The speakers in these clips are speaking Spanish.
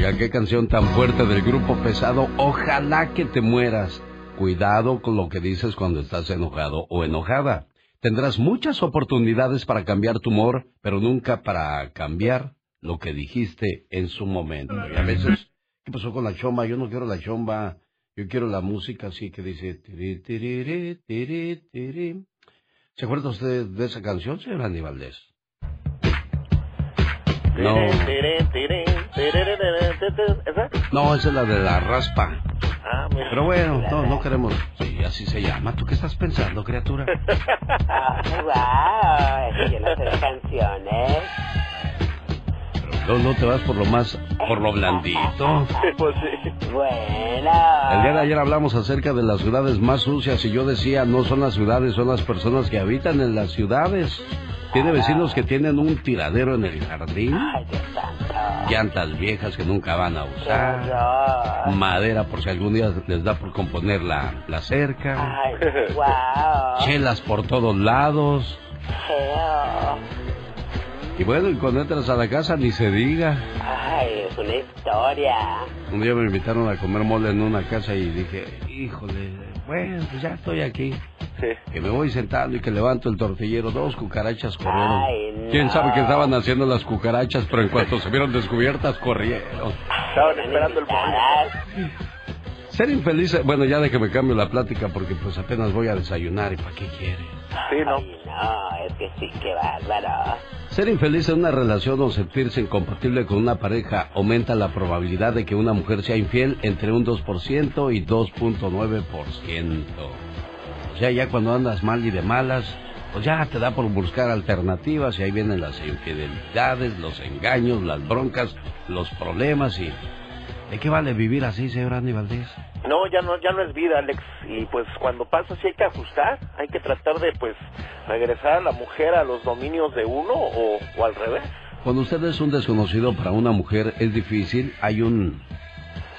Oiga, qué canción tan fuerte del grupo pesado. Ojalá que te mueras. Cuidado con lo que dices cuando estás enojado o enojada. Tendrás muchas oportunidades para cambiar tu humor, pero nunca para cambiar lo que dijiste en su momento. A veces, ¿qué pasó con la chomba? Yo no quiero la chomba. Yo quiero la música así que dice... Tiri, tiri, tiri. ¿Se acuerda usted de esa canción, señor Andy Valdés? No. No, esa es la de la raspa. Ah, mira. Pero bueno, no, no queremos. Sí, así se llama. ¿Tú qué estás pensando, criatura? ¡Wow! Es que no sé canciones. No, no te vas por lo más, por lo blandito. Pues sí. Bueno. El día de ayer hablamos acerca de las ciudades más sucias y yo decía, no son las ciudades, son las personas que habitan en las ciudades. Tiene vecinos que tienen un tiradero en el jardín, Ay, Dios santo. llantas viejas que nunca van a usar, madera por si algún día les da por componer la, la cerca, Ay, wow. chelas por todos lados. Y bueno, y cuando entras a la casa ni se diga. Ay, es una historia. Un día me invitaron a comer mole en una casa y dije, híjole, bueno, pues ya estoy aquí. Sí. Que me voy sentando y que levanto el tortillero, dos cucarachas corrieron. Ay, no. ¿Quién sabe qué estaban haciendo las cucarachas? Pero en cuanto se vieron descubiertas, corrieron. Estaban esperando el mole. Ser infeliz, bueno, ya de que me cambio la plática porque pues apenas voy a desayunar y ¿para qué quiere? Sí, ¿no? Ay, no, es que sí, qué bárbaro. Ser infeliz en una relación o sentirse incompatible con una pareja aumenta la probabilidad de que una mujer sea infiel entre un 2% y 2.9%. O sea, ya cuando andas mal y de malas, pues ya te da por buscar alternativas y ahí vienen las infidelidades, los engaños, las broncas, los problemas y... ¿De qué vale vivir así, señor Andy Valdés? No, ya no, ya no es vida, Alex. Y pues cuando pasa sí hay que ajustar, hay que tratar de pues regresar a la mujer a los dominios de uno o, o al revés. Cuando usted es un desconocido para una mujer es difícil, hay un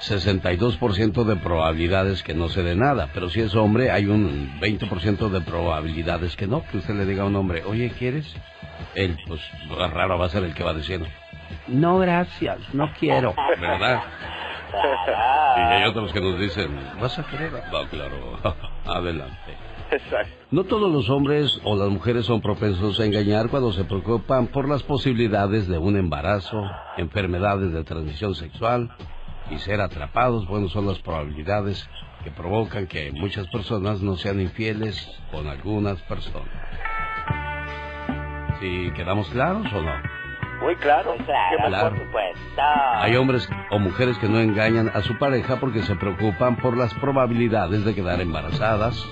62% de probabilidades que no se dé nada, pero si es hombre hay un 20% de probabilidades que no, que usted le diga a un hombre, oye, ¿quieres? Él, pues raro va a ser el que va diciendo, no, gracias, no quiero, ¿verdad? Y hay otros que nos dicen, ¿vas a querer? Va, claro, adelante. Exacto. No todos los hombres o las mujeres son propensos a engañar cuando se preocupan por las posibilidades de un embarazo, enfermedades de transmisión sexual y ser atrapados. Bueno, son las probabilidades que provocan que muchas personas no sean infieles con algunas personas. ¿Sí quedamos claros o no? Muy claro. Claro, por supuesto. Hay hombres o mujeres que no engañan a su pareja porque se preocupan por las probabilidades de quedar embarazadas.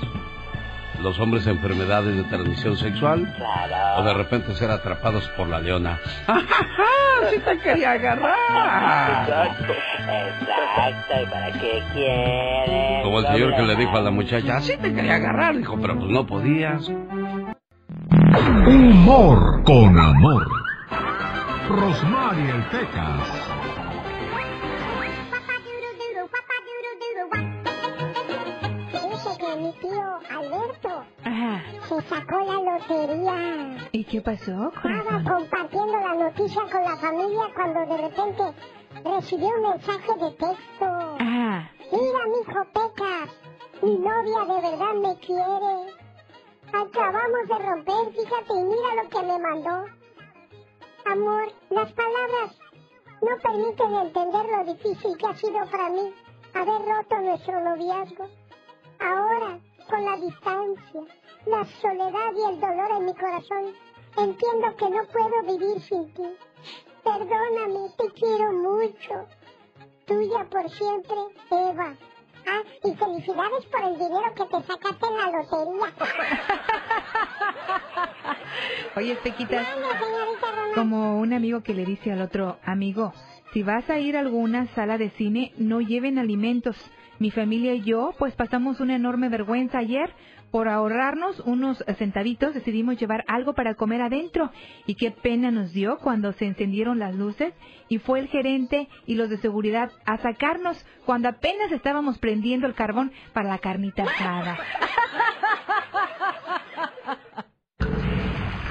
Los hombres enfermedades de transmisión sexual o Claro. de repente ser atrapados por la leona. ¡Sí te quería agarrar! Exacto. Exacto, ¿y para qué quieres? Como el señor que le dijo a la muchacha, sí te quería agarrar, dijo, pero pues no podías. Humor con amor. Rosmarie el Pecas. Dice que mi tío Alberto Ajá. se sacó la lotería. ¿Y qué pasó, Estaba compartiendo la noticia con la familia cuando de repente recibió un mensaje de texto. Ajá. Mira, mijo Pecas, mi novia de verdad me quiere. Acabamos de romper, fíjate, y mira lo que me mandó. Amor, las palabras no permiten entender lo difícil que ha sido para mí haber roto nuestro noviazgo. Ahora, con la distancia, la soledad y el dolor en mi corazón, entiendo que no puedo vivir sin ti. Perdóname, te quiero mucho. Tuya por siempre, Eva. Ah, y felicidades por el dinero que te sacaste en la lotería. Oye, Pequita, Mande, señorita. Como un amigo que le dice al otro amigo, si vas a ir a alguna sala de cine, no lleven alimentos. Mi familia y yo, pues pasamos una enorme vergüenza ayer. Por ahorrarnos unos centavitos decidimos llevar algo para comer adentro. Y qué pena nos dio cuando se encendieron las luces y fue el gerente y los de seguridad a sacarnos cuando apenas estábamos prendiendo el carbón para la carnita asada.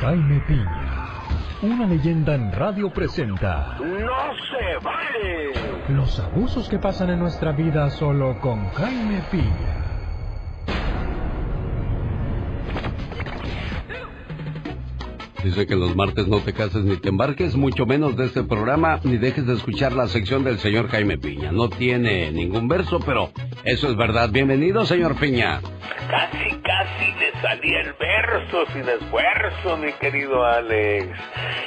Jaime Piña. Una leyenda en radio presenta. ¡No se vale! Los abusos que pasan en nuestra vida solo con Jaime Piña. Dice que los martes no te cases ni te embarques, mucho menos de este programa, ni dejes de escuchar la sección del señor Jaime Piña. No tiene ningún verso, pero eso es verdad. Bienvenido, señor Piña. Casi, casi le salía el verso sin esfuerzo, mi querido Alex.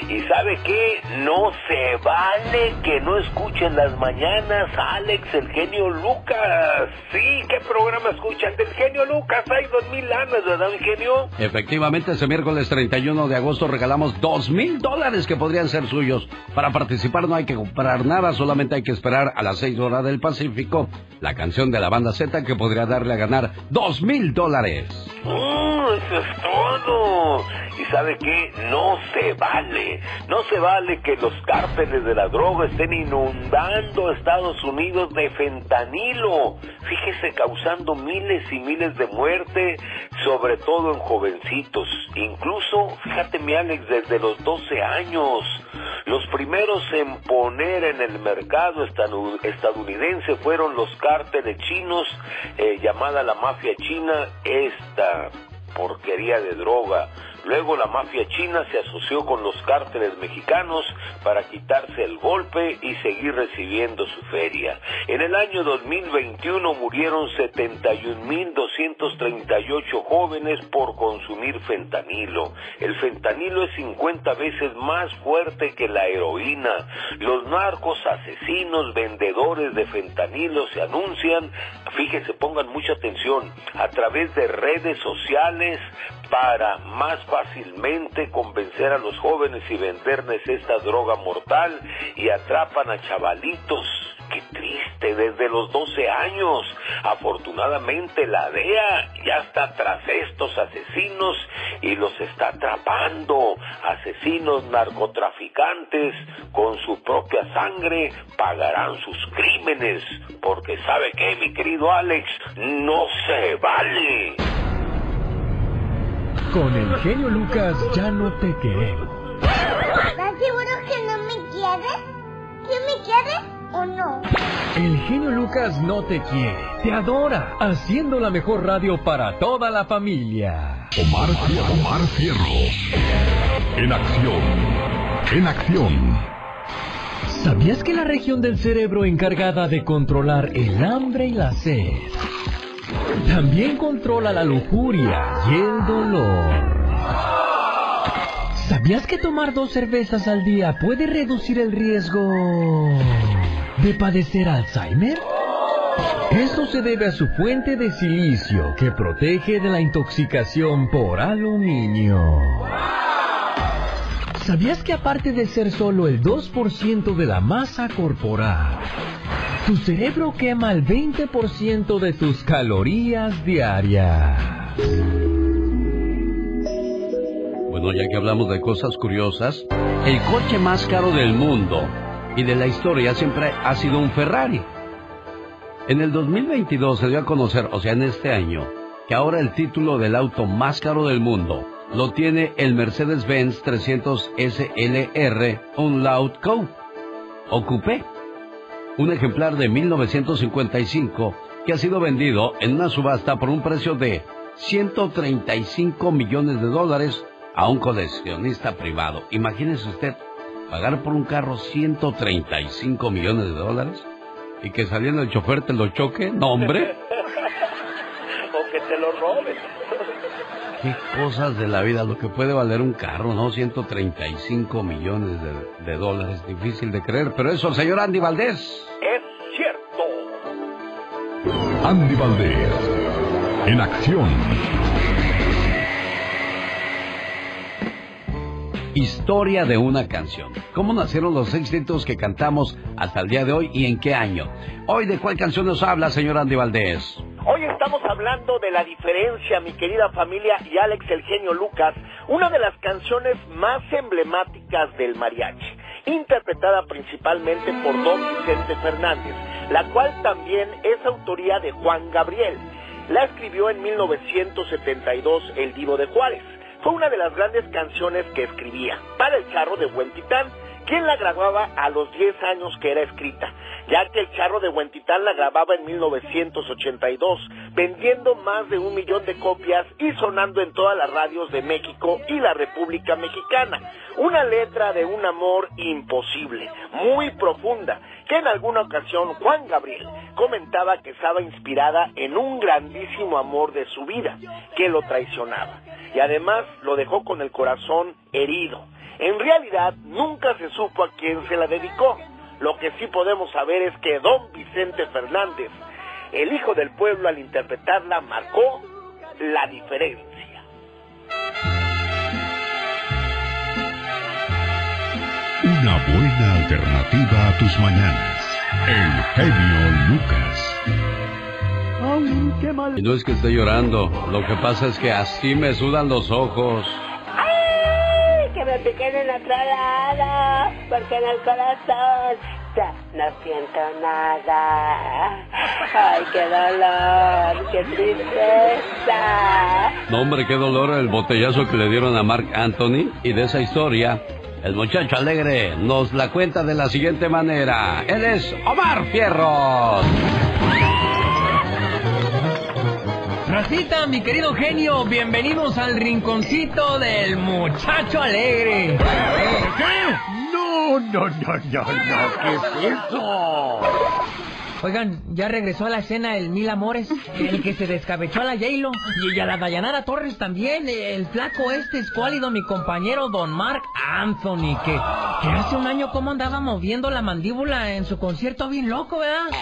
¿Y sabe qué? No se vale que no escuchen las mañanas Alex, el genio Lucas. Sí, ¿qué programa escuchan? Del genio Lucas. Hay dos mil años, ¿verdad, mi genio? Efectivamente, este miércoles 31 de agosto regalamos dos mil dólares que podrían ser suyos. Para participar no hay que comprar nada, solamente hay que esperar a las seis horas del Pacífico la canción de la banda Z que podría darle a ganar dos mil dólares. ¡Oh, eso es todo! ¿Y sabe qué? No se vale. No se vale que los cárteles de la droga estén inundando Estados Unidos de fentanilo. Fíjese, causando miles y miles de muertes, sobre todo en jovencitos. Incluso, fíjate mi Alex, desde los 12 años. Los primeros en poner en el mercado estadounidense fueron los cárteles chinos, eh, llamada la mafia china, esta porquería de droga. Luego la mafia china se asoció con los cárteles mexicanos para quitarse el golpe y seguir recibiendo su feria. En el año 2021 murieron 71.238 jóvenes por consumir fentanilo. El fentanilo es 50 veces más fuerte que la heroína. Los narcos asesinos, vendedores de fentanilo se anuncian, fíjese, pongan mucha atención, a través de redes sociales para más fácilmente convencer a los jóvenes y venderles esta droga mortal y atrapan a chavalitos. Qué triste, desde los 12 años. Afortunadamente la DEA ya está tras estos asesinos y los está atrapando. Asesinos narcotraficantes con su propia sangre pagarán sus crímenes. Porque sabe que, mi querido Alex, no se vale. Con el genio Lucas ya no te queremos. ¿Estás seguro que no me quieres? ¿Que me quieres o no? El genio Lucas no te quiere, te adora, haciendo la mejor radio para toda la familia. Omar, Omar Fierros. En acción. En acción. ¿Sabías que la región del cerebro encargada de controlar el hambre y la sed también controla la lujuria y el dolor. ¿Sabías que tomar dos cervezas al día puede reducir el riesgo de padecer Alzheimer? Esto se debe a su fuente de silicio que protege de la intoxicación por aluminio. ¿Sabías que aparte de ser solo el 2% de la masa corporal, tu cerebro quema el 20% de tus calorías diarias. Bueno, ya que hablamos de cosas curiosas, el coche más caro del mundo y de la historia siempre ha sido un Ferrari. En el 2022 se dio a conocer, o sea, en este año, que ahora el título del auto más caro del mundo lo tiene el Mercedes-Benz 300 SLR Unload Coupe o Coupé un ejemplar de 1955 que ha sido vendido en una subasta por un precio de 135 millones de dólares a un coleccionista privado. Imagínese usted pagar por un carro 135 millones de dólares y que saliendo el chofer te lo choque. No, hombre. o que te lo roben. Qué cosas de la vida, lo que puede valer un carro, ¿no? 135 millones de, dólares, difícil de creer, pero eso, señor Andy Valdés. Es cierto. Andy Valdés, en acción. Historia de una canción. ¿Cómo nacieron los éxitos que cantamos hasta el día de hoy y en qué año? Hoy, ¿de cuál canción nos habla, señor Andy Valdés? Hoy estamos hablando de la diferencia, mi querida familia y Alex el genio Lucas, una de las canciones más emblemáticas del mariachi, interpretada principalmente por Don Vicente Fernández, la cual también es autoría de Juan Gabriel. La escribió en 1972 El Divo de Juárez. Fue una de las grandes canciones que escribía para el carro de Buen Titán ¿Quién la grababa a los 10 años que era escrita? Ya que el charro de Huentitán la grababa en 1982, vendiendo más de un millón de copias y sonando en todas las radios de México y la República Mexicana. Una letra de un amor imposible, muy profunda, que en alguna ocasión Juan Gabriel comentaba que estaba inspirada en un grandísimo amor de su vida, que lo traicionaba. Y además lo dejó con el corazón herido. En realidad nunca se supo a quién se la dedicó. Lo que sí podemos saber es que don Vicente Fernández, el hijo del pueblo al interpretarla, marcó la diferencia. Una buena alternativa a tus mañanas. El genio Lucas. Y no es que esté llorando, lo que pasa es que así me sudan los ojos. Que me piquen en otro lado, porque en el corazón ya no siento nada. ¡Ay, qué dolor! ¡Qué tristeza! No, hombre, qué dolor el botellazo que le dieron a Mark Anthony. Y de esa historia, el muchacho alegre nos la cuenta de la siguiente manera. Él es Omar Fierros. Racita, mi querido genio, bienvenidos al rinconcito del muchacho alegre. No, no, no, no, no, ¿qué es? Oigan, ya regresó a la escena el Mil Amores, el que se descabechó a la J-Lo y a la Dayanara Torres también, el flaco este escuálido, mi compañero Don Mark Anthony, que, que hace un año como andaba moviendo la mandíbula en su concierto bien loco, ¿verdad?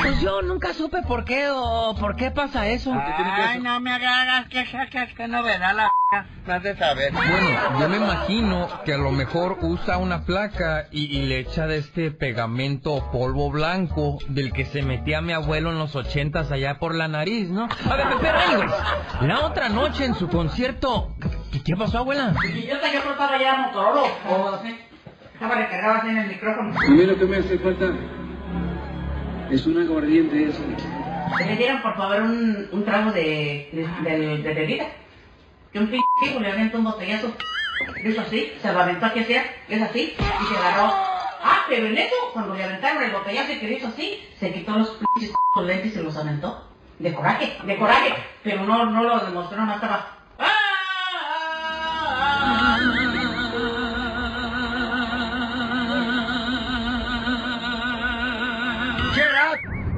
Pues yo nunca supe por qué o por qué pasa eso. Ay, no me hagas que que que novedad la vas de saber. Bueno, yo me imagino que a lo mejor usa una placa y, y le echa de este pegamento polvo blanco del que se metía mi abuelo en los ochentas allá por la nariz, ¿no? A ver, pero anyways, la otra noche en su concierto, ¿qué, qué pasó, abuela? Y yo te que estaba ya Motorola o así. Estaba recargado así en el micrófono. A mí lo que me hace falta es un aguardiente ese. ¿Le dieran por favor un, un trago de, de, de, de bebida? Que un p*** le avienta un botellazo. Hizo así, se lo aventó aquí así, es así, y se agarró. Ah, pero en eso, cuando le aventaron el botellazo y que le hizo así, se quitó los p lentes y se los aventó. De coraje, de coraje. Pero no, no lo demostró, no estaba.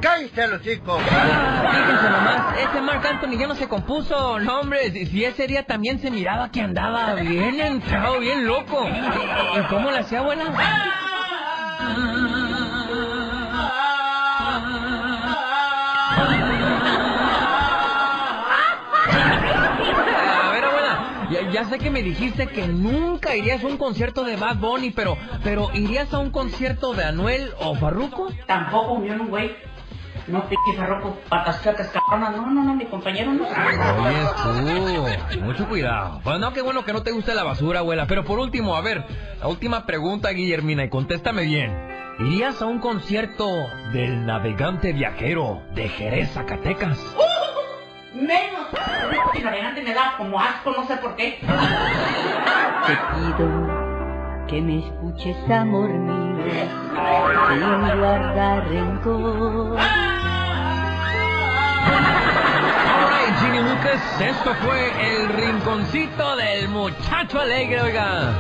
¡Cállate los chicos! Fíjense nomás, ese Mark Anthony ya no se compuso, no hombre, si, si ese día también se miraba que andaba bien entrado, bien loco. ¿Y cómo le hacía, abuela? A ver, abuela, ya, sé que me dijiste que nunca irías a un concierto de Bad Bunny, pero, pero ¿irías a un concierto de Anuel o Farruko? Tampoco, yo no, güey. No piques farroco, patas chacas, cabronas. No, no, no, mi compañero no. Oye, tú, mucho cuidado. Bueno, no, qué bueno que no te guste la basura, abuela. Pero por último, a ver, la última pregunta, Guillermina, y contéstame bien. ¿Irías a un concierto del navegante viajero de Jerez, Zacatecas? Menos. El navegante me da como asco, no sé por qué. Te pido que me escuches, amor mío, sin guardar rencor. Alright, Ginny Lucas, esto fue el rinconcito del muchacho alegre, oiga.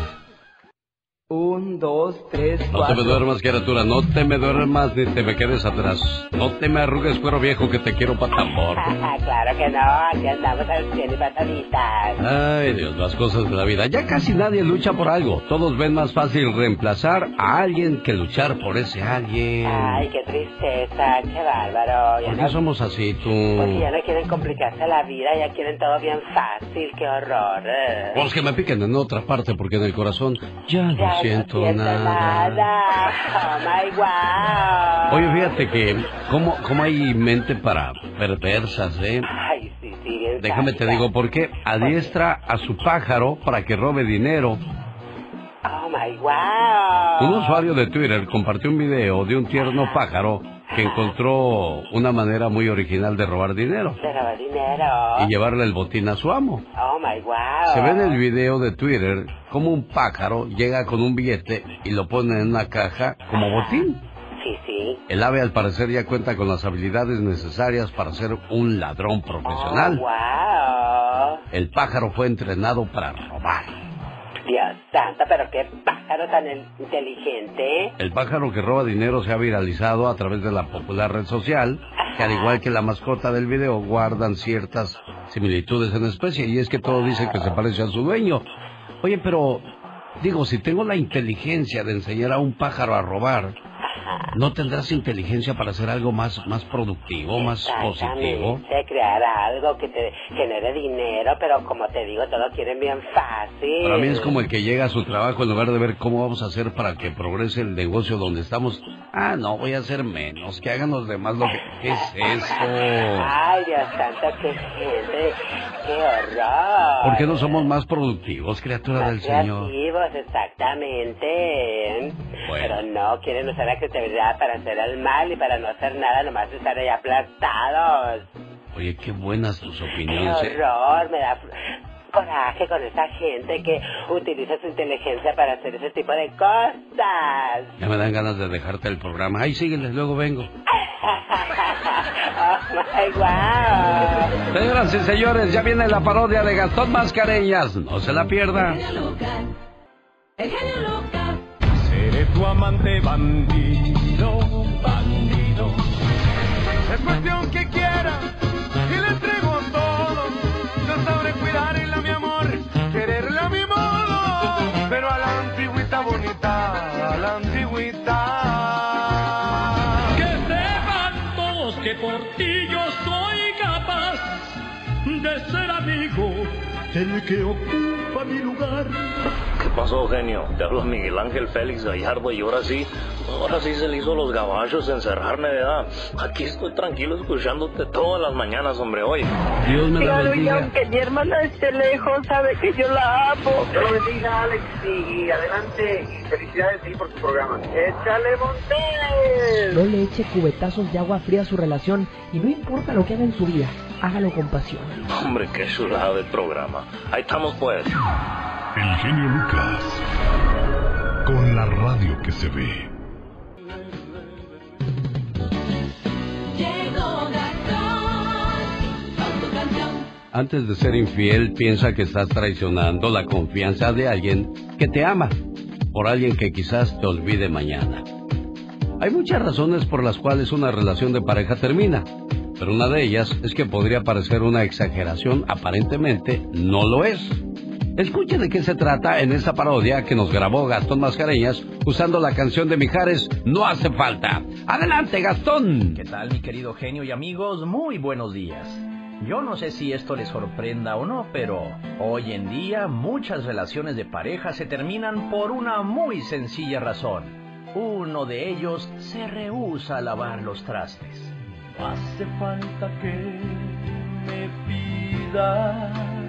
Un, dos, tres, No te cuatro. me duermas, criatura, no te me duermas ni te me quedes atrás. No te me arrugues, cuero viejo, que te quiero para tambor. claro que no, aquí andamos al cielo y pataditas. Ay, Dios, las cosas de la vida. Ya casi nadie lucha por algo. Todos ven más fácil reemplazar a alguien que luchar por ese alguien. Ay, qué tristeza, qué bárbaro. Ya ¿Por no, qué somos así, tú? porque ya no quieren complicarse la vida, ya quieren todo bien fácil, qué horror. Pues que me piquen en otra parte, porque en el corazón ya no siento no siento nada. nada. Oh my wow. Oye, fíjate que, ¿cómo, cómo hay mente para perversas, eh? Ay, sí, sí, Déjame te digo por qué. Adiestra a su pájaro para que robe dinero. Oh my wow. Un usuario de Twitter compartió un video de un tierno pájaro que encontró una manera muy original de robar dinero Se roba dinero. y llevarle el botín a su amo. Oh my wow. Se ve en el video de Twitter como un pájaro llega con un billete y lo pone en una caja como botín. Sí, sí. El ave al parecer ya cuenta con las habilidades necesarias para ser un ladrón profesional. Wow. El pájaro fue entrenado para robar. Dios santo, pero qué pájaro tan el- inteligente. El pájaro que roba dinero se ha viralizado a través de la popular red social, que al igual que la mascota del video guardan ciertas similitudes en especie, y es que todo dice que se parece a su dueño. Oye, pero digo, si tengo la inteligencia de enseñar a un pájaro a robar, ¿no tendrás inteligencia para hacer algo más, más productivo, más positivo? Crear algo que te genere dinero, pero como te digo, todo quieren bien fácil. Para mí es como el que llega a su trabajo en lugar de ver cómo vamos a hacer para que progrese el negocio donde estamos. Ah, no, voy a hacer menos, que hagan los demás lo que... ¿Qué es esto? Ay, Dios santo, qué gente, qué horror. ¿Por qué no somos más productivos, criatura del Señor? Creativos, exactamente. Pero no, quieren usar la para hacer el mal y para no hacer nada, nomás estar ahí aplastados. Oye, qué buenas tus Qué opiniones. ¿eh? horror, me da coraje con esa gente que utiliza su inteligencia para hacer ese tipo de cosas. Ya me dan ganas de dejarte el programa. Ay, sígueles, luego vengo. oh my wow. Señoras y señores, ya viene la parodia de Gastón Mascareñas. No se la pierda. Seré tu amante bandido, bandido. Es cuestión que quiera y le entrego todo. Yo sabré cuidarla, mi amor, quererla a mi modo. Pero a la antigüita bonita, a la antigüita. Que sepan todos que por ti yo soy capaz de ser amigo del que ocupa mi lugar. ¿Qué pasó, genio? Te habla Miguel Ángel Félix Gallardo y ahora sí, ahora sí se le hizo los gabachos encerrarme, ¿verdad? Aquí estoy tranquilo escuchándote todas las mañanas, hombre, hoy. Dios me la Claro, y bendiga. aunque mi hermana esté lejos, sabe que yo la amo. Dios lo bendiga, Alex, y adelante. Y felicidades sí, por tu programa. ¡Échale Montes! No le eche cubetazos de agua fría a su relación y no importa lo que haga en su vida, hágalo con pasión. Hombre, qué chulada de programa. Ahí estamos, pues. El genio Lucas. Con la radio que se ve. Antes de ser infiel, piensa que estás traicionando la confianza de alguien que te ama, por alguien que quizás te olvide mañana. Hay muchas razones por las cuales una relación de pareja termina, pero una de ellas es que podría parecer una exageración, aparentemente no lo es. Escuche de qué se trata en esta parodia que nos grabó Gastón Mascareñas usando la canción de Mijares No hace falta. Adelante, Gastón. ¿Qué tal, mi querido genio y amigos? Muy buenos días. Yo no sé si esto les sorprenda o no, pero hoy en día muchas relaciones de pareja se terminan por una muy sencilla razón. Uno de ellos se rehúsa a lavar los trastes. No hace falta que me pidas.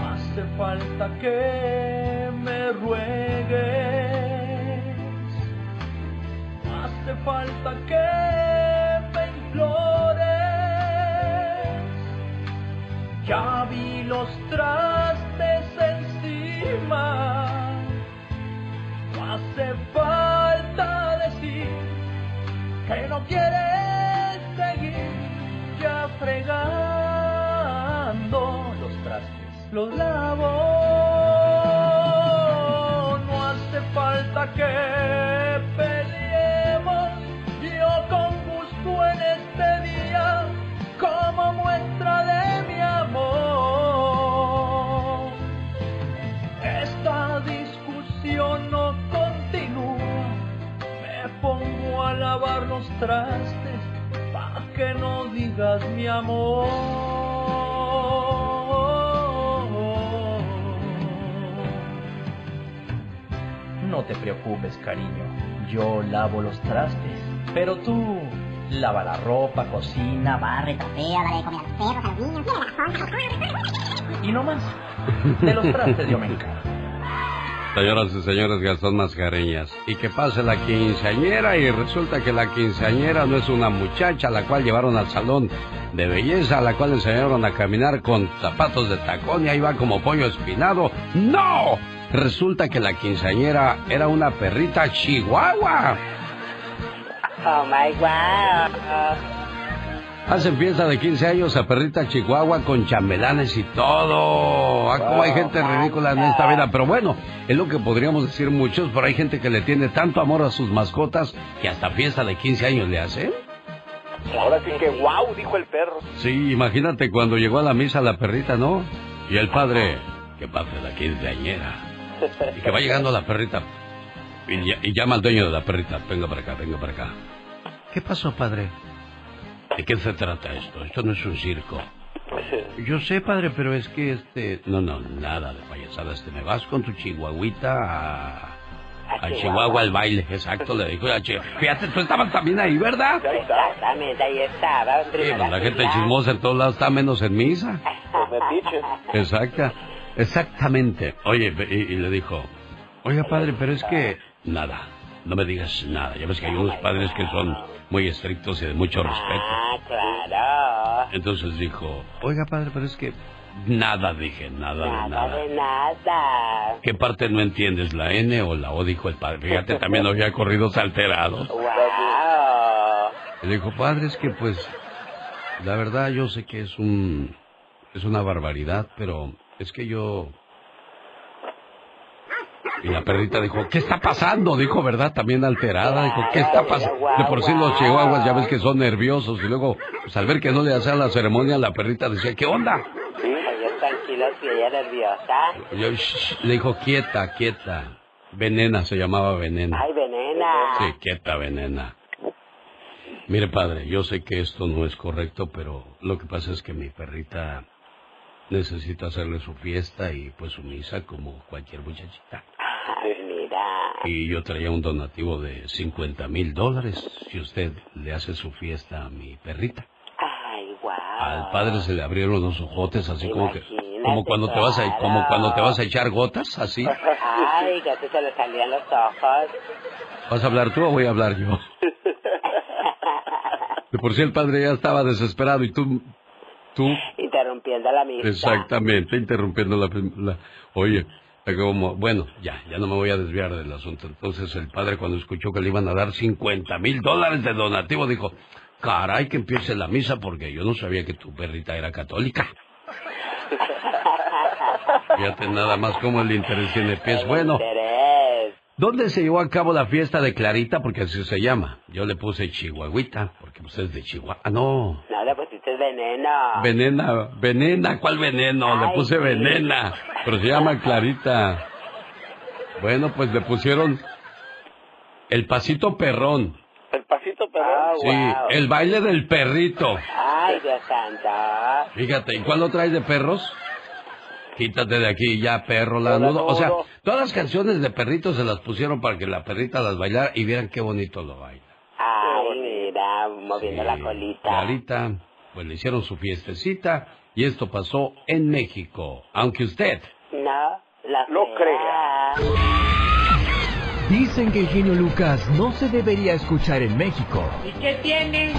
Hace falta que me ruegues. Hace falta que me implores. Ya vi los trastes encima. No hace falta decir que no quieres seguir ya trastes. Los lavo, no hace falta que peleemos. Yo con gusto en este día, como muestra de mi amor. Esta discusión no continúa. Me pongo a lavar los trastes pa' que no digas mi amor. No te preocupes, cariño. Yo lavo los trastes. Pero tú, lava la ropa, cocina, barre, Feo, la de comer a los perros, a los niños, la y no más. De los trastes yo me encargo. Señoras y señores, Gastón Mascareñas. Y que pase la quinceañera y resulta que la quinceañera no es una muchacha a la cual llevaron al salón de belleza, a la cual enseñaron a caminar con zapatos de tacón y ahí va como pollo espinado. ¡No! Resulta que la quinceañera era una perrita chihuahua. Oh my wow. Hacen fiesta de 15 años a perrita chihuahua con chambelanes y todo. Ah, como hay gente ridícula en esta vida. Pero bueno, es lo que podríamos decir muchos, pero hay gente que le tiene tanto amor a sus mascotas que hasta fiesta de 15 años le hace. Ahora sí que wow, dijo el perro. Sí, imagínate cuando llegó a la misa la perrita, ¿no? Y el padre, que pase la quinceañera. Y que va llegando la perrita. Y, y llama al dueño de la perrita. Venga para acá, venga para acá. ¿Qué pasó, padre? ¿De qué se trata esto? Esto no es un circo. Yo sé, padre, pero es que este... No, no, nada de payasadas. Te me vas con tu chihuahuita a... A Chihuahua al baile, exacto, le dijo a Chihuahua. Fíjate, tú estabas también ahí, ¿verdad? Exactamente, ahí estaba. Sí, pues la gente chismosa en todos lados está menos en misa. Exacta, exactamente. Oye, y, y le dijo, oiga padre, pero es que nada, no me digas nada. Ya ves que hay unos padres que son muy estrictos y de mucho respeto. Ah, claro. Entonces dijo, oiga padre, pero es que nada, dije, nada de Nada nada. de nada. ¿Qué parte no entiendes, la N o la O? Dijo el padre. Fíjate, también había corridos alterados. Wow. Le dijo, padre, es que pues, la verdad yo sé que es un, es una barbaridad, pero es que yo... Y la perrita dijo, ¿qué está pasando? Dijo, ¿verdad? También alterada. Dijo, ¿qué está pasando? De por sí los chihuahuas ya ves que son nerviosos. Y luego, pues al ver que no le hacían la ceremonia, la perrita decía, ¿qué onda? Sí, ellos tranquilos y ella nerviosa. Yo, "Shh", le dijo, quieta, quieta. Venena se llamaba Venena. Ay, venena. Sí, quieta, venena. Mire, padre, yo sé que esto no es correcto, pero lo que pasa es que mi perrita necesita hacerle su fiesta y pues su misa como cualquier muchachita. Ay, mira. Y yo traía un donativo de 50 mil dólares si usted le hace su fiesta a mi perrita. Ay, wow. Al padre se le abrieron los ojotes así como que como cuando te vas a como cuando te vas a echar gotas así. Ay, que a ti se le salían los ojos. ¿Vas a hablar tú o voy a hablar yo? De por sí el padre ya estaba desesperado y tú tú Interrumpiendo la misa. Exactamente, interrumpiendo la, la- Oye, como, bueno, ya, ya no me voy a desviar del asunto. Entonces el padre cuando escuchó que le iban a dar 50 mil dólares de donativo dijo, caray, que empiece la misa porque yo no sabía que tu perrita era católica. Fíjate nada más cómo el interés tiene pies. Bueno. ¿dónde se llevó a cabo la fiesta de Clarita? Porque así se llama. Yo le puse Chihuahuita, porque pues es de Chihuahua. Ah, no. Pusiste veneno. Venena, venena, ¿cuál veneno? Le puse sí. venena, pero se llama Clarita. Bueno, pues le pusieron el pasito perrón. El pasito perrón. Sí, el baile del perrito. Ay, Dios santo. Fíjate, ¿y cuál lo traes de perros? Quítate de aquí ya, perro lanudo. O sea, todas las canciones de perritos se las pusieron para que la perrita las bailara y vieran qué bonito lo baila. Ay, mira, moviendo la colita. Clarita, pues le hicieron su fiestecita y esto pasó en México. Aunque usted No, la Lo crea. Dicen que genio Lucas no se debería escuchar en México. ¿Y qué tiene?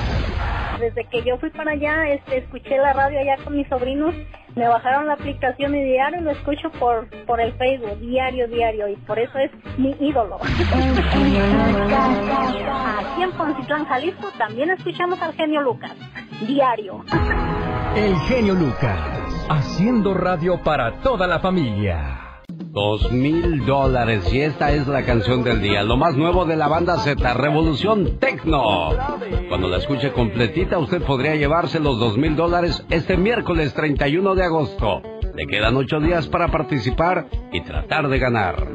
Desde que yo fui para allá, este, escuché la radio allá con mis sobrinos, me bajaron la aplicación y diario lo escucho por, por el Facebook, diario, diario, y por eso es mi ídolo. Aquí en Poncitlán, Jalisco, también escuchamos al genio Lucas, diario. El genio Lucas, haciendo radio para toda la familia. Dos mil dólares y esta es la canción del día, lo más nuevo de la banda Z, Revolución Tecno. Cuando la escuche completita usted podría llevarse los dos mil dólares este miércoles 31 de agosto. Le quedan ocho días para participar y tratar de ganar.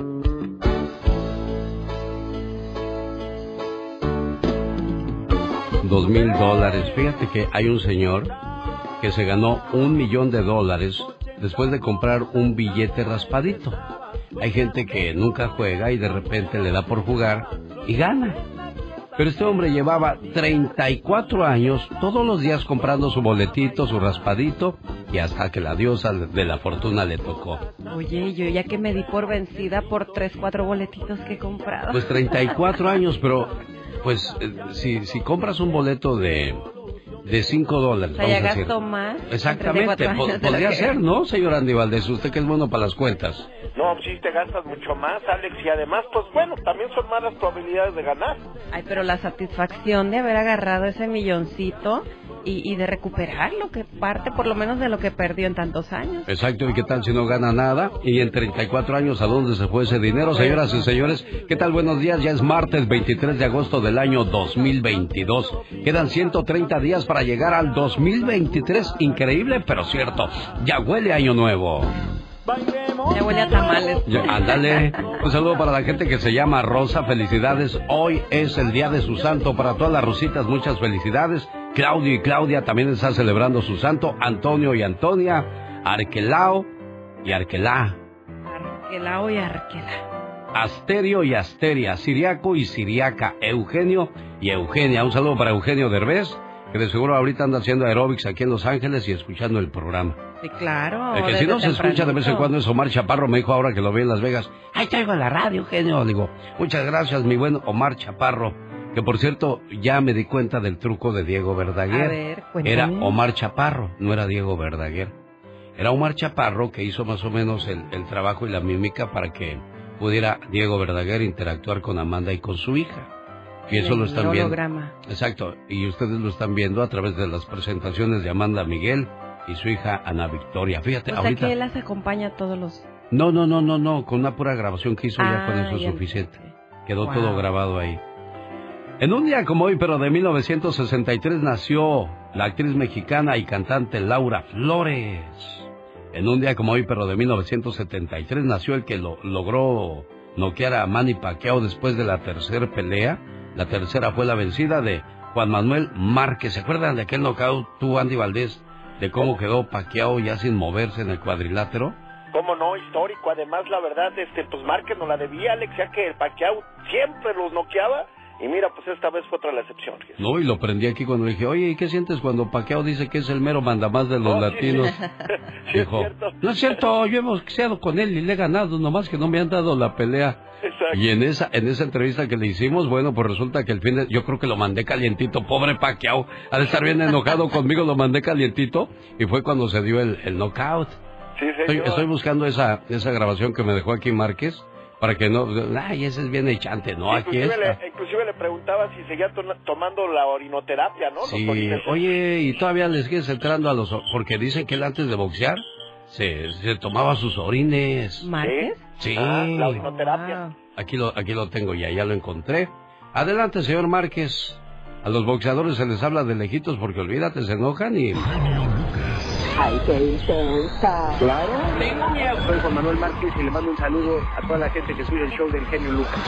Dos mil dólares. Fíjate que hay un señor que se ganó un millón de dólares después de comprar un billete raspadito. Hay gente que nunca juega y de repente le da por jugar y gana. Pero este hombre llevaba 34 años todos los días comprando su boletito, su raspadito y hasta que la diosa de la fortuna le tocó. Oye, yo ya que me di por vencida por tres, cuatro boletitos que he comprado. Pues 34 años, pero pues eh, si, si compras un boleto de de 5 dólares. O sea, vamos más. en Exactamente, 34 po- años de lo podría que- ser, ¿no, señor Andy Valdés? Usted que es bueno para las cuentas. No, sí te gastas mucho más, Alex, y además, pues bueno, también son más las probabilidades de ganar. Ay, pero la satisfacción de haber agarrado ese milloncito y, y de recuperar lo que parte, por lo menos, de lo que perdió en tantos años. Exacto, ¿y qué tal si no gana nada? Y en 34 años, ¿a dónde se fue ese dinero? Señoras y señores, ¿qué tal? Buenos días, ya es martes 23 de agosto del año 2022. Quedan 130 días para llegar al 2023. Increíble, pero cierto. Ya huele a año nuevo. Ya huele a tamales. Ya, ándale. Un saludo para la gente que se llama Rosa. Felicidades. Hoy es el día de su santo. Para todas las rositas, muchas felicidades. Claudio y Claudia también están celebrando su santo. Antonio y Antonia. Arquelao y Arquelá. Arquelao y Arquela. Asterio y Asteria. Siriaco y Siriaca. Eugenio y Eugenia. Un saludo para Eugenio Derbez, que de seguro ahorita anda haciendo aeróbics aquí en Los Ángeles y escuchando el programa. Sí, claro. El que si no se escucha de vez en cuando es Omar Chaparro, me dijo ahora que lo vi en Las Vegas. Ahí traigo la radio, genio. Digo, muchas gracias, mi buen Omar Chaparro. Que por cierto, ya me di cuenta del truco de Diego Verdaguer. A ver, cuéntame. era Omar Chaparro, no era Diego Verdaguer. Era Omar Chaparro que hizo más o menos el, el trabajo y la mímica para que pudiera Diego Verdaguer interactuar con Amanda y con su hija. Y eso El lo están viendo. holograma. Exacto, y ustedes lo están viendo a través de las presentaciones de Amanda Miguel y su hija Ana Victoria. Fíjate, O sea ahorita... que él las acompaña a todos los... No, no, no, no, no, con una pura grabación que hizo ya con Ah, eso es suficiente. Quedó Wow. todo grabado ahí. En un día como hoy, pero de 1963, nació la actriz mexicana y cantante Laura Flores. En un día como hoy, pero de 1973, nació el que lo, logró noquear a Manny Pacquiao después de la tercera pelea. La tercera fue la vencida de Juan Manuel Márquez. ¿Se acuerdan de aquel knockout tú, Andy Valdés? De cómo quedó Pacquiao ya sin moverse en el cuadrilátero. Cómo no, histórico. Además, la verdad, este, pues Márquez no la debía, Alex, ya que el Pacquiao siempre los noqueaba. Y mira, pues esta vez fue otra la excepción. No, y lo prendí aquí cuando dije, oye, ¿y qué sientes cuando Paqueo dice que es el mero mandamás de los Oh, latinos? sí. Dijo, no es cierto, yo hemos boxeado con él y le he ganado, nomás que no me han dado la pelea. Exacto. Y en esa, en esa entrevista que le hicimos, bueno, pues resulta que el fin de, yo creo que lo mandé calientito, pobre Paquiao, ha de estar bien enojado conmigo, lo mandé calientito, y fue cuando se dio el, el knockout. Sí, Estoy, estoy buscando esa, esa grabación que me dejó aquí Márquez, para que no, ay, ese es bien echante, no, aquí inclusive, está. le, inclusive le preguntaba si seguía to- tomando la orinoterapia, ¿no? Sí, oye, y todavía les sigues entrando a los... Porque dicen que él antes de boxear se, se tomaba sus orines. ¿Márquez? Sí. Ah, la orinoterapia. Aquí lo, aquí lo tengo ya, ya lo encontré. Adelante, señor Márquez. A los boxeadores se les habla de lejitos porque olvídate, se enojan y... Ay, qué intensa. Claro. Soy Juan Manuel Márquez y le mando un saludo a toda la gente que sigue el show del genio Lucas.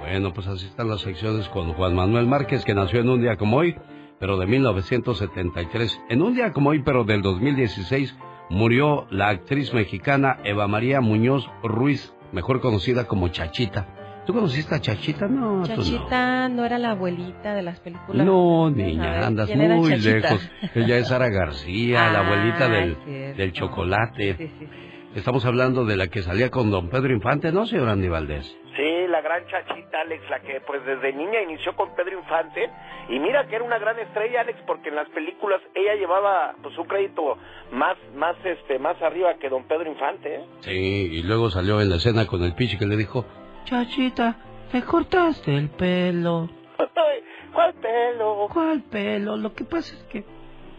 Bueno, pues así están las secciones con Juan Manuel Márquez, que nació en un día como hoy, pero de 1973. En un día como hoy, pero del 2016, murió la actriz mexicana Eva María Muñoz Ruiz, mejor conocida como Chachita. ¿Tú conociste a Chachita? No. Chachita no era la abuelita de las películas. No, niña, ver, andas ¿quién era muy lejos. Ella es Sara García, la Ah, abuelita del, del chocolate. Sí, sí, sí. Estamos hablando de la que salía con don Pedro Infante, ¿no, señor Andy Valdés? Sí, la gran chachita, Alex, la que pues desde niña inició con Pedro Infante. Y mira que era una gran estrella, Alex, porque en las películas ella llevaba pues un crédito más, más, este, más arriba que don Pedro Infante, ¿eh? Sí, y luego salió en la escena con el pichi que le dijo, Chachita, te cortaste el pelo. Ay, ¿Cuál pelo? ¿Cuál pelo? Lo que pasa es que...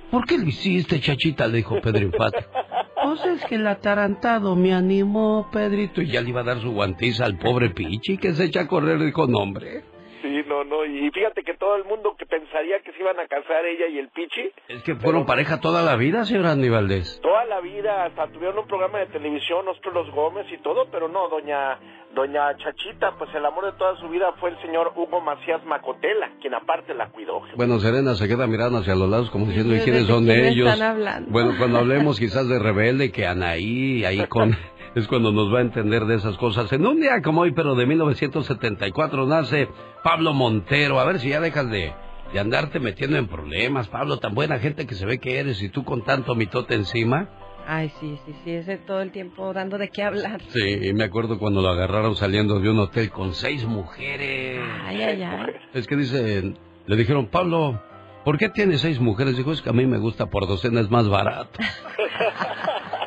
¿Por qué lo hiciste, Chachita? Le dijo Pedro Infante. Pues es que el atarantado me animó, Pedrito. Y ya le iba a dar su guantiza al pobre pichi que se echa a correr. Dijo, no, hombre. Sí, no, no, y fíjate que todo el mundo que pensaría que se iban a casar ella y el Pichi, Es que fueron pareja toda la vida, señor Andy Valdés. toda la vida, hasta tuvieron un programa de televisión, nosotros los Gómez y todo, pero no, doña, doña Chachita, pues el amor de toda su vida fue el señor Hugo Macías Macotela, quien aparte la cuidó. Bueno, Serena se queda mirando hacia los lados como diciendo, ¿y ¿De quiénes son de ellos? están hablando? Bueno, cuando hablemos quizás de Rebelde, que Anaí, ahí con... Es cuando nos va a entender de esas cosas. En un día como hoy, pero de 1974, nace Pablo Montero. A ver si ya dejas de de andarte metiendo en problemas, Pablo, tan buena gente que se ve que eres y tú con tanto mitote encima. Ay, sí, sí, sí, ese todo el tiempo dando de qué hablar. Sí, y me acuerdo cuando lo agarraron saliendo de un hotel con seis mujeres. Ay, ay, ay. Es que dice, le dijeron, Pablo, ¿por qué tienes seis mujeres? Dijo, es que a mí me gusta por docena, es más barato.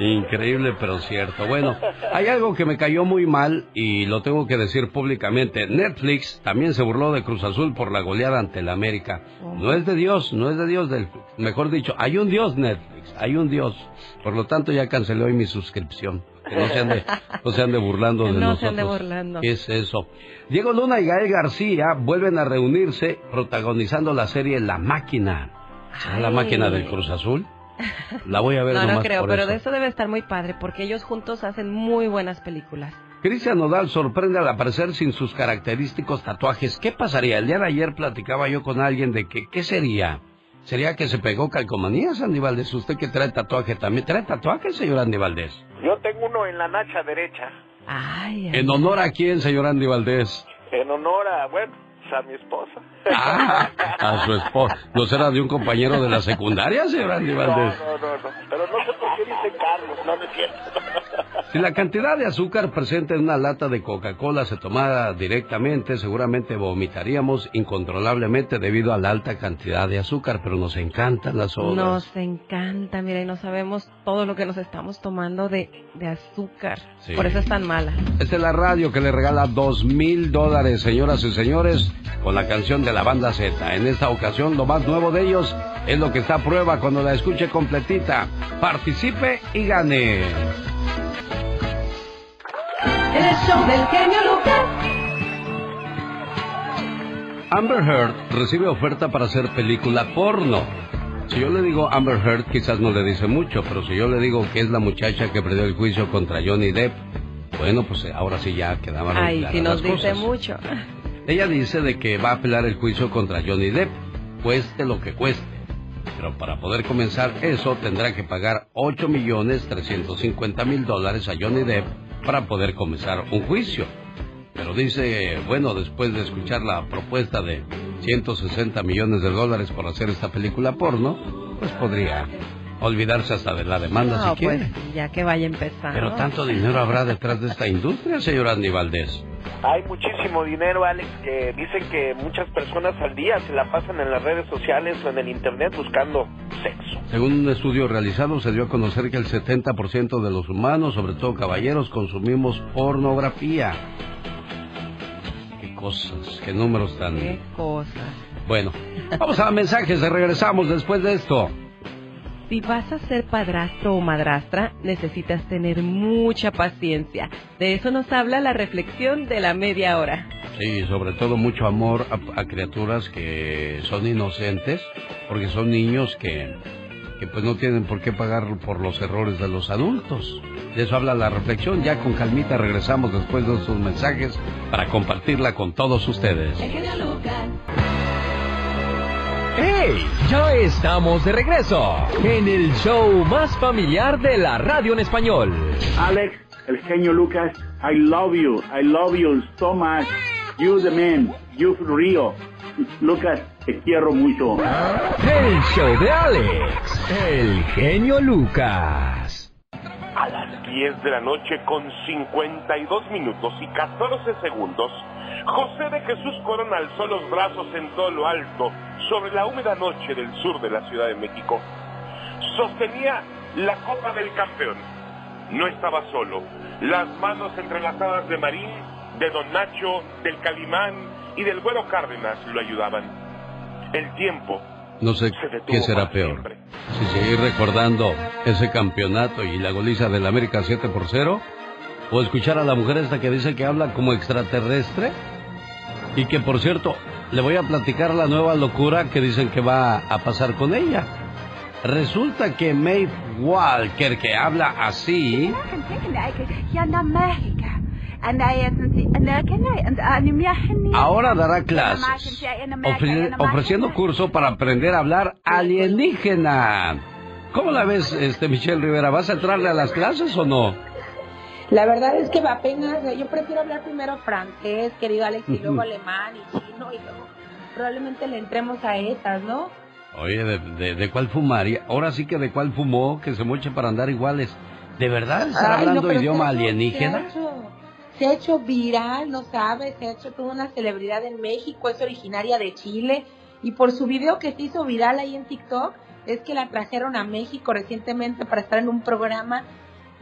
Increíble, pero cierto. Bueno, hay algo que me cayó muy mal y lo tengo que decir públicamente. Netflix también se burló de Cruz Azul por la goleada ante el América. No es de Dios, no es de Dios, del, mejor dicho, hay un Dios Netflix, hay un Dios. Por lo tanto, ya cancelé hoy mi suscripción. Que no se ande, no se ande burlando de No nosotros. se ande burlando. ¿Qué es eso? Diego Luna y Gael García vuelven a reunirse protagonizando la serie La Máquina. ¿Será la máquina del Cruz Azul? La voy a ver No, no nomás creo, por pero eso. de eso debe estar muy padre, porque ellos juntos hacen muy buenas películas. Cristian Nodal sorprende al aparecer sin sus característicos tatuajes. ¿Qué pasaría? El día de ayer platicaba yo con alguien de que, ¿qué sería? ¿Sería que se pegó calcomanías, Andy Valdés? ¿Usted que trae tatuaje también? ¿Trae tatuaje, señor Andy Valdés? Yo tengo uno en la nacha derecha, Ay, ¿En honor a quién, señor Andy Valdés? en honor a, bueno, a mi esposa. Ah, a su esposa. ¿No será de un compañero de la secundaria, señor Andy No, Valdés? no, no, no. Pero no sé por qué dice Carlos, no me cierto. Si la cantidad de azúcar presente en una lata de Coca-Cola se tomara directamente, seguramente vomitaríamos incontrolablemente debido a la alta cantidad de azúcar, pero nos encantan las sodas. Nos encanta, mira, y no sabemos todo lo que nos estamos tomando de, de azúcar. Sí. Por eso es tan mala. Esta es la radio que le regala dos mil dólares, señoras y señores, con la canción de la banda Z. En esta ocasión, lo más nuevo de ellos es lo que está a prueba cuando la escuche completita. Participe y gane. El show del genio Lucas. Amber Heard recibe oferta para hacer película porno. Si yo le digo Amber Heard, quizás no le dice mucho, pero si yo le digo que es la muchacha que perdió el juicio contra Johnny Depp, bueno, pues eh, ahora sí ya quedaban Ay, si nos las dice cosas. mucho. Ella dice de que va a apelar el juicio contra Johnny Depp, cueste lo que cueste. Pero para poder comenzar eso tendrá que pagar 8 millones 350 mil dólares a Johnny Depp para poder comenzar un juicio. Pero dice, bueno, después de escuchar la propuesta de 160 millones de dólares por hacer esta película porno, pues podría olvidarse hasta de la demanda No, si quiere. pues ya que vaya empezando. Pero tanto dinero habrá detrás de esta industria, señor Andy Valdés. Hay muchísimo dinero, Alex, que dicen que muchas personas al día se la pasan en las redes sociales o en el internet buscando sexo. Según un estudio realizado, se dio a conocer que el 70% de los humanos, sobre todo caballeros, consumimos pornografía. Qué cosas, qué números tan... Qué cosas. Bueno, vamos a mensajes, regresamos después de esto. Si vas a ser padrastro o madrastra, necesitas tener mucha paciencia. De eso nos habla la reflexión de la media hora. Sí, sobre todo mucho amor a, a criaturas que son inocentes, porque son niños que, que pues no tienen por qué pagar por los errores de los adultos. De eso habla la reflexión. Ya con calmita regresamos después de estos mensajes para compartirla con todos ustedes. ¡Hey! Ya estamos de regreso en el show más familiar de la radio en español. Alex, el genio Lucas, I love you. I love you so much. You the man. You Rio. Lucas, te quiero mucho. El show de Alex, el genio Lucas. A las 10 de la noche con 52 minutos y 14 segundos, José de Jesús Corona alzó los brazos en todo lo alto sobre la húmeda noche del sur de la Ciudad de México. Sostenía la copa del campeón. No estaba solo. Las manos entrelazadas de Marín, de Don Nacho, del Calimán y del Güero Cárdenas lo ayudaban. El tiempo No sé Se qué será peor. siempre. Si seguir recordando ese campeonato y la goliza del América 7 por 0, o escuchar a la mujer esta que dice que habla como extraterrestre, y que por cierto, le voy a platicar la nueva locura que dicen que va a pasar con ella. Resulta que Maeve Walker, que habla así, ahora dará clases, ofre- ofreciendo curso para aprender a hablar alienígena. ¿Cómo la ves, este Michelle Rivera? ¿Vas a entrarle a las clases o no? La verdad es que apenas, yo prefiero hablar primero francés, querido Alex, y luego alemán y chino y luego probablemente le entremos a esas, ¿no? Oye, ¿de, de, de cuál fumaría? Ahora sí que de cuál fumó, que se moche para andar iguales. ¿De verdad Ay, no, hablando idioma alienígena? Se ha, hecho, se ha hecho viral, no sabes, se ha hecho toda una celebridad en México, es originaria de Chile y por su video que se hizo viral ahí en TikTok es que la trajeron a México recientemente para estar en un programa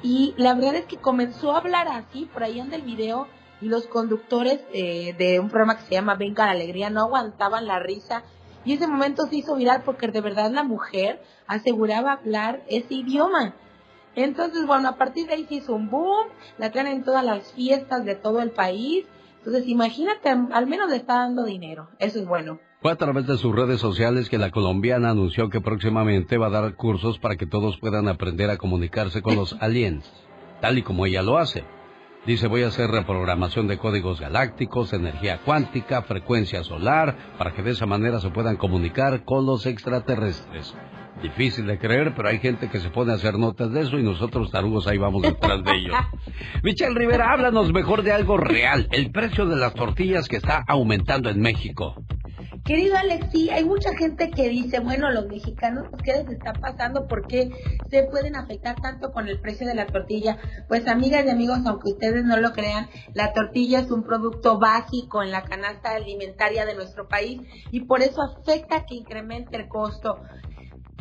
y la verdad es que comenzó a hablar así, por ahí anda el video y los conductores eh, de un programa que se llama Venga la Alegría no aguantaban la risa y ese momento se hizo viral porque de verdad la mujer aseguraba hablar ese idioma. Entonces, bueno, a partir de ahí se hizo un boom, la traen en todas las fiestas de todo el país. Entonces, imagínate, al menos le está dando dinero. Eso es bueno. Fue a través de sus redes sociales que la colombiana anunció que próximamente va a dar cursos para que todos puedan aprender a comunicarse con los aliens, tal y como ella lo hace. Dice, voy a hacer reprogramación de códigos galácticos, energía cuántica, frecuencia solar, para que de esa manera se puedan comunicar con los extraterrestres. Difícil de creer, pero hay gente que se pone a hacer notas de eso y nosotros tarugos ahí vamos detrás de ellos. Michelle Rivera, háblanos mejor de algo real, el precio de las tortillas que está aumentando en México. Querido Alex, sí, hay mucha gente que dice, bueno, los mexicanos, pues, ¿qué les está pasando? ¿Por qué se pueden afectar tanto con el precio de la tortilla? Pues amigas y amigos, aunque ustedes no lo crean, la tortilla es un producto básico en la canasta alimentaria de nuestro país y por eso afecta que incremente el costo.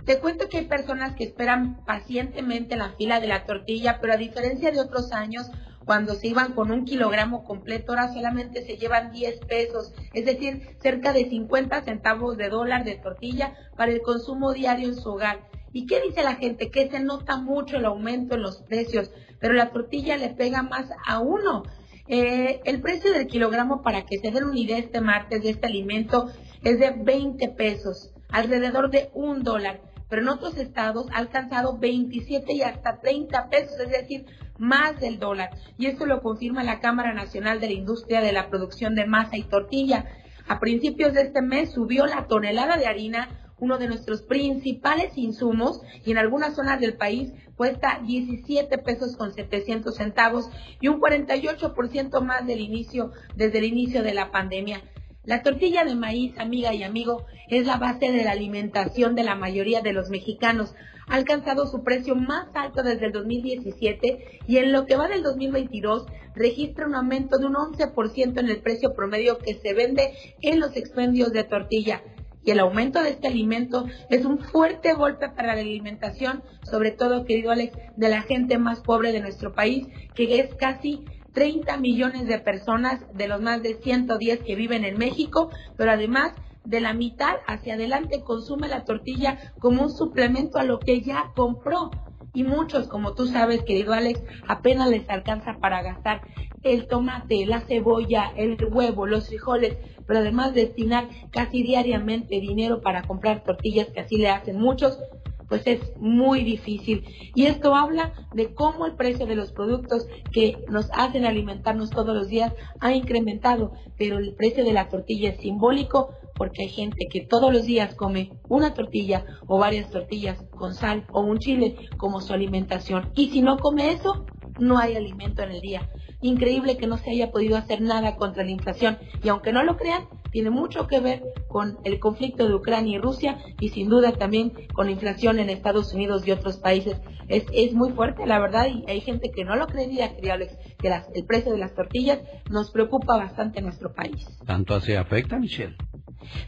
Te cuento que hay personas que esperan pacientemente en la fila de la tortilla, pero a diferencia de otros años, cuando se iban con un kilogramo completo, ahora solamente se llevan 10 pesos, es decir, cerca de 50 centavos de dólar de tortilla para el consumo diario en su hogar. ¿Y qué dice la gente? Que se nota mucho el aumento en los precios, pero la tortilla le pega más a uno. Eh, el precio del kilogramo, para que se den una idea este martes de este alimento, es de 20 pesos, alrededor de un dólar. Pero en otros estados ha alcanzado 27 y hasta 30 pesos, es decir, más del dólar. Y esto lo confirma la Cámara Nacional de la Industria de la Producción de Masa y Tortilla. A principios de este mes subió la tonelada de harina, uno de nuestros principales insumos, y en algunas zonas del país cuesta 17 pesos con 700 centavos y un 48% más del inicio, desde el inicio de la pandemia. La tortilla de maíz, amiga y amigo, es la base de la alimentación de la mayoría de los mexicanos. Ha alcanzado su precio más alto desde el 2017 y en lo que va del 2022 registra un aumento de un 11% en el precio promedio que se vende en los expendios de tortilla. Y el aumento de este alimento es un fuerte golpe para la alimentación, sobre todo, querido Alex, de la gente más pobre de nuestro país, que es casi 30 millones de personas de los más de 110 que viven en México, pero además de la mitad hacia adelante consume la tortilla como un suplemento a lo que ya compró. Y muchos, como tú sabes, querido Alex, apenas les alcanza para gastar el tomate, la cebolla, el huevo, los frijoles, pero además destinar casi diariamente dinero para comprar tortillas, que así le hacen muchos, pues es muy difícil. Y esto habla de cómo el precio de los productos que nos hacen alimentarnos todos los días ha incrementado, pero el precio de la tortilla es simbólico porque hay gente que todos los días come una tortilla o varias tortillas con sal o un chile como su alimentación. Y si no come eso, no hay alimento en el día. Increíble que no se haya podido hacer nada contra la inflación y aunque no lo crean, tiene mucho que ver con el conflicto de Ucrania y Rusia y sin duda también con la inflación en Estados Unidos y otros países. Es, es muy fuerte, la verdad, y hay gente que no lo creería, querido Alex, que las- el precio de las tortillas nos preocupa bastante en nuestro país. ¿Tanto así afecta, Michelle?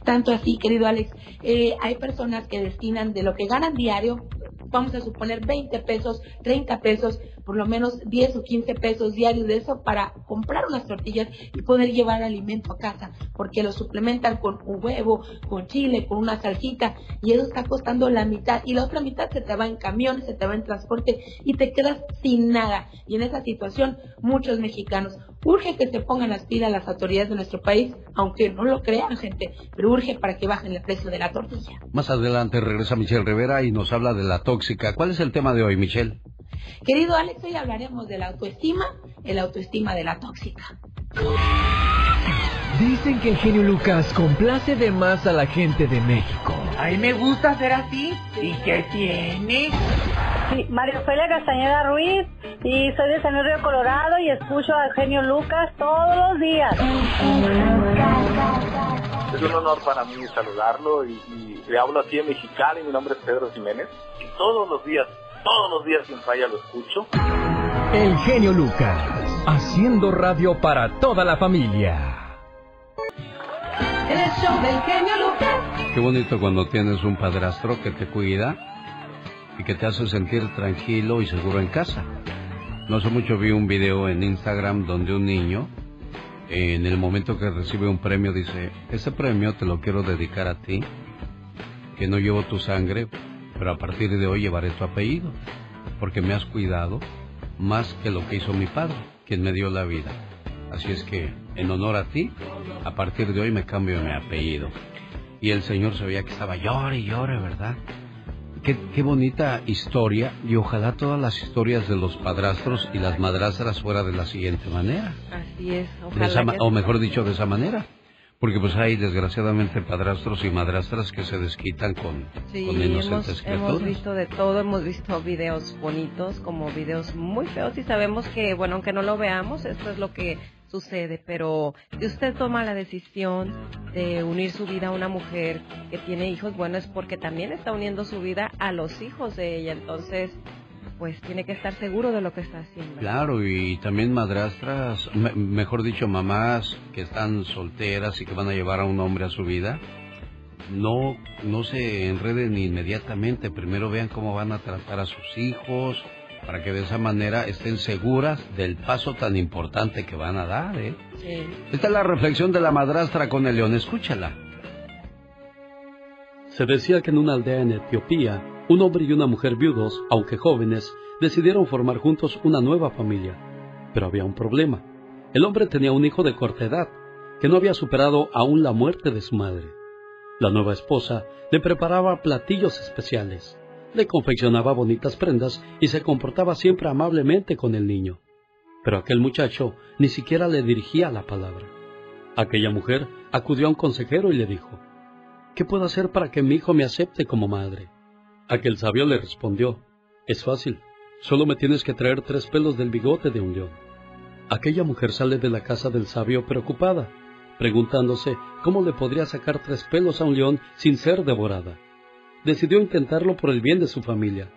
Tanto así, querido Alex, eh, hay personas que destinan de lo que ganan diario, vamos a suponer 20 pesos, 30 pesos, por lo menos 10 o 15 pesos diarios de eso para comprar unas tortillas y poder llevar alimento a casa, porque lo suplementan con un huevo, con chile, con una salsita, y eso está costando la mitad, y la otra mitad se te va en camiones, se te va en transporte, y te quedas sin nada. Y en esa situación, muchos mexicanos, urge que se pongan las pilas las autoridades de nuestro país, aunque no lo crean, gente, pero urge para que bajen el precio de la tortilla. Más adelante regresa Michelle Rivera y nos habla de la tóxica. ¿Cuál es el tema de hoy, Michelle? Querido Alex, hoy hablaremos de la autoestima, el autoestima de la tóxica. Dicen que el genio Lucas complace de más a la gente de México. A mí me gusta ser así. ¿Y qué tiene? Sí, María Ofelia Castañeda Ruiz y soy de San Luis Río Colorado y escucho al genio Lucas todos los días. Es un honor para mí saludarlo y, y le hablo aquí en Mexicali. Mi nombre es Pedro Jiménez y todos los días, todos los días sin falla lo escucho. El genio Lucas, haciendo radio para toda la familia. El. Qué bonito cuando tienes un padrastro que te cuida y que te hace sentir tranquilo y seguro en casa. No hace mucho vi un video en Instagram donde un niño, en el momento que recibe un premio, dice, ese premio te lo quiero dedicar a ti, que no llevo tu sangre, pero a partir de hoy llevaré tu apellido, porque me has cuidado más que lo que hizo mi padre, quien me dio la vida. Así es que, en honor a ti, a partir de hoy me cambio mi apellido. Y el señor se veía que estaba llore y llore, ¿verdad? Qué, qué, bonita historia y ojalá todas las historias de los padrastros y las madrastras fuera de la siguiente manera. Así es, ojalá. esa ma- que o mejor dicho, de esa manera. Porque pues hay desgraciadamente padrastros y madrastras que se desquitan con, Sí, con inocentes hemos, hemos visto de todo, hemos visto videos bonitos como videos muy feos y sabemos que, bueno, aunque no lo veamos, esto es lo que sucede, pero si usted toma la decisión de unir su vida a una mujer que tiene hijos, bueno, es porque también está uniendo su vida a los hijos de ella, entonces, pues tiene que estar seguro de lo que está haciendo. Claro, y también madrastras, me- mejor dicho, mamás que están solteras y que van a llevar a un hombre a su vida, no, no se enreden inmediatamente. Primero vean cómo van a tratar a sus hijos, para que de esa manera estén seguras del paso tan importante que van a dar, ¿eh? Sí. Esta es la reflexión de la madrastra con el león, escúchala. Se decía que en una aldea en Etiopía, un hombre y una mujer viudos, aunque jóvenes, decidieron formar juntos una nueva familia. Pero había un problema. El hombre tenía un hijo de corta edad, que no había superado aún la muerte de su madre. La nueva esposa le preparaba platillos especiales, le confeccionaba bonitas prendas y se comportaba siempre amablemente con el niño. Pero aquel muchacho ni siquiera le dirigía la palabra. Aquella mujer acudió a un consejero y le dijo, ¿Qué puedo hacer para que mi hijo me acepte como madre? Aquel sabio le respondió, Es fácil, solo me tienes que traer tres pelos del bigote de un león. Aquella mujer sale de la casa del sabio preocupada, preguntándose cómo le podría sacar tres pelos a un león sin ser devorada. Decidió intentarlo por el bien de su familia.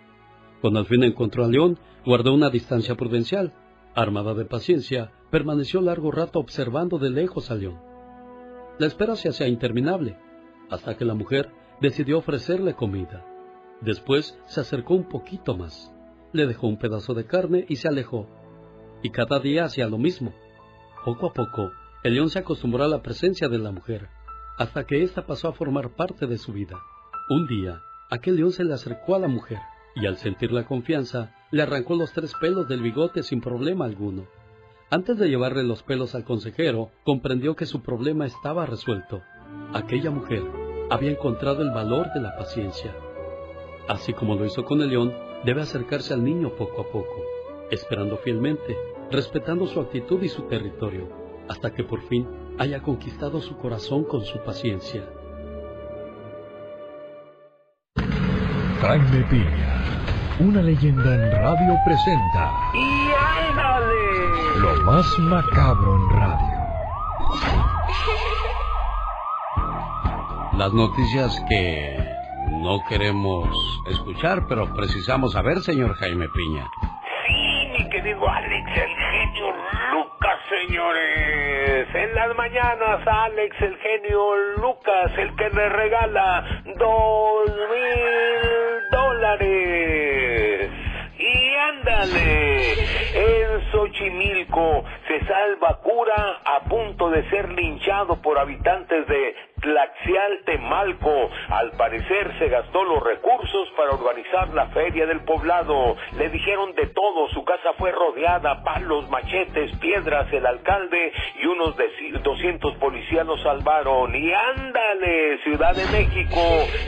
Cuando al fin encontró al león, guardó una distancia prudencial. Armada de paciencia, permaneció largo rato observando de lejos al león. La espera se hacía interminable, hasta que la mujer decidió ofrecerle comida. Después se acercó un poquito más, le dejó un pedazo de carne y se alejó. Y cada día hacía lo mismo. Poco a poco, el león se acostumbró a la presencia de la mujer, hasta que ésta pasó a formar parte de su vida. Un día, aquel león se le acercó a la mujer, y al sentir la confianza, le arrancó los tres pelos del bigote sin problema alguno. Antes de llevarle los pelos al consejero, comprendió que su problema estaba resuelto. Aquella mujer había encontrado el valor de la paciencia. Así como lo hizo con el león, debe acercarse al niño poco a poco, esperando fielmente, respetando su actitud y su territorio, hasta que por fin haya conquistado su corazón con su paciencia. Jaime Piña, una leyenda en radio presenta ¡Y ándale! lo más macabro en radio. Las noticias que no queremos escuchar, pero precisamos saber, señor Jaime Piña. Sí, mi querido Alex, el genio Lucas, señores. En las mañanas, Alex, el genio Lucas, el que le regala dos mil dólares. Y ándale, en Xochimilco se salva cura a punto de ser linchado por habitantes de Tlaxial Temalco. Al parecer se gastó los recursos para organizar la feria del poblado. Le dijeron de todo, su casa fue rodeada, palos, machetes, piedras, el alcalde y unos de 200 policías lo salvaron. Y ándale, Ciudad de México,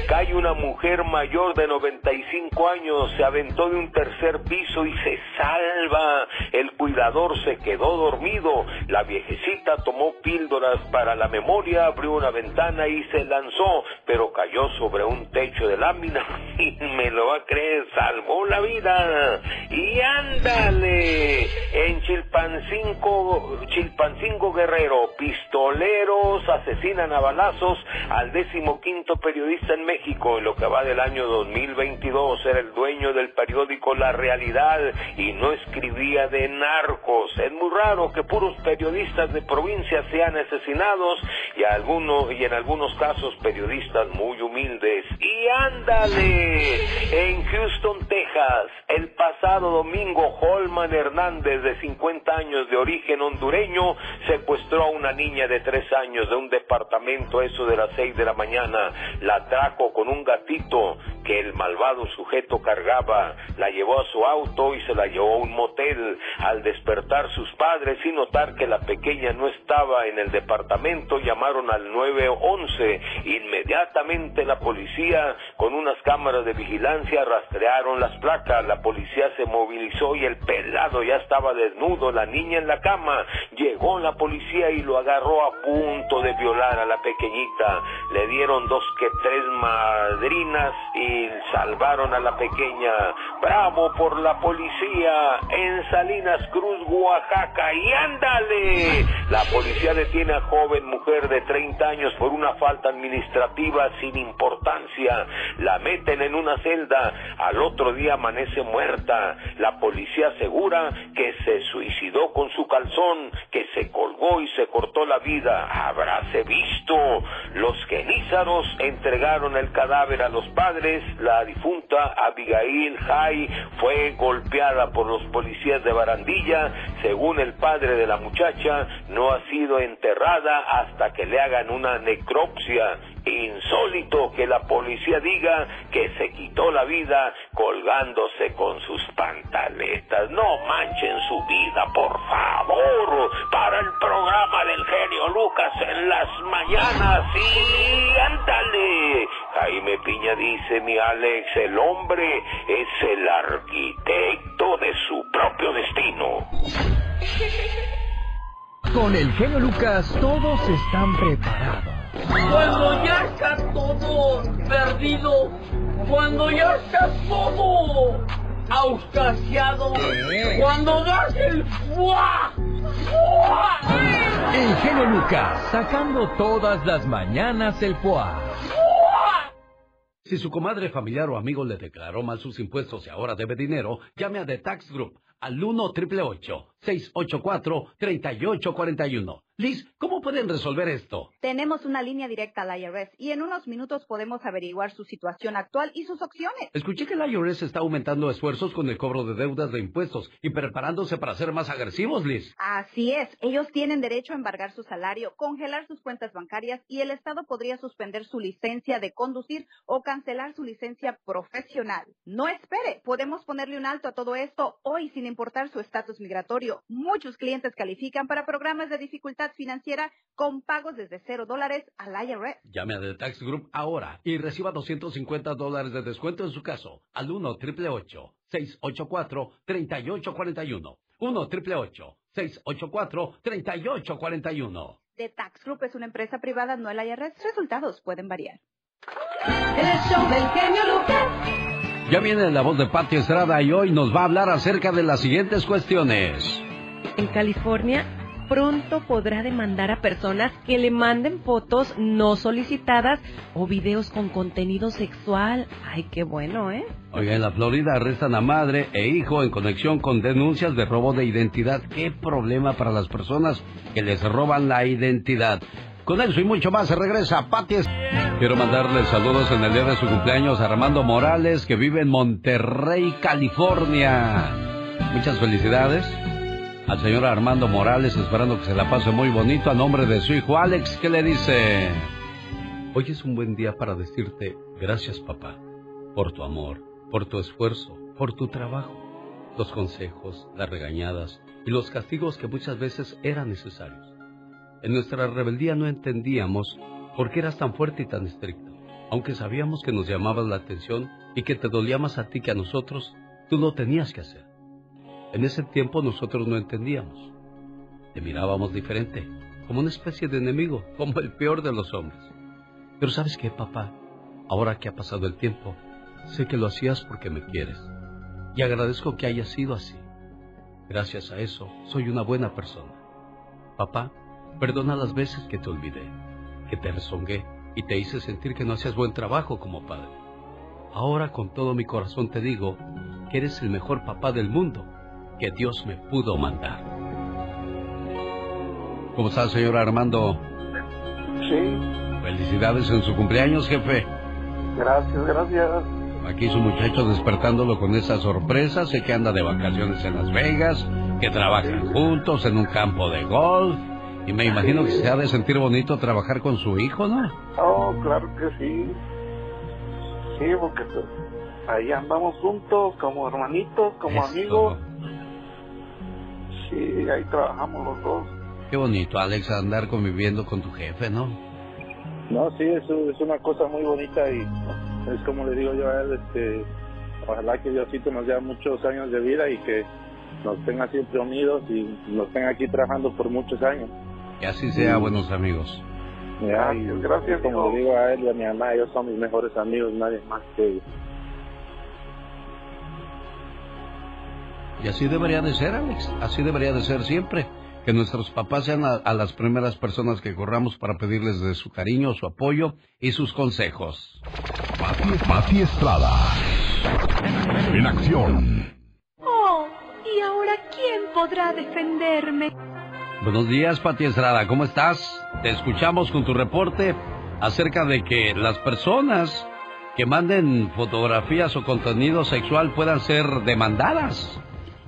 cae una mujer mayor de 95 años, se aventó de un tercer piso y se salva. El cuidador se quedó dormido. La viejecita tomó píldoras para la memoria, abrió una ventana y se lanzó, pero cayó sobre un techo de lámina y me lo va a creer, salvó la vida. Y ándale, en Chilpancingo, Chilpancingo Guerrero, pistoleros asesinan a balazos al decimoquinto periodista en México. En lo que va del año 2022 era el dueño del periódico La Realidad y no escribía de narcos. Es muy raro que puros periodistas de provincia sean asesinados y, algunos, algunos casos periodistas muy humildes. Y ándale, en Houston, Texas, el pasado domingo Holman Hernández, de 50 años de origen hondureño, secuestró a una niña de 3 años de un departamento, eso de las 6 de la mañana, la trajo con un gatito que el malvado sujeto cargaba, la llevó a su auto y se la llevó a un motel. Al despertar sus padres y notar que la pequeña no estaba en el departamento, llamaron al 911. Inmediatamente la policía, con unas cámaras de vigilancia, rastrearon las placas. La policía se movilizó y el pelado ya estaba desnudo, la niña en la cama. Llegó la policía y lo agarró a punto de violar a la pequeñita. Le dieron dos que tres madrinas y salvaron a la pequeña. Bravo por la policía en Salinas Cruz, Oaxaca. Y ándale. La policía detiene a joven mujer de 30 años una falta administrativa sin importancia. La meten en una celda. Al otro día amanece muerta. La policía asegura que se suicidó con su calzón, que se colgó y se cortó la vida. Habráse visto. Los genízaros entregaron el cadáver a los padres. La difunta Abigail Jai fue golpeada por los policías de Barandilla. Según el padre de la muchacha, no ha sido enterrada hasta que le hagan una necropsia. Insólito que la policía diga que se quitó la vida colgándose con sus pantaletas. No manchen su vida, por favor. Para el programa del genio Lucas en las mañanas. Sí, ándale. Jaime Piña dice, mi Alex, el hombre es el arquitecto de su propio destino. Con el genio Lucas todos están preparados. Cuando ya está todo perdido, cuando ya está todo auscasiado, cuando das el fuá, fuá. El genio Lucas sacando todas las mañanas el poa. Si su comadre, familiar o amigo le declaró mal sus impuestos y ahora debe dinero, llame a The Tax Group al 1 888 684 3841 Liz, ¿cómo pueden resolver esto? Tenemos una línea directa al IRS y en unos minutos podemos averiguar su situación actual y sus opciones. Escuché que el IRS está aumentando esfuerzos con el cobro de deudas de impuestos y preparándose para ser más agresivos, Liz. Así es, ellos tienen derecho a embargar su salario, congelar sus cuentas bancarias y el Estado podría suspender su licencia de conducir o cancelar su licencia profesional. No espere, podemos ponerle un alto a todo esto hoy sin importar su estatus migratorio. Muchos clientes califican para programas de dificultad financiera con pagos desde cero dólares al IRS. Llame a The Tax Group ahora y reciba 250 dólares de descuento en su caso al 1 888 684 3841 1 888 684 3841 The Tax Group es una empresa privada, no el IRS. Resultados pueden variar. El show del genio Lucas. Ya viene la voz de Pati Estrada y hoy nos va a hablar acerca de las siguientes cuestiones. En California, pronto podrá demandar a personas que le manden fotos no solicitadas o videos con contenido sexual. Ay, qué bueno, ¿eh? Oiga, en la Florida arrestan a madre e hijo en conexión con denuncias de robo de identidad. Qué problema para las personas que les roban la identidad. Con eso y mucho más se regresa Pati. Quiero mandarle saludos en el día de su cumpleaños a Armando Morales, que vive en Monterrey, California. Muchas felicidades al señor Armando Morales, esperando que se la pase muy bonito a nombre de su hijo Alex, que le dice, hoy es un buen día para decirte gracias papá, por tu amor, por tu esfuerzo, por tu trabajo, los consejos, las regañadas y los castigos que muchas veces eran necesarios. En nuestra rebeldía no entendíamos por qué eras tan fuerte y tan estricto. Aunque sabíamos que nos llamabas la atención y que te dolía más a ti que a nosotros, tú lo tenías que hacer. En ese tiempo nosotros no entendíamos. Te mirábamos diferente, como una especie de enemigo, como el peor de los hombres. Pero sabes qué, papá, ahora que ha pasado el tiempo, sé que lo hacías porque me quieres. Y agradezco que haya sido así. Gracias a eso, soy una buena persona. Papá, Perdona las veces que te olvidé, que te rezongué y te hice sentir que no hacías buen trabajo como padre. Ahora con todo mi corazón te digo que eres el mejor papá del mundo que Dios me pudo mandar. ¿Cómo está, señor Armando? Sí. Felicidades en su cumpleaños, jefe. Gracias, gracias. Aquí su muchacho despertándolo con esa sorpresa. Sé que anda de vacaciones en Las Vegas, que trabajan juntos en un campo de golf. Y me imagino que se ha de sentir bonito trabajar con su hijo, ¿no? Oh, claro que sí. Sí, porque pues, ahí andamos juntos como hermanitos, como Eso. amigos. Sí, ahí trabajamos los dos. Qué bonito, Alex, andar conviviendo con tu jefe, ¿no? No, sí, eso es una cosa muy bonita y es como le digo yo a él, este, ojalá que Diosito nos dé muchos años de vida y que nos tenga siempre unidos y nos tenga aquí trabajando por muchos años. Que así sea, buenos amigos. Gracias, gracias. Como le digo a él y a mi mamá, ellos son mis mejores amigos, nadie más que ellos. Y así debería de ser, Alex. Así debería de ser siempre. Que nuestros papás sean a, a las primeras personas que corramos para pedirles de su cariño, su apoyo y sus consejos. Pati, Pati Estrada. En acción. Oh, ¿y ahora quién podrá defenderme? Buenos días, Pati Estrada. ¿Cómo estás? Te escuchamos con tu reporte acerca de que las personas que manden fotografías o contenido sexual puedan ser demandadas.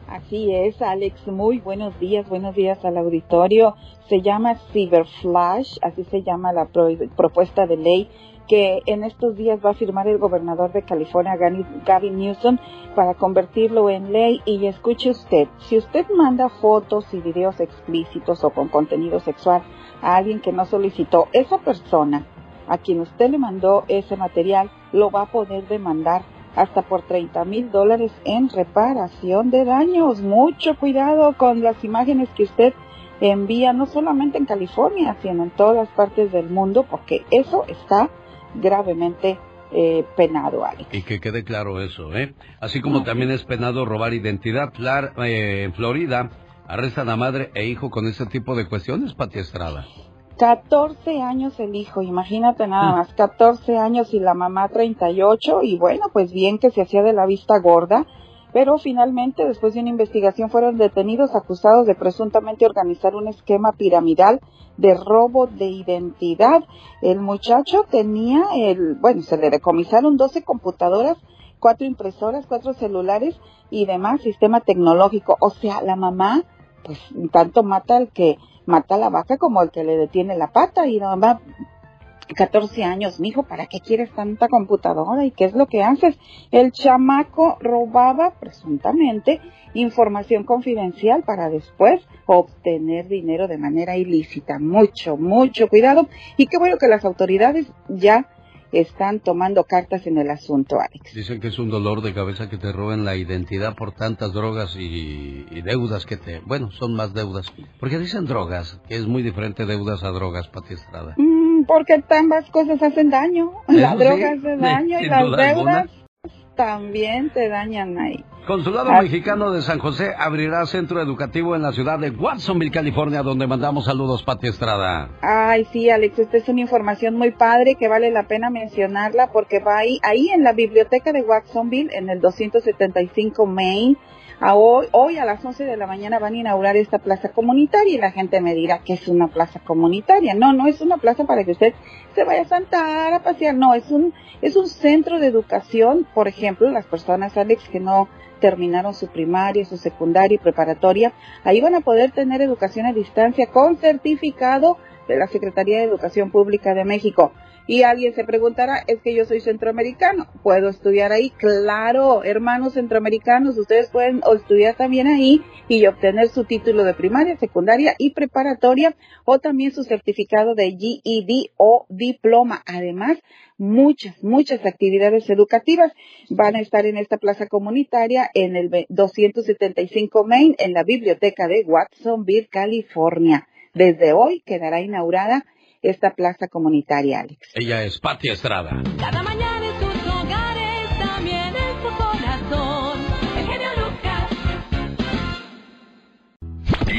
Así es, Alex. Muy buenos días, buenos días al auditorio. Se llama Cyberflash, así se llama la pro- propuesta de ley que en estos días va a firmar el gobernador de California, Gavin Newsom, para convertirlo en ley. Y escuche usted, si usted manda fotos y videos explícitos o con contenido sexual a alguien que no solicitó, esa persona a quien usted le mandó ese material lo va a poder demandar hasta por 30 mil dólares en reparación de daños. Mucho cuidado con las imágenes que usted envía, no solamente en California, sino en todas partes del mundo, porque eso está gravemente eh, penado, Alex. Y que quede claro eso, ¿eh? Así como también es penado robar identidad. Eh, en Florida arrestan a madre e hijo con ese tipo de cuestiones, Pati Estrada. 14 años el hijo, imagínate nada más, 14 años y la mamá 38 y bueno, pues bien que se hacía de la vista gorda, pero finalmente después de una investigación fueron detenidos acusados de presuntamente organizar un esquema piramidal de robo de identidad. El muchacho tenía el, bueno, se le decomisaron 12 computadoras, cuatro impresoras, cuatro celulares y demás sistema tecnológico. O sea, la mamá, pues tanto mata al que mata a la vaca como el que le detiene la pata y nada más 14 años, mijo, ¿para qué quieres tanta computadora? ¿Y qué es lo que haces? El chamaco robaba presuntamente información confidencial para después obtener dinero de manera ilícita. Mucho, mucho cuidado. Y qué bueno que las autoridades ya están tomando cartas en el asunto, Alex. Dicen que es un dolor de cabeza que te roben la identidad por tantas drogas y, y deudas que te... Bueno, son más deudas. Porque dicen drogas, que es muy diferente deudas a drogas, Pati Estrada. Mm, porque ambas cosas hacen daño. La Eso droga sí, hace sí, daño y las deudas alguna. También te dañan ahí. Consulado Así- Mexicano de San José abrirá centro educativo en la ciudad de Watsonville, California, donde mandamos saludos, Pati Estrada. Ay, sí, Alex, esta es una información muy padre que vale la pena mencionarla porque va ahí, ahí en la biblioteca de Watsonville, en el 275 Main. A hoy, hoy a las 11 de la mañana van a inaugurar esta plaza comunitaria y la gente me dirá que es una plaza comunitaria. No, no es una plaza para que usted se vaya a sentar a pasear. No, es un, es un centro de educación. Por ejemplo, las personas, Alex, que no terminaron su primaria, su secundaria y preparatoria, ahí van a poder tener educación a distancia con certificado de la Secretaría de Educación Pública de México. Y alguien se preguntará, es que yo soy centroamericano, ¿puedo estudiar ahí? Claro, hermanos centroamericanos, ustedes pueden estudiar también ahí y obtener su título de primaria, secundaria y preparatoria o también su certificado de GED o diploma. Además, muchas, muchas actividades educativas van a estar en esta plaza comunitaria en el ve- 275 Main en la biblioteca de Watsonville, California. Desde hoy quedará inaugurada esta plaza comunitaria, Alex. Ella es Pati Estrada. Cada mañana en tus hogares, también en tu corazón. El genio Lucas.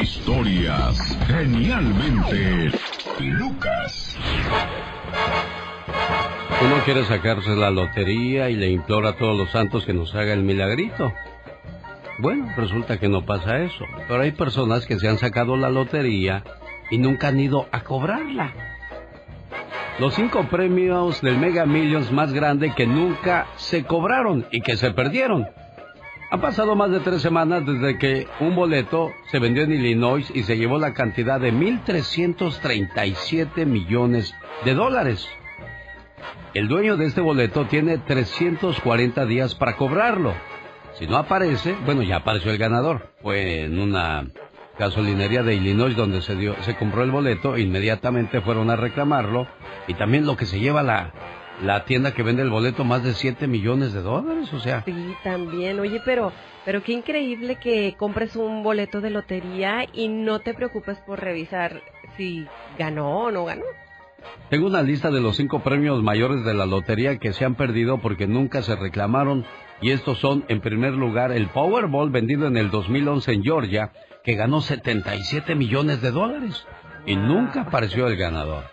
Historias genialmente Lucas. Uno quiere sacarse la lotería y le implora a todos los santos que nos haga el milagrito. Bueno, resulta que no pasa eso. Pero hay personas que se han sacado la lotería y nunca han ido a cobrarla. Los cinco premios del Mega Millions más grande que nunca se cobraron y que se perdieron. Han pasado más de tres semanas desde que un boleto se vendió en Illinois y se llevó la cantidad de 1.337 millones de dólares. El dueño de este boleto tiene 340 días para cobrarlo. Si no aparece, bueno, ya apareció el ganador. Fue en una gasolinería de Illinois donde se dio, se compró el boleto, inmediatamente fueron a reclamarlo y también lo que se lleva la, la tienda que vende el boleto más de 7 millones de dólares, o sea. Sí, también. Oye, pero, pero qué increíble que compres un boleto de lotería y no te preocupes por revisar si ganó o no ganó. Tengo una lista de los cinco premios mayores de la lotería que se han perdido porque nunca se reclamaron y estos son, en primer lugar, el Powerball vendido en el 2011 en Georgia, que ganó 77 millones de dólares y nunca apareció el ganador.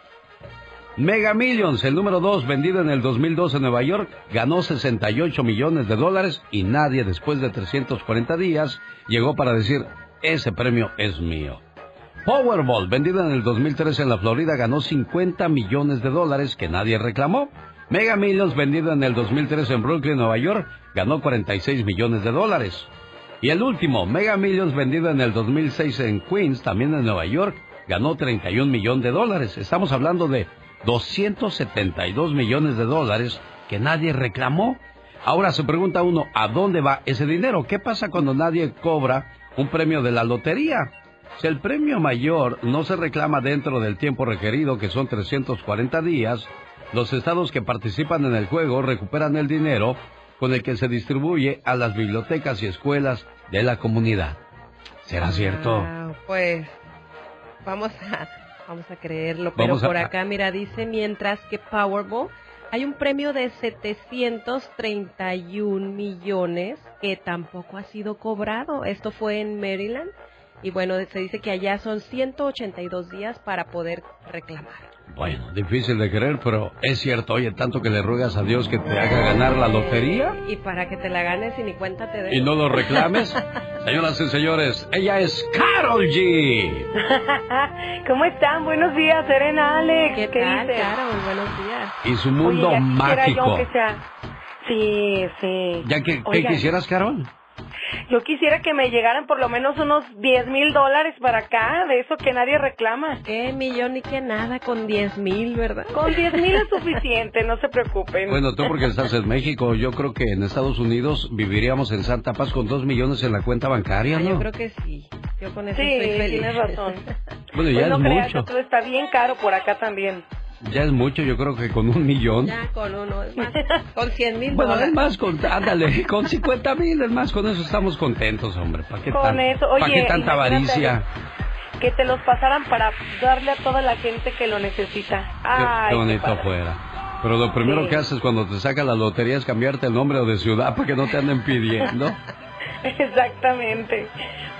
Mega Millions, el número 2, vendido en el 2002 en Nueva York, ganó 68 millones de dólares y nadie después de 340 días llegó para decir, ese premio es mío. Powerball, vendido en el 2003 en la Florida, ganó 50 millones de dólares que nadie reclamó. Mega Millions, vendido en el 2003 en Brooklyn, Nueva York, ganó 46 millones de dólares. Y el último, Mega Millions, vendido en el 2006 en Queens, también en Nueva York, ganó 31 millones de dólares. Estamos hablando de 272 millones de dólares que nadie reclamó. Ahora se pregunta uno, ¿a dónde va ese dinero? ¿Qué pasa cuando nadie cobra un premio de la lotería? Si el premio mayor no se reclama dentro del tiempo requerido, que son 340 días, los estados que participan en el juego recuperan el dinero con el que se distribuye a las bibliotecas y escuelas de la comunidad. ¿Será cierto? Ah, pues vamos a Vamos a creerlo, pero por acá, mira, dice, mientras que Powerball hay un premio de 731 millones que tampoco ha sido cobrado. Esto fue en Maryland. Y bueno, se dice que allá son 182 días para poder reclamar. Bueno, difícil de creer, pero es cierto. Oye, tanto que le ruegas a Dios que te haga ganar la lotería. Y para que te la ganes y ni cuenta te dé. Y no lo reclames. Señoras y señores, ella es Carol G. ¿Cómo están? Buenos días, Serena, Alex. ¿Qué, tal, Carol? Buenos días. Y su mundo mágico. que sea... Sí, sí. ¿Ya que, ¿Qué quisieras, Carol? Yo quisiera que me llegaran por lo menos unos 10 mil dólares para acá, de eso que nadie reclama. ¿Qué millón ni que nada con 10 mil, verdad? Con 10 mil es suficiente, no se preocupen. Bueno, tú porque estás en México, yo creo que en Estados Unidos viviríamos en Santa Paz con 2 millones en la cuenta bancaria, ¿no? yo creo que sí. Yo con eso sí, estoy feliz. tienes razón. bueno, ya pues es no creas, mucho. todo está bien caro por acá también. Ya es mucho, yo creo que con un millón. Ya con uno, es más, con 100 mil Bueno, es más, con, ándale, con 50 mil, es más, con eso estamos contentos, hombre. ¿Para qué, Con tan- eso, ¿para qué tanta avaricia? Que te los pasaran para darle a toda la gente que lo necesita. Qué- Ay, qué bonito padre. fuera. Pero lo primero Sí. que haces cuando te saca la lotería es cambiarte el nombre o de ciudad para que no te anden pidiendo. Exactamente.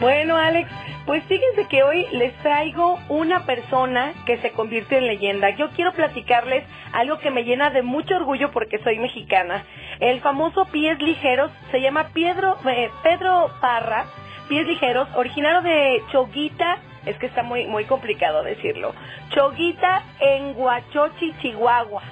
Bueno, Alex, pues fíjense que hoy les traigo una persona que se convirtió en leyenda. Yo quiero platicarles algo que me llena de mucho orgullo porque soy mexicana. El famoso Pies Ligeros se llama Pedro, eh, Pedro Parra, Pies Ligeros, originario de Choguita, es que está muy, muy complicado decirlo, Choguita en Huachochi, Chihuahua.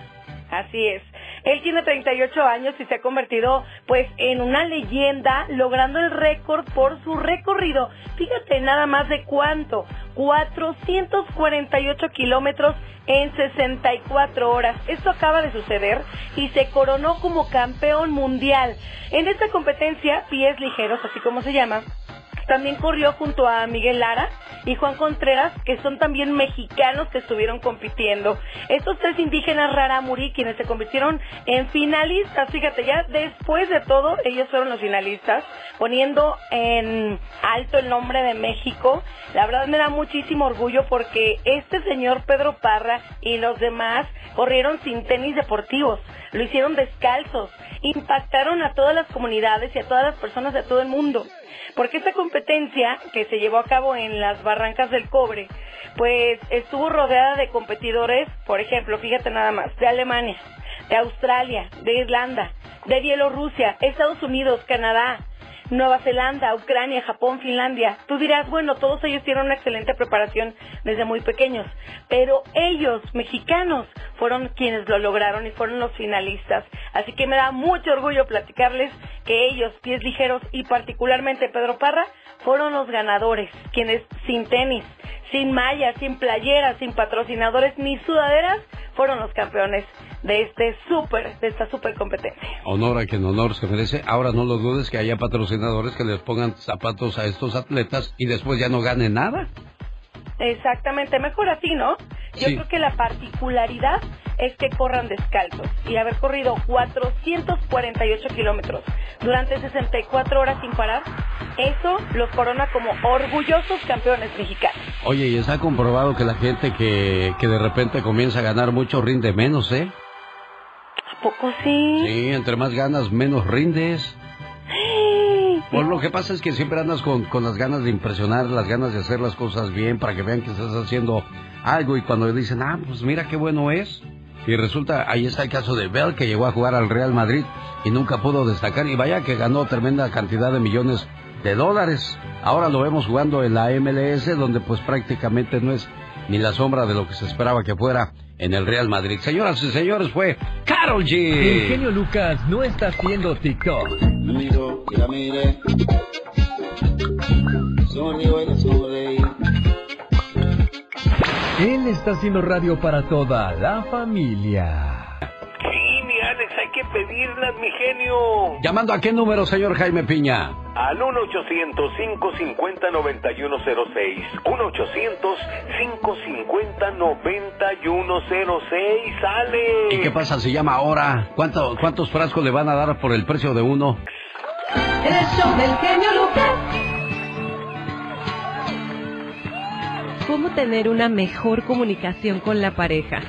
Así es. Él tiene 38 años y se ha convertido pues en una leyenda logrando el récord por su recorrido. Fíjate nada más de cuánto. 448 kilómetros en 64 horas. Esto acaba de suceder y se coronó como campeón mundial. En esta competencia, pies ligeros, así como se llama, también corrió junto a Miguel Lara y Juan Contreras, que son también mexicanos que estuvieron compitiendo. Estos tres indígenas rarámuri, quienes se convirtieron en finalistas, fíjate, ya después de todo, ellos fueron los finalistas, poniendo en alto el nombre de México. La verdad me da muchísimo orgullo porque este señor Pedro Parra y los demás corrieron sin tenis deportivos, lo hicieron descalzos, impactaron a todas las comunidades y a todas las personas de todo el mundo. Porque esta, com- competencia que se llevó a cabo en las Barrancas del Cobre, pues estuvo rodeada de competidores, por ejemplo, fíjate nada más, de Alemania, de Australia, de Irlanda, de Bielorrusia, Estados Unidos, Canadá, Nueva Zelanda, Ucrania, Japón, Finlandia. Tú dirás, bueno, todos ellos tienen una excelente preparación desde muy pequeños, pero ellos, mexicanos, fueron quienes lo lograron y fueron los finalistas. Así que me da mucho orgullo platicarles que ellos, pies ligeros y particularmente Pedro Parra, fueron los ganadores, quienes sin tenis, sin mallas, sin playeras, sin patrocinadores ni sudaderas, fueron los campeones de este super, de esta super competencia. Honor a quien honor se merece. Ahora no lo dudes que haya patrocinadores que les pongan zapatos a estos atletas y después ya no ganen nada. Exactamente, mejor así, ¿no? Yo Sí. creo que la particularidad es que corran descalzos y haber corrido 448 kilómetros durante 64 horas sin parar, eso los corona como orgullosos campeones mexicanos. Oye, y está comprobado que la gente que, que de repente comienza a ganar mucho rinde menos, ¿eh? ¿A poco sí? Sí, entre más ganas, menos rindes. Pues lo que pasa es que siempre andas con, con las ganas de impresionar, las ganas de hacer las cosas bien para que vean que estás haciendo algo y cuando dicen, ah, pues mira qué bueno es. Y resulta, ahí está el caso de Bell que llegó a jugar al Real Madrid y nunca pudo destacar y vaya que ganó tremenda cantidad de millones de dólares. Ahora lo vemos jugando en la MLS donde pues prácticamente no es ni la sombra de lo que se esperaba que fuera en el Real Madrid. Señoras y señores, fue Carol El G. genio Lucas no está haciendo TikTok. Me miro y la mire. Él está haciendo radio para toda la familia. Alex, hay que pedirlas, mi genio. ¿Llamando a qué número, señor Jaime Piña? Al 1-800-550-9106. 1-800-550-9106. ¡Sale! ¿Y qué pasa si llama ahora? ¿Cuánto- ¿Cuántos frascos le van a dar por el precio de uno? El show del genio Lucas. ¿Cómo tener una mejor comunicación con la pareja?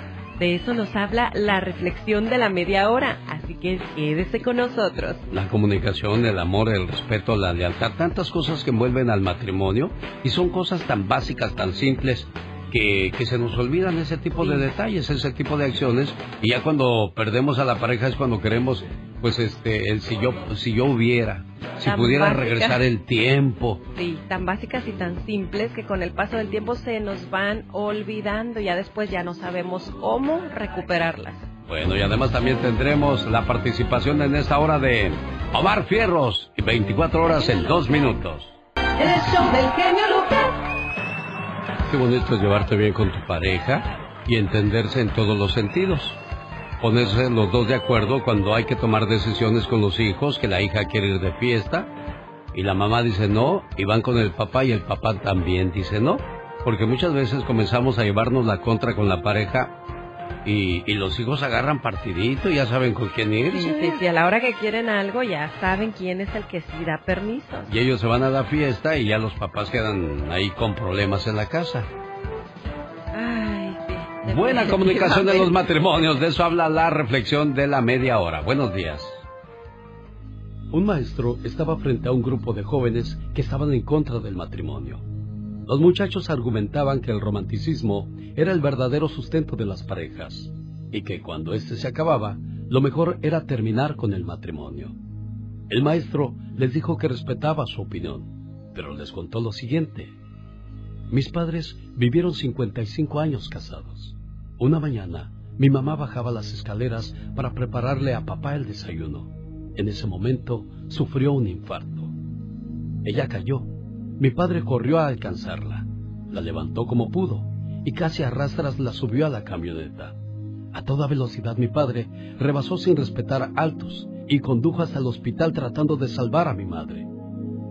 De eso nos habla la reflexión de la media hora, así que quédese con nosotros. La comunicación, el amor, el respeto, la lealtad, tantas cosas que envuelven al matrimonio y son cosas tan básicas, tan simples que, que se nos olvidan ese tipo de detalles, ese tipo de acciones y ya cuando perdemos a la pareja es cuando queremos, pues este, el si yo, si yo hubiera, si Tan pudiera básicas. regresar el tiempo. Sí, tan básicas y tan simples que con el paso del tiempo se nos van olvidando y ya después ya no sabemos cómo recuperarlas. Bueno, y además también tendremos la participación en esta hora de Omar Fierros y 24 horas en 2 minutos. El show del genio Lucas. Qué bonito es llevarte bien con tu pareja y entenderse en todos los sentidos. Ponerse los dos de acuerdo cuando hay que tomar decisiones con los hijos, que la hija quiere ir de fiesta y la mamá dice no, y van con el papá y el papá también dice no. Porque muchas veces comenzamos a llevarnos la contra con la pareja y, y los hijos agarran partidito ya saben con quién ir. Sí, sí, sí, a la hora que quieren algo ya saben quién es el que sí da permiso. Y ellos se van a la fiesta y ya los papás quedan ahí con problemas en la casa. Ay, sí. Buena comunicación de los matrimonios, de eso habla la reflexión de la media hora. Buenos días. Un maestro estaba frente a un grupo de jóvenes que estaban en contra del matrimonio. Los muchachos argumentaban que el romanticismo era el verdadero sustento de las parejas y que cuando éste se acababa, lo mejor era terminar con el matrimonio. El maestro les dijo que respetaba su opinión, pero les contó lo siguiente. Mis padres vivieron 55 años casados. Una mañana, mi mamá bajaba las escaleras para prepararle a papá el desayuno. En ese momento sufrió un infarto. Ella cayó. Mi padre corrió a alcanzarla. La levantó como pudo y casi a rastras la subió a la camioneta. A toda velocidad mi padre rebasó sin respetar altos y condujo hasta el hospital tratando de salvar a mi madre.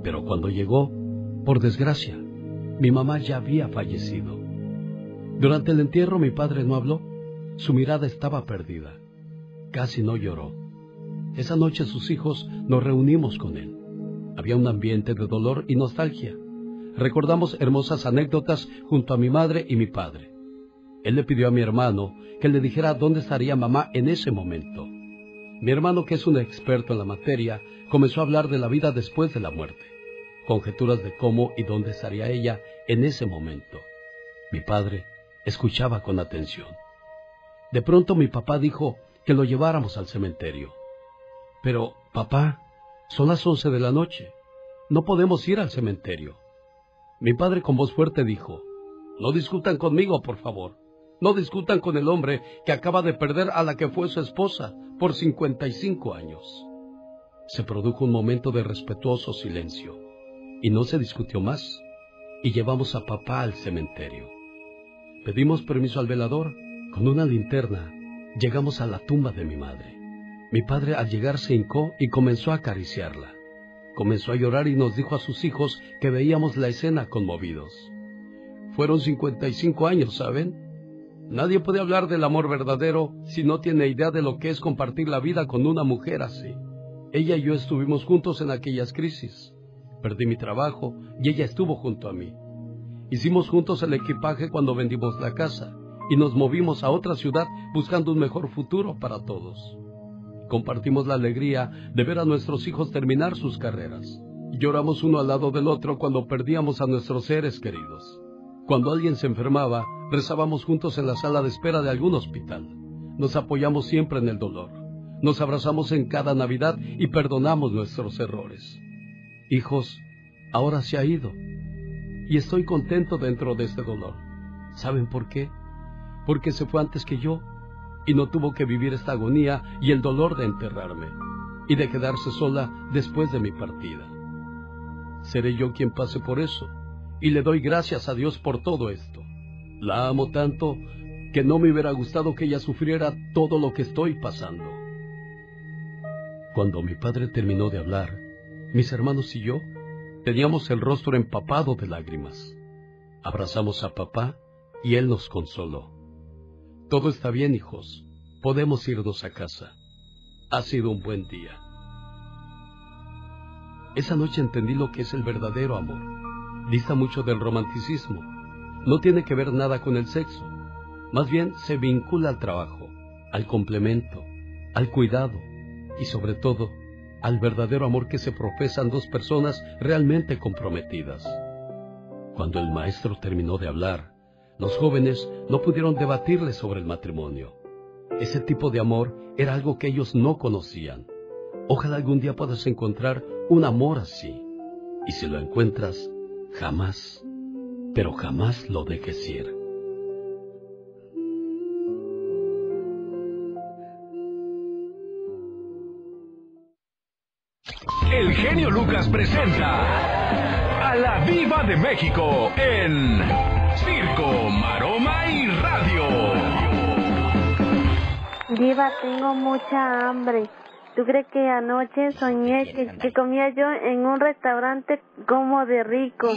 Pero cuando llegó, por desgracia, mi mamá ya había fallecido. Durante el entierro mi padre no habló. Su mirada estaba perdida. Casi no lloró. Esa noche sus hijos nos reunimos con él. Había un ambiente de dolor y nostalgia. Recordamos hermosas anécdotas junto a mi madre y mi padre. Él le pidió a mi hermano que le dijera dónde estaría mamá en ese momento. Mi hermano, que es un experto en la materia, comenzó a hablar de la vida después de la muerte. conjeturas de cómo y dónde estaría ella en ese momento. Mi padre escuchaba con atención. De pronto mi papá dijo que lo lleváramos al cementerio. Pero, papá, son las once de la noche. No podemos ir al cementerio. Mi padre con voz fuerte dijo, No discutan conmigo, por favor. No discutan con el hombre que acaba de perder a la que fue su esposa por 55 años. Se produjo un momento de respetuoso silencio y no se discutió más y llevamos a papá al cementerio. Pedimos permiso al velador. Con una linterna llegamos a la tumba de mi madre. Mi padre al llegar se hincó y comenzó a acariciarla. Comenzó a llorar y nos dijo a sus hijos que veíamos la escena conmovidos. Fueron 55 años, ¿saben? Nadie puede hablar del amor verdadero si no tiene idea de lo que es compartir la vida con una mujer así. Ella y yo estuvimos juntos en aquellas crisis. Perdí mi trabajo y ella estuvo junto a mí. Hicimos juntos el equipaje cuando vendimos la casa y nos movimos a otra ciudad buscando un mejor futuro para todos. Compartimos la alegría de ver a nuestros hijos terminar sus carreras. Lloramos uno al lado del otro cuando perdíamos a nuestros seres queridos. Cuando alguien se enfermaba, rezábamos juntos en la sala de espera de algún hospital. Nos apoyamos siempre en el dolor. Nos abrazamos en cada Navidad y perdonamos nuestros errores. Hijos, ahora se ha ido. Y estoy contento dentro de este dolor. ¿Saben por qué? Porque se fue antes que yo y no tuvo que vivir esta agonía y el dolor de enterrarme y de quedarse sola después de mi partida. Seré yo quien pase por eso y le doy gracias a Dios por todo esto. La amo tanto que no me hubiera gustado que ella sufriera todo lo que estoy pasando. Cuando mi padre terminó de hablar, mis hermanos y yo teníamos el rostro empapado de lágrimas. Abrazamos a papá y él nos consoló. Todo está bien, hijos. Podemos irnos a casa. Ha sido un buen día. Esa noche entendí lo que es el verdadero amor. Dista mucho del romanticismo. No tiene que ver nada con el sexo. Más bien se vincula al trabajo, al complemento, al cuidado y sobre todo al verdadero amor que se profesan dos personas realmente comprometidas. Cuando el maestro terminó de hablar, los jóvenes no pudieron debatirle sobre el matrimonio. Ese tipo de amor era algo que ellos no conocían. Ojalá algún día puedas encontrar un amor así. Y si lo encuentras, jamás, pero jamás lo dejes ir. El genio Lucas presenta a la Viva de México en Circo, Maroma y Radio. Diva, tengo mucha hambre. ¿Tú crees que anoche soñé que, que comía yo en un restaurante como de rico?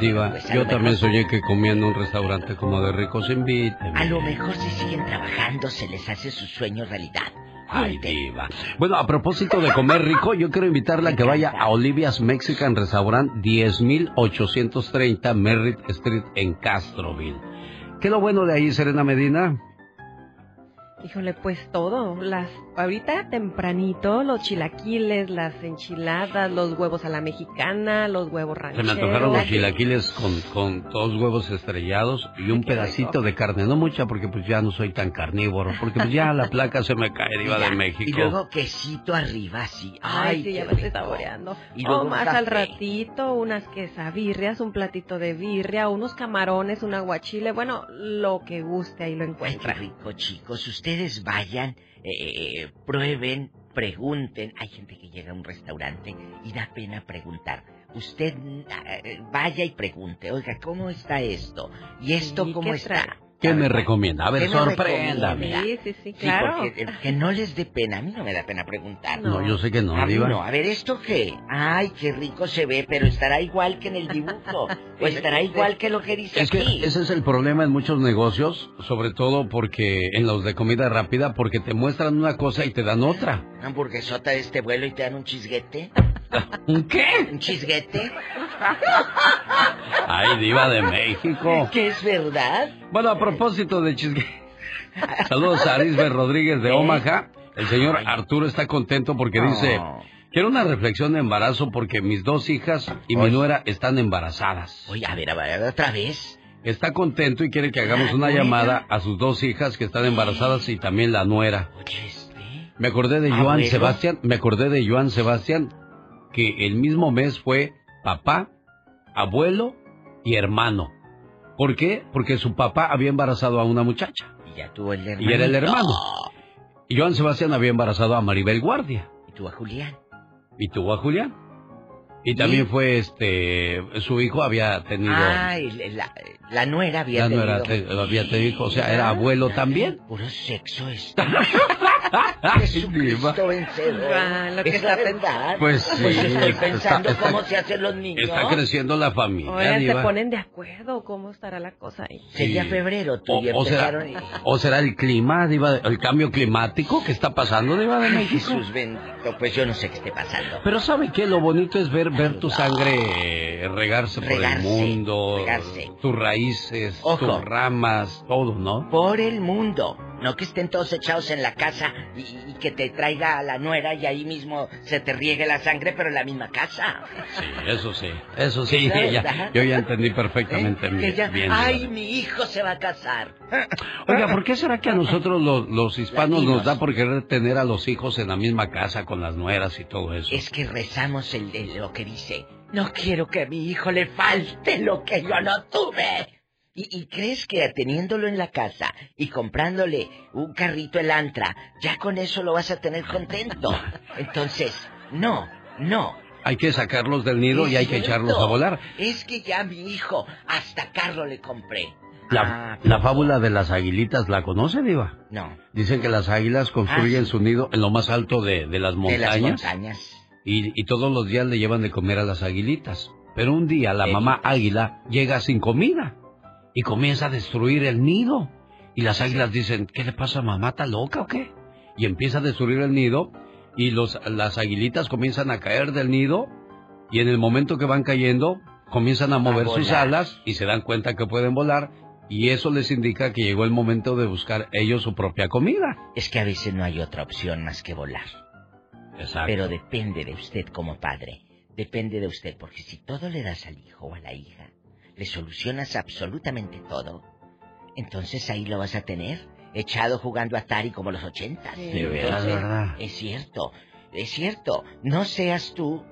Diva, yo también soñé que comía en un restaurante como de ricos. Invíteme. A lo mejor si siguen trabajando se les hace su sueño realidad. Ay, diva. Bueno, a propósito de comer rico, yo quiero invitarla a que vaya a Olivia's Mexican Restaurant 10830 Merritt Street en Castroville. ¿Qué es lo bueno de ahí, Serena Medina? Híjole, pues todo. Las, ahorita tempranito, los chilaquiles, las enchiladas, los huevos a la mexicana, los huevos Se rancheros. me antojaron los chilaquiles con, con dos huevos estrellados y un pedacito de carne. No mucha porque pues ya no soy tan carnívoro, porque pues ya la placa se me cae, diva de Y México. luego quesito arriba, así. Ay, Ay, sí, ya me estoy saboreando. Y luego o más al ratito, unas quesabirrias, un platito de birria, unos camarones, un aguachile. Bueno, lo que guste, ahí lo Ay, encuentra. qué rico, chicos. Ustedes vayan, eh, prueben, pregunten. Hay gente que llega a un restaurante y da pena preguntar. Usted eh, vaya y pregunte, oiga, ¿cómo está esto? ¿Y esto cómo ¿qué está? trae? ¿Qué me recomienda? A ver, ¿Qué me sorpréndame. Sí, sí, sí, claro. porque, eh, que no les dé pena. A mí no me da pena preguntar. No, yo sé que no, A mí diva. no. A ver, ¿esto qué? Ay, qué rico se ve, pero estará igual que en el dibujo. o estará igual que lo que dice Es que aquí. ese es el problema en muchos negocios, sobre todo porque en los de comida rápida, porque te muestran una cosa y te dan otra. Hamburguesota de este vuelo y te dan un chisguete. ¿Un qué? ¿Un chisguete? Ay, diva de México. ¿Qué es verdad? Bueno, a propósito de chisgue... Saludos a Arisbe Rodríguez de Omaha. El señor Arturo está contento porque dice, Quiero una reflexión de embarazo porque mis dos hijas y mi nuera están embarazadas. Oye, a ver, a ver, otra vez. Está contento y quiere que hagamos una llamada a sus dos hijas que están embarazadas y también la nuera. Me acordé de Joan Abuelo. Sebastián, me acordé de Joan Sebastián que el mismo mes fue papá, abuelo y hermano. ¿Por qué? Porque su papá había embarazado a una muchacha Y ya tuvo el hermano. y era el hermano. Y Joan Sebastián había embarazado a Maribel Guardia Y tuvo a Julián. y tuvo a Julián. Y también fue este, su hijo había tenido, Ah, la, la nuera había tenido. era, te- había tenido hijo, o sea, era abuelo también. Puro sexo esto. Jesucristo vencedor. Ah, lo que es está la verdad. Pues sí, Pues estoy está- pensando está- cómo se hacen los niños. Está creciendo la familia, Oigan, se ponen de acuerdo. ¿Cómo estará la cosa ahí? Sería Sí. febrero, tú O, y o será, empezaron. y- o será el clima, Diva, el cambio climático que está pasando, Diva de México. Jesús bendito, pues yo no sé qué esté pasando. Pero ¿sabe qué? Lo bonito es ver, ver tu sangre eh, regarse por Regarse, el mundo, regarse. tus raíces, Ojo. tus ramas, todo, ¿no? Por el mundo. No que estén todos echados en la casa y, y que te traiga a la nuera y ahí mismo se te riegue la sangre, pero en la misma casa. Sí, eso sí, eso sí, ya- yo ya entendí perfectamente ¿Eh? mi- ya, bien. Ay, mi hijo se va a casar. Oiga, ¿por qué será que a nosotros los, los hispanos Latinos. nos da por querer tener a los hijos en la misma casa con las nueras y todo eso? Es que rezamos el, el- lo que dice. No quiero que a mi hijo le falte lo que yo no tuve. ¿Y, y crees que teniéndolo en la casa y comprándole un carrito el Antra, ya con eso lo vas a tener contento? Entonces, no, no. Hay que sacarlos del nido y hay que echarlos a volar. Es que ya mi hijo, hasta carro le compré. La, Ah, la fábula de las aguilitas, ¿la conoce, Diva? No, Dicen que las águilas construyen Ah, sí. su nido en lo más alto de, de las de montañas. las montañas. y, y todos los días le llevan de comer a las aguilitas. Pero un día la mamá águila llega sin comida y comienza a destruir el nido. Y las águilas dicen, ¿qué le pasa a mamá? ¿Está loca o qué? Y empieza a destruir el nido y los, las aguilitas comienzan a caer del nido y en el momento que van cayendo comienzan a mover sus alas y se dan cuenta que pueden volar y eso les indica que llegó el momento de buscar ellos su propia comida. Es que a veces no hay otra opción más que volar. Exacto. Pero depende de usted como padre. Depende de usted, porque si todo le das al hijo o a la hija, le solucionas absolutamente todo, entonces ahí lo vas a tener echado jugando Atari como los ochentas. Sí, de veras, ¿verdad? Es cierto, es cierto. No seas tú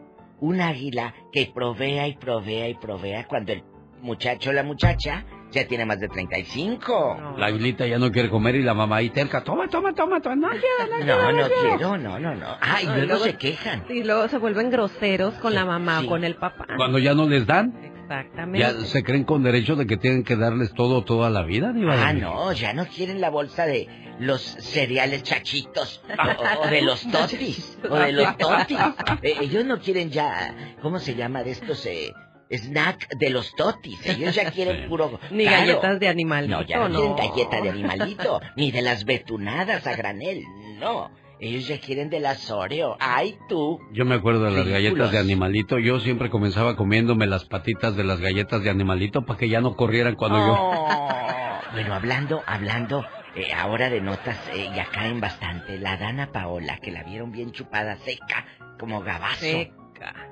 un águila que provea y provea y provea cuando el muchacho o la muchacha ya tiene más de 35. La aguilita ya no quiere comer y la mamá ahí terca, toma, toma, toma, toma, no quiero, no, No, quiero, no quiero". quiero, no, no, no. Ay, Ay, luego se quejan. Y luego se vuelven groseros con la mamá sí. o con el papá. Cuando ya no les dan, Exactamente. ya se creen con derecho de que tienen que darles todo toda la vida, Diva Ah, no, ya no quieren la bolsa de los cereales chachitos o, o de los totis o de los totis. Eh, ellos no quieren ya, ¿cómo se llama de estos eh, snack de los totis? Ellos ya quieren puro Ni claro. galletas de animalito, No, ya no, no. quieren galleta de animalito, ni de las betunadas a granel, no. Ellos ya quieren de las Oreo. Ay, tú. Yo me acuerdo de las Ridículos. galletas de animalito. Yo siempre comenzaba comiéndome las patitas de las galletas de animalito para que ya no corrieran cuando yo... Oh. Bueno, hablando, hablando eh, ahora de notas, eh, y acá en bastante, la Dana Paola, que la vieron bien chupada, seca, como gabazo.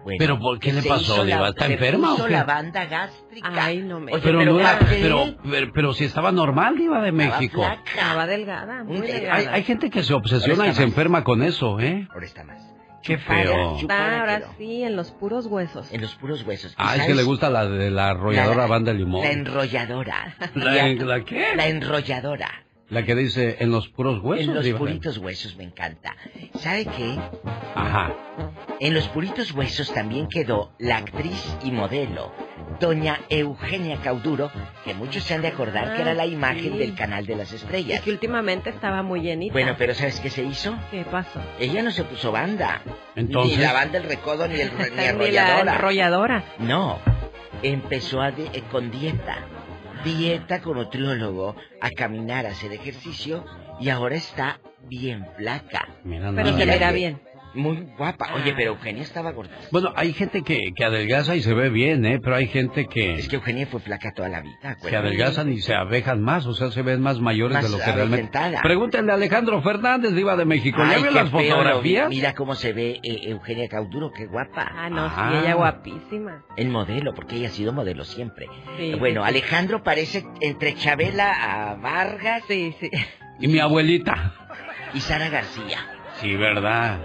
Bueno, Pero ¿por qué que le se pasó, Diva? ¿Está se enferma o qué? la banda gástrica. Ay, no me... Oye, pero, pero no era, pero, pero, pero si estaba normal, Diva de México. Estaba delgada, muy delgada. Hay, hay gente que se Ahora obsesiona y se más. enferma con eso, ¿eh? Ahora está más. Qué feo. Está ahora quedó. sí, en los puros huesos. En los puros huesos. ¿Y Ah, es que le gusta la de la arrolladora La- banda de limón. La enrolladora. ¿La, a- la qué? La enrolladora. La que dice en los puros huesos. en los Diva. puritos huesos me encanta. ¿Sabe qué? Ajá. En los puritos huesos también quedó la actriz y modelo, doña Eugenia Cauduro, que muchos se han de acordar que Ah, era la imagen sí. del Canal de las Y Estrellas. que últimamente estaba muy llenita. Bueno, pero ¿sabes qué se hizo? ¿Qué pasó? Ella no se puso banda. Entonces- Ni la banda El Recodo ni, el, ni Ni la Arrolladora. No, empezó a de- eh, con dieta. Dieta con nutriólogo, a caminar, a hacer ejercicio y ahora está bien flaca. Mira, Pero se más. mira bien. Muy guapa. Oye, pero Eugenia estaba gordita. Bueno, hay gente que, que adelgaza y se ve bien, ¿eh? Pero hay gente que... Es que Eugenia fue flaca toda la vida, se adelgazan y se abejan más, o sea, se ven más mayores Más de lo que realmente... Pregúntenle a Alejandro Fernández, Diva de México. ¿Ya Ay, vio qué las fotografías? Mira cómo se ve eh, Eugenia Cauduro, qué guapa. Ah, no, Ah. sí, ella guapísima. El modelo, porque ella ha sido modelo siempre. Sí, bueno, sí. Alejandro parece entre Chabela a Vargas. Sí, sí. Y mi abuelita. Y Sara García. Sí, ¿verdad?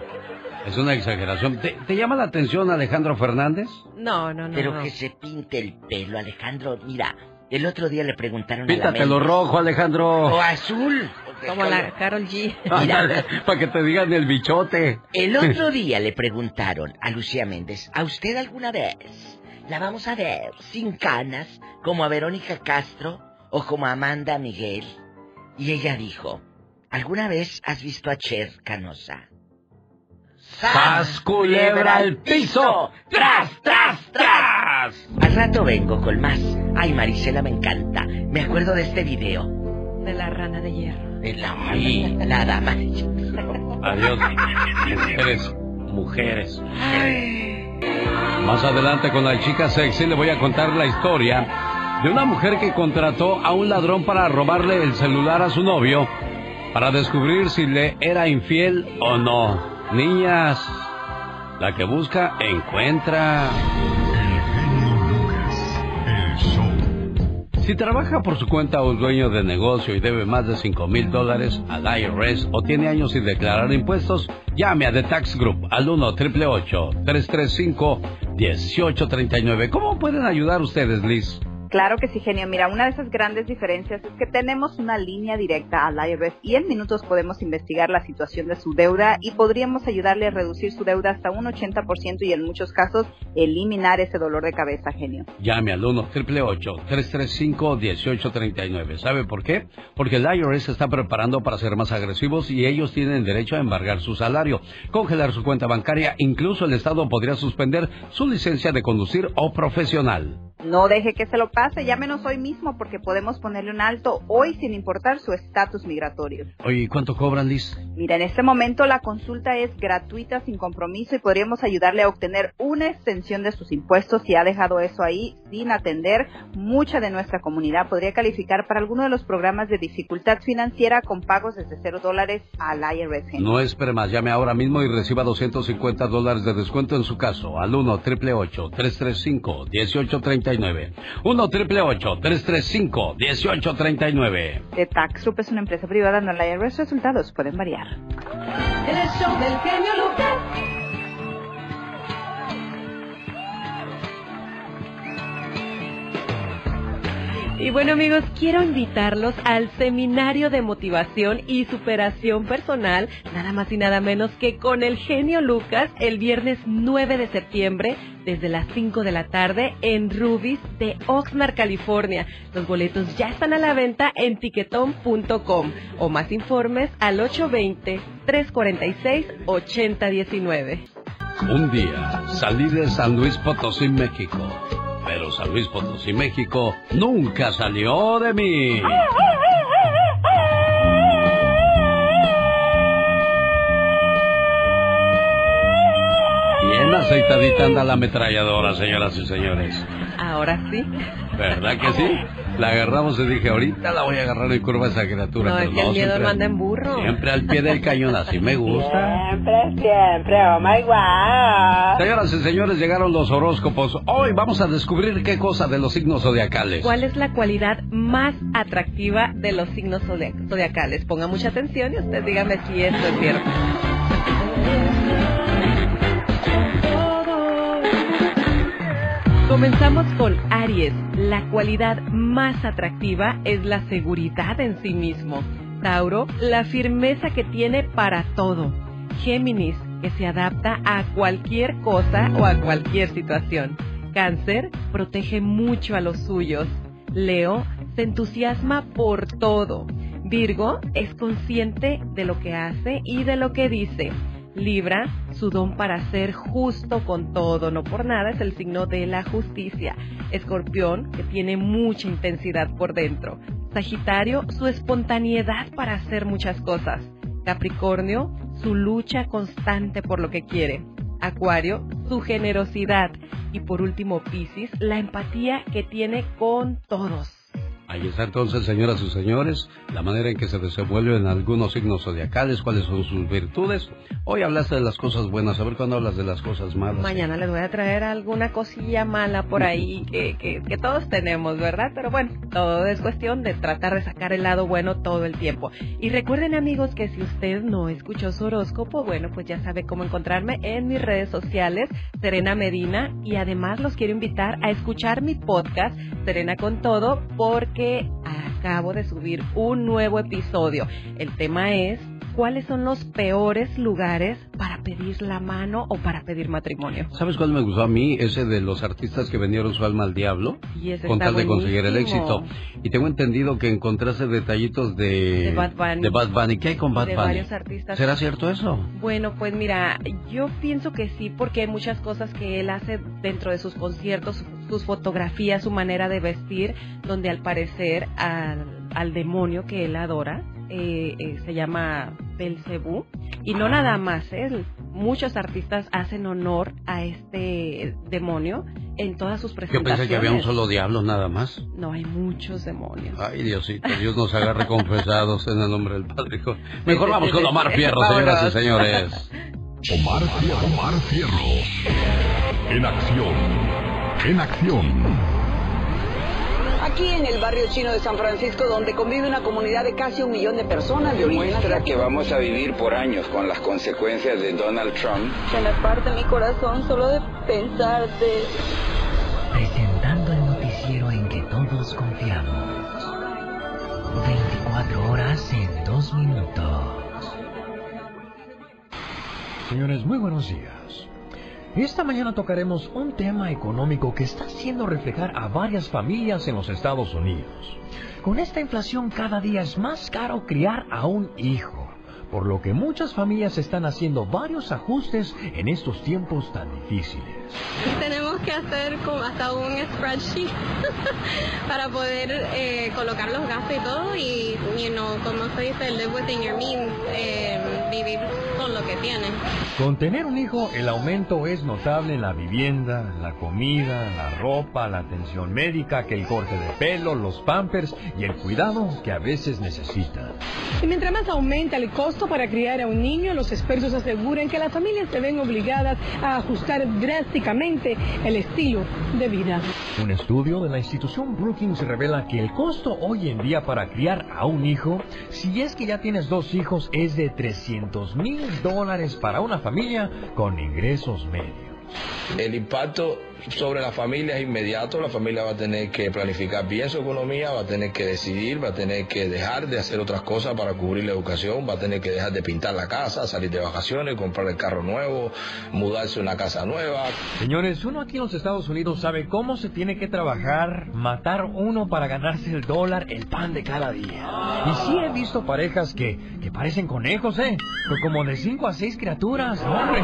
Es una exageración. ¿Te, te llama la atención Alejandro Fernández? No, no, no. Pero no. que se pinte el pelo, Alejandro. Mira, el otro día le preguntaron a la Píntatelo rojo, Alejandro. O azul. Como la Carol G. Ándale, para que te digan el bichote. El otro día le preguntaron a Lucía Méndez, ¿a usted alguna vez la vamos a ver sin canas como a Verónica Castro o como a Amanda Miguel? Y ella dijo, ¿alguna vez has visto a Cher Canosa? ¡Sas, culebra al piso! ¡Tras, tras, tras! Al rato vengo con más. Ay, Marisela, me encanta. Me acuerdo de este video. De la rana de hierro. De la, ay, la dama. Adiós. Mujeres, mujeres. Más adelante con la chica sexy le voy a contar la historia de una mujer que contrató a un ladrón para robarle el celular a su novio para descubrir si le era infiel o no. Niñas, la que busca encuentra. Si trabaja por su cuenta un dueño de negocio y debe más de 5 mil dólares al IRS o tiene años sin declarar impuestos, llame a The Tax Group al 1 888 335 1839 ¿Cómo pueden ayudar ustedes, Liz? Claro que sí, genio. Mira, una de esas grandes diferencias es que tenemos una línea directa al IRS y en minutos podemos investigar la situación de su deuda y podríamos ayudarle a reducir su deuda hasta un 80% y en muchos casos eliminar ese dolor de cabeza, genio. Llame al 1 888 335 1839 ¿Sabe por qué? Porque el IRS se está preparando para ser más agresivos y ellos tienen derecho a embargar su salario, congelar su cuenta bancaria, incluso el Estado podría suspender su licencia de conducir o profesional. No deje que se lo pase, llámenos hoy mismo porque podemos ponerle un alto hoy sin importar su estatus migratorio. Oye, ¿y ¿cuánto cobran, Liz? Mira, en este momento la consulta es gratuita, sin compromiso y podríamos ayudarle a obtener una extensión de sus impuestos si ha dejado eso ahí sin atender. Mucha de nuestra comunidad podría calificar para alguno de los programas de dificultad financiera con pagos desde cero dólares al IRS. No espere más, llame ahora mismo y reciba 250 dólares de descuento en su caso al 1 888 335 1839 1 888 335 1839 The Tax Group es una empresa privada donde el IRS resultados pueden variar. El show del genio Lucas. Y bueno amigos, quiero invitarlos al seminario de motivación y superación personal, nada más y nada menos que con el genio Lucas el viernes 9 de septiembre desde las 5 de la tarde en Rubis de Oxnard, California. Los boletos ya están a la venta en tiquetón.com o más informes al 820-346-8019. Un día salí de San Luis Potosí, México. Pero San Luis Potosí, México nunca salió de mí. Bien aceitadita anda la ametralladora, señoras y señores. Ahora sí. ¿Verdad que sí? La aguardamos y dije, ahorita la voy a agarrar en curva esa criatura. No, pero es que el miedo no anda en burro. Siempre al pie del cañón, así me gusta. Siempre, siempre, oh my wow. Señoras y señores, llegaron los horóscopos. Hoy vamos a descubrir qué cosa de los signos zodiacales. ¿Cuál es la cualidad más atractiva de los signos zodia- zodiacales? Ponga mucha atención y usted dígame si esto es cierto. Comenzamos con Aries. La cualidad más atractiva es la seguridad en sí mismo. Tauro, la firmeza que tiene para todo. Géminis, que se adapta a cualquier cosa o a cualquier situación. Cáncer, protege mucho a los suyos. Leo, se entusiasma por todo. Virgo, es consciente de lo que hace y de lo que dice. Libra, su don para ser justo con todo, no por nada es el signo de la justicia. Escorpión, que tiene mucha intensidad por dentro. Sagitario, su espontaneidad para hacer muchas cosas. Capricornio, su lucha constante por lo que quiere. Acuario, su generosidad. Y por último, Piscis, la empatía que tiene con todos. Ahí está entonces, señoras y señores, la manera en que se desenvuelven algunos signos zodiacales, cuáles son sus virtudes. Hoy hablaste de las cosas buenas, a ver cuándo hablas de las cosas malas. Mañana les voy a traer alguna cosilla mala por ahí que, que, que todos tenemos, ¿verdad? Pero bueno, todo es cuestión de tratar de sacar el lado bueno todo el tiempo. Y recuerden amigos que si usted no escuchó su horóscopo, bueno, pues ya sabe cómo encontrarme en mis redes sociales, Serena Medina, y además los quiero invitar a escuchar mi podcast, Serena con Todo, porque acabo de subir un nuevo episodio. El tema es cuáles son los peores lugares para pedir la mano o para pedir matrimonio. ¿Sabes cuál me gustó a mí? Ese de los artistas que vendieron su alma al diablo Y ese con tal de conseguir el éxito. Y tengo entendido que encontraste detallitos de, De Bad Bunny. de Bad Bunny. ¿Qué hay con Bad De Bunny? varios artistas. ¿Será cierto eso? Bueno, pues mira, yo pienso que sí, porque hay muchas cosas que él hace dentro de sus conciertos, sus fotografías, su manera de vestir, donde al parecer al, al demonio que él adora eh, eh, se llama Belcebú. Y no nada más, ¿eh? muchos artistas hacen honor a este demonio en todas sus Yo presentaciones. pensé que había un solo diablo nada más. No, hay muchos demonios. Ay, Diosito, Dios nos agarre confesados en el nombre del Padre. Mejor vamos con Omar Fierro, señoras y señores. Omar, Omar Fierros. En acción. En acción. Aquí en el barrio chino de San Francisco, donde convive una comunidad de casi un millón de personas de origen Demuestra que vamos a vivir por años con las consecuencias de Donald Trump. Se me parte mi corazón solo de pensar de... Presentando el noticiero en que todos confiamos. 24 horas en 2 minutos. Señores, muy buenos días. Esta mañana tocaremos un tema económico que está haciendo reflejar a varias familias en los Estados Unidos. Con esta inflación cada día es más caro criar a un hijo, por lo que muchas familias están haciendo varios ajustes en estos tiempos tan difíciles. Tenemos que hacer como hasta un spreadsheet para poder eh, colocar los gastos y todo y, you know, como se dice, live within your means, eh, vivir con lo que tienes. Con tener un hijo, el aumento es notable en la vivienda, la comida, la ropa, la atención médica, que el corte de pelo, los pampers y el cuidado que a veces necesitan. Y mientras más aumenta el costo para criar a un niño, los expertos aseguran que las familias se ven obligadas a ajustar drásticamente el estilo de vida. Un estudio de la institución Brookings revela que el costo hoy en día para criar a un hijo, si es que ya tienes dos hijos, es de 300 mil dólares para una familia con ingresos medios. El impacto sobre la familia es inmediato, la familia va a tener que planificar bien su economía, va a tener que decidir, va a tener que dejar de hacer otras cosas para cubrir la educación, va a tener que dejar de pintar la casa, salir de vacaciones, comprar el carro nuevo, mudarse a una casa nueva. Señores, uno aquí en los Estados Unidos sabe cómo se tiene que trabajar, matar uno para ganarse el dólar, el pan de cada día. Y sí he visto parejas que, que parecen conejos, ¿eh? Pero como de cinco a seis criaturas, no, hombre.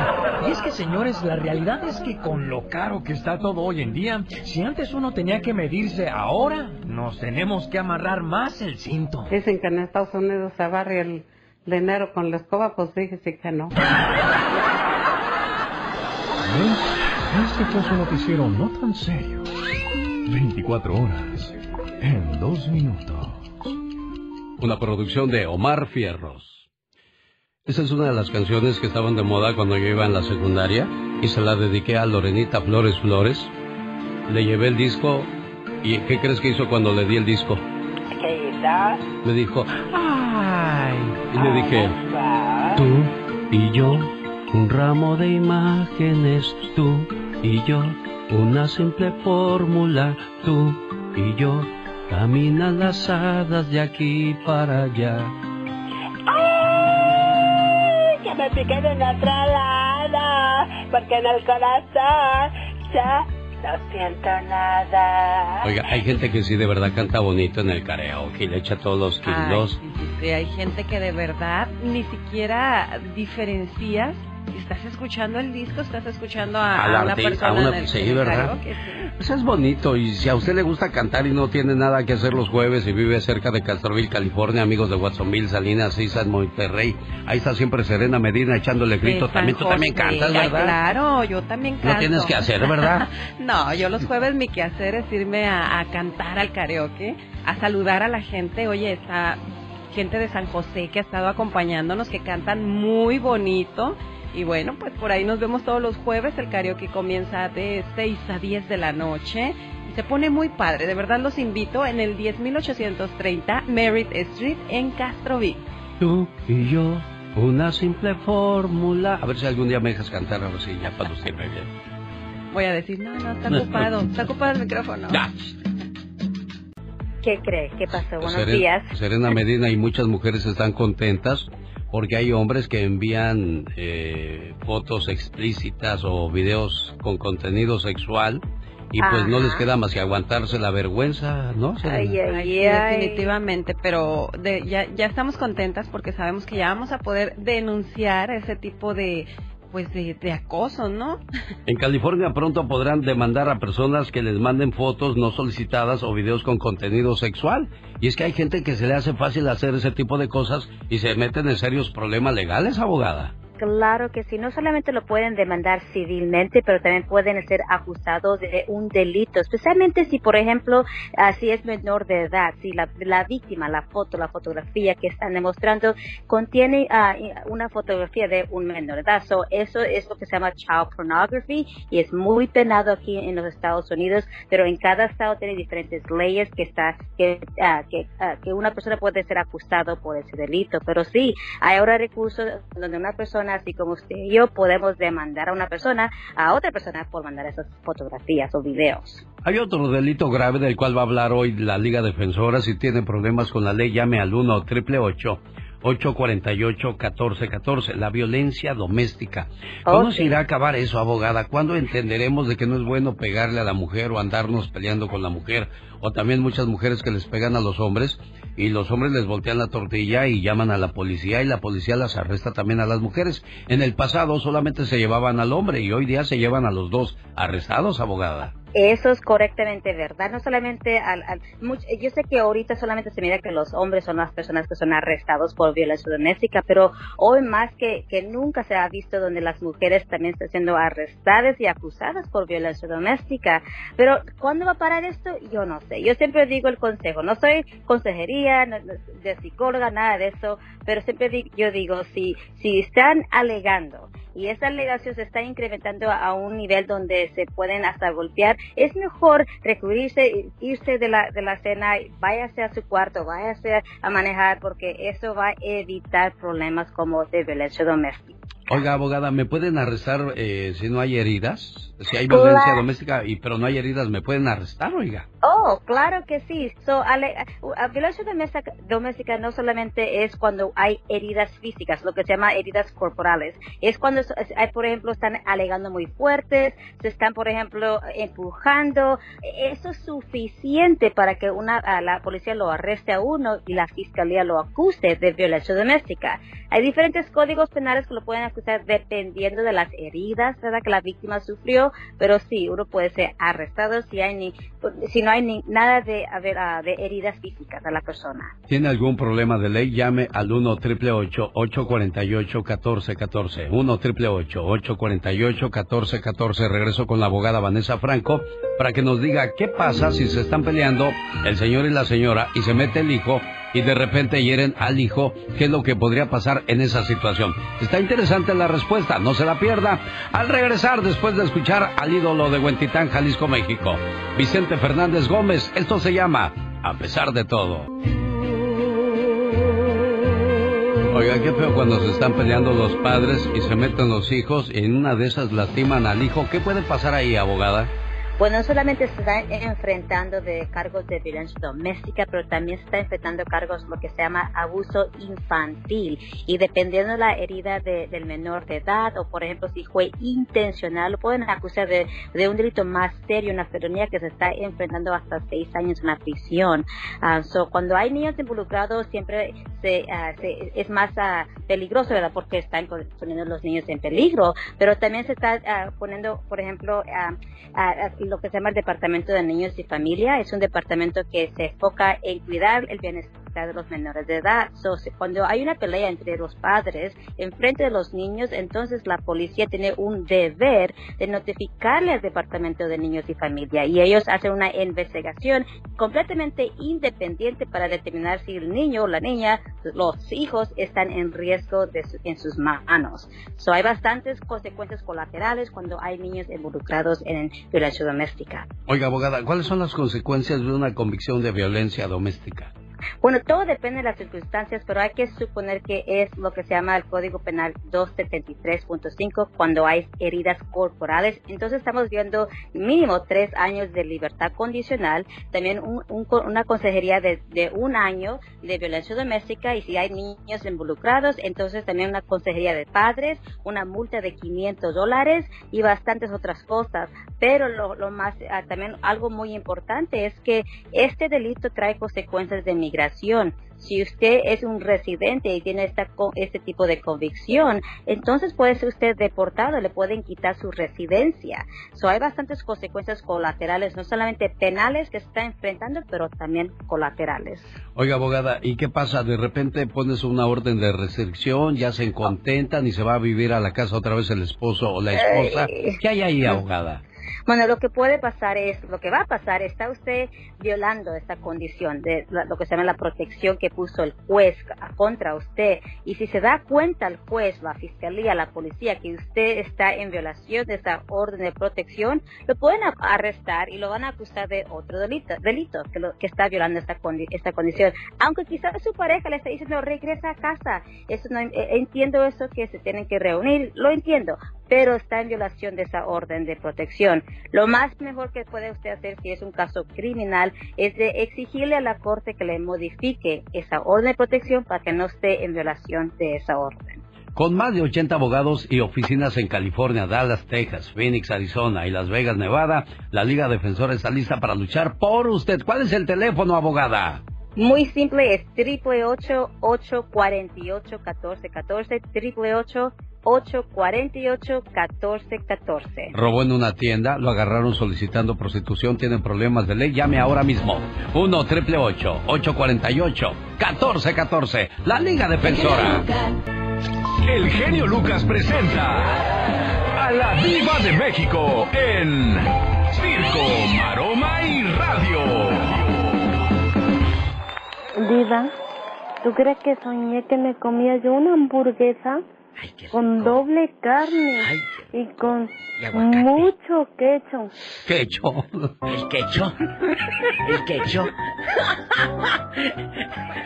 Y es que, señores, la realidad es que con lo caro que está todo hoy en día, si antes uno tenía que medirse ahora, nos tenemos que amarrar más el cinto. Dicen que en Estados Unidos se barre el dinero con la escoba, pues fíjese que no. ¿Ves? Este fue su noticiero no tan serio. 24 horas en 2 minutos. Una producción de Omar Fierros. Esa es una de las canciones que estaban de moda cuando yo iba en la secundaria y se la dediqué a Lorenita Flores Flores. Le llevé el disco y ¿qué crees que hizo cuando le di el disco? ¿Qué hizo? Me dijo, ¡ay! Y le dije, tú y yo, un ramo de imágenes, tú y yo, una simple fórmula, tú y yo, caminan las hadas de aquí para allá. ¡Ay! Me piquen en otro lado, porque en el corazón ya no siento nada. Oiga, hay gente que sí de verdad canta bonito en el karaoke y le echa todos los kilos. Sí, hay gente que de verdad ni siquiera diferencias estás escuchando el disco, estás escuchando a, Al a una persona a una- en el- sí, en el ¿verdad? karaoke, sí. Pues es bonito y si a usted le gusta cantar y no tiene nada que hacer los jueves y vive cerca de Castroville, California, amigos de Watsonville, Salinas, Islas, Monterrey, ahí está siempre Serena Medina echándole gritos. De También tú también cantas, ¿verdad? Claro, yo también canto. No tienes que hacer, ¿verdad? no, yo los jueves mi quehacer es irme a, a cantar al karaoke, a saludar a la gente. Oye, esta gente de San José que ha estado acompañándonos, que cantan muy bonito. Y bueno, pues por ahí nos vemos todos los jueves. El karaoke comienza de 6 a 10 de la noche. Y se pone muy padre. De verdad los invito en el 10830 Merritt Street en Castroville. Tú y yo, una simple fórmula. A ver si algún día me dejas cantar, a ver si ya para lucirme bien. Voy a decir, no, no, está ocupado. Está ocupado el micrófono. ¿Qué crees? ¿Qué pasó? Buenos Seren- días. Serena Medina y muchas mujeres están contentas porque hay hombres que envían eh, fotos explícitas o videos con contenido sexual y pues no les queda más que aguantarse la vergüenza, ¿no? Serena? Ay, ay, Ay, sí, ay. definitivamente, pero de- ya, ya estamos contentas porque sabemos que ya vamos a poder denunciar ese tipo de, pues de, de acoso, ¿no? En California pronto podrán demandar a personas que les manden fotos no solicitadas o videos con contenido sexual. Y es que hay gente que se le hace fácil hacer ese tipo de cosas y se meten en serios problemas legales, abogada. Claro que sí, no solamente lo pueden demandar civilmente, pero también pueden ser acusados de un delito, especialmente si, por ejemplo, si es menor de edad, si la, la víctima, la foto, la fotografía que están demostrando contiene ah, una fotografía de un menor de edad. So, eso es lo que se llama child pornography y es muy penado aquí en los Estados Unidos, pero en cada estado tiene diferentes leyes que está que ah, que, ah, que una persona puede ser acusado por ese delito. Pero sí, hay ahora recursos donde una persona, así como usted y yo, podemos demandar a una persona, a otra persona por mandar esas fotografías o videos. Hay otro delito grave del cual va a hablar hoy la Liga Defensora. Si tiene problemas con la ley, llame al 1 888 848 1414 la violencia doméstica. ¿Cómo se irá a acabar eso, abogada? ¿Cuándo entenderemos de que no es bueno pegarle a la mujer o andarnos peleando con la mujer? O también muchas mujeres que les pegan a los hombres y los hombres les voltean la tortilla y llaman a la policía y la policía las arresta también a las mujeres. En el pasado solamente se llevaban al hombre y hoy día se llevan a los dos arrestados, abogada. Eso es correctamente verdad. No solamente al, al- much- yo sé que ahorita solamente se mira que los hombres son las personas que son arrestados por violencia doméstica, pero hoy más que, que nunca se ha visto donde las mujeres también están siendo arrestadas y acusadas por violencia doméstica. Pero ¿cuándo va a parar esto? Yo no sé. Yo siempre digo el consejo. No soy consejería de psicóloga, nada de eso, pero siempre yo digo, si, si están alegando y esa alegación se está incrementando a un nivel donde se pueden hasta golpear, es mejor recurrirse, irse de la, de la cena, váyase a su cuarto, váyase a manejar, porque eso va a evitar problemas como de violencia doméstica. Oiga, abogada, ¿me pueden arrestar eh, si no hay heridas? Si hay violencia Claro. doméstica y pero no hay heridas, ¿me pueden arrestar, oiga? Oh, claro que sí. So, ale- a- violencia doméstica, doméstica no solamente es cuando hay heridas físicas, lo que se llama heridas corporales. Es cuando, hay, por ejemplo, están alegando muy fuertes, se están, por ejemplo, empujando. Eso es suficiente para que una, a la policía lo arreste a uno y la fiscalía lo acuse de violencia doméstica. Hay diferentes códigos penales que lo pueden acusar dependiendo de las heridas, ¿verdad? Que la víctima sufrió, pero sí, uno puede ser arrestado si hay ni, si no hay ni, nada de, a ver, ah, de heridas físicas a la persona. ¿Tiene algún problema de ley? Llame al 1 888 848 1414 1 888 848 1414 Regreso con la abogada Vanessa Franco para que nos diga qué pasa si se están peleando el señor y la señora y se mete el hijo y de repente hieren al hijo. ¿Qué es lo que podría pasar en esa situación? Está interesante la respuesta, no se la pierda. Al regresar, después de escuchar al ídolo de Huentitán, Jalisco, México, Vicente Fernández Gómez, esto se llama A pesar de todo. Oiga, qué feo cuando se están peleando los padres y se meten los hijos y en una de esas lastiman al hijo. ¿Qué puede pasar ahí, abogada? Bueno, no solamente se está enfrentando de cargos de violencia doméstica, pero también se está enfrentando cargos lo que se llama abuso infantil. Y dependiendo de la herida del menor de edad, o por ejemplo si fue intencional, lo pueden acusar de, de un delito más serio, una felonía que se está enfrentando hasta seis años en la prisión. Ah, so, cuando hay niños involucrados, siempre se, ah, se es más ah, peligroso, ¿verdad? Porque están poniendo los niños en peligro, pero también se está poniendo, por ejemplo, lo que se llama el Departamento de Niños y Familia. Es un departamento que se enfoca en cuidar el bienestar de los menores de edad. cuando hay una pelea entre los padres en frente de los niños, entonces la policía tiene un deber de notificarle al Departamento de Niños y Familia y ellos hacen una investigación completamente independiente para determinar si el niño o la niña, los hijos, están en riesgo de en sus manos. So, hay bastantes consecuencias colaterales cuando hay niños involucrados en violencia doméstica. Oiga, abogada, ¿cuáles son las consecuencias de una convicción de violencia doméstica? Bueno, todo depende de las circunstancias, pero hay que suponer que es lo que se llama el Código Penal 273.5 cuando hay heridas corporales. Entonces estamos viendo mínimo tres años de libertad condicional, también una consejería de, un año de violencia doméstica y si hay niños involucrados, entonces también una consejería de padres, una multa de 500 dólares y bastantes otras cosas. Pero lo, más, ah, también algo muy importante es que este delito trae consecuencias de migración. Si usted es un residente y tiene esta, este tipo de convicción, entonces puede ser usted deportado, le pueden quitar su residencia. So, hay bastantes consecuencias colaterales, no solamente penales que se está enfrentando, pero también colaterales. Oiga, abogada, ¿y qué pasa? De repente pones una orden de restricción, ya se contentan y se va a vivir a la casa otra vez el esposo o la esposa. ¿Qué hay ahí, abogada? Bueno, lo que puede pasar es, lo que va a pasar, está usted violando esta condición de lo que se llama la protección que puso el juez contra usted. Y si se da cuenta el juez, la fiscalía, la policía, que usted está en violación de esa orden de protección, lo pueden arrestar y lo van a acusar de otro delito, delito que, lo, que está violando esta, esta condición. Aunque quizás su pareja le esté diciendo, regresa a casa. Eso no, eh, entiendo eso que se tienen que reunir, lo entiendo, pero está en violación de esa orden de protección. Lo más mejor que puede usted hacer si es un caso criminal es de exigirle a la Corte que le modifique esa orden de protección para que no esté en violación de esa orden. Con más de 80 abogados y oficinas en California, Dallas, Texas, Phoenix, Arizona y Las Vegas, Nevada, la Liga Defensora está lista para luchar por usted. ¿Cuál es el teléfono, abogada? Muy simple, es 888-848-1414, 888 848-1414. Robó en una tienda, lo agarraron solicitando prostitución, tienen problemas de ley, llame ahora mismo. 1 triple 848 1414 La Liga Defensora. El genio Lucas presenta a la Diva de México en Circo, Maroma y Radio. Diva, ¿tú crees que soñé que me comía yo una hamburguesa? Con doble carne y con mucho quecho. ¿Quecho? ¿El quecho? ¿El quecho?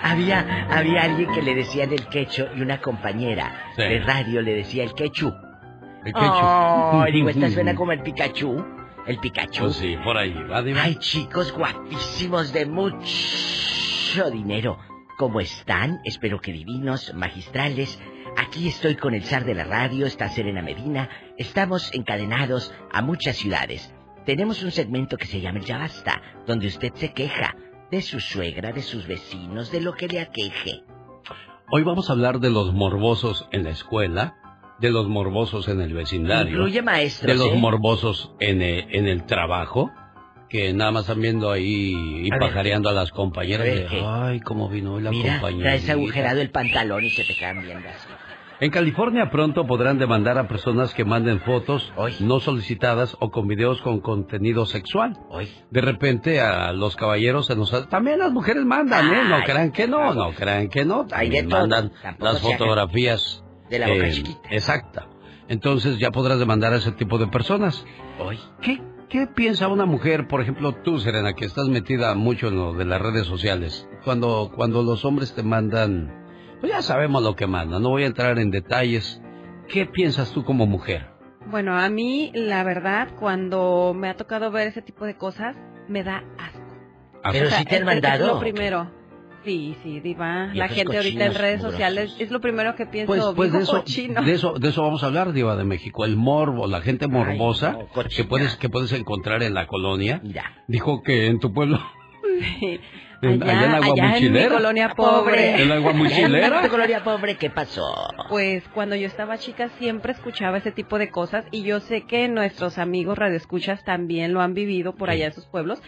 había, había alguien que le decía el quecho y una compañera de radio le decía el quechu. El quechu. Oh, digo, esta suena como el Pikachu. El Pikachu. Pues sí, por ahí. Va, Ay, chicos guapísimos de mucho dinero. ¿Cómo están? Espero que divinos, magistrales. Aquí estoy con el zar de la radio, está Serena Medina. Estamos encadenados a muchas ciudades. Tenemos un segmento que se llama el Ya Basta, donde usted se queja de su suegra, de sus vecinos, de lo que le aqueje. Hoy vamos a hablar de los morbosos en la escuela, de los morbosos en el vecindario. Incluye maestros. De los ¿eh? morbosos en el, en el trabajo, que nada más están viendo ahí y pajareando a las compañeras. De, Ay, cómo vino hoy la Mira, compañera. traes agujerado el pantalón y se te quedan viendo así. En California pronto podrán demandar a personas que manden fotos no solicitadas o con videos con contenido sexual. De repente a los caballeros se nos... También las mujeres mandan, ¿eh? No crean que no, no crean que no. También mandan las fotografías. De la boca chiquita. Exacta. Entonces ya podrás demandar a ese tipo de personas. ¿Qué, ¿Qué piensa una mujer, por ejemplo tú, Serena, que estás metida mucho en lo de las redes sociales, cuando, cuando los hombres te mandan pues ya sabemos lo que manda, no voy a entrar en detalles. ¿Qué piensas tú como mujer? Bueno, a mí, la verdad, cuando me ha tocado ver ese tipo de cosas, me da asco. Pero O sea, si te han es- mandado. Es lo primero. Sí, sí, diva. La gente ahorita en redes mugrosos. sociales es lo primero que pienso. Pues, pues de eso, cochino. de eso, de eso vamos a hablar, Diva de México. El morbo, la gente morbosa no, cochina. que puedes, que puedes encontrar en la colonia. Mira. Dijo que en tu pueblo, Sí. En- allá, en Agua allá en mi colonia pobre. ¿En Agua Mochilera? ¿En tu colonia pobre qué pasó? Pues cuando yo estaba chica siempre escuchaba ese tipo de cosas y yo sé que nuestros amigos radioescuchas también lo han vivido por allá en sus pueblos,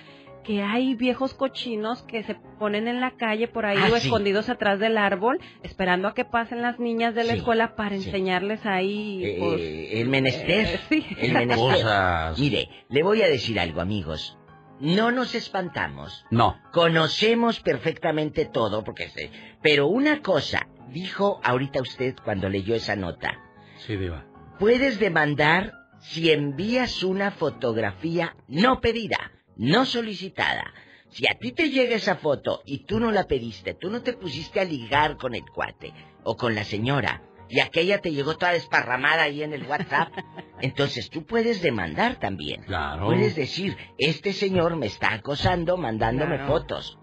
que hay viejos cochinos que se ponen en la calle por ahí Ah, o sí. escondidos atrás del árbol esperando a que pasen las niñas de la Sí, escuela para sí. enseñarles ahí Eh, pues, el menester. eh, sí. El menester. Cosas. Mire, le voy a decir algo, amigos. No nos espantamos. No. Conocemos perfectamente todo, porque sé. Pero una cosa, dijo ahorita usted cuando leyó esa nota. Sí, Diva. Puedes demandar si envías una fotografía no pedida, no solicitada. Si a ti te llega esa foto y tú no la pediste, tú no te pusiste a ligar con el cuate o con la señora y aquella te llegó toda desparramada ahí en el WhatsApp, entonces tú puedes demandar también. Claro. Puedes decir, este señor me está acosando mandándome Claro. fotos.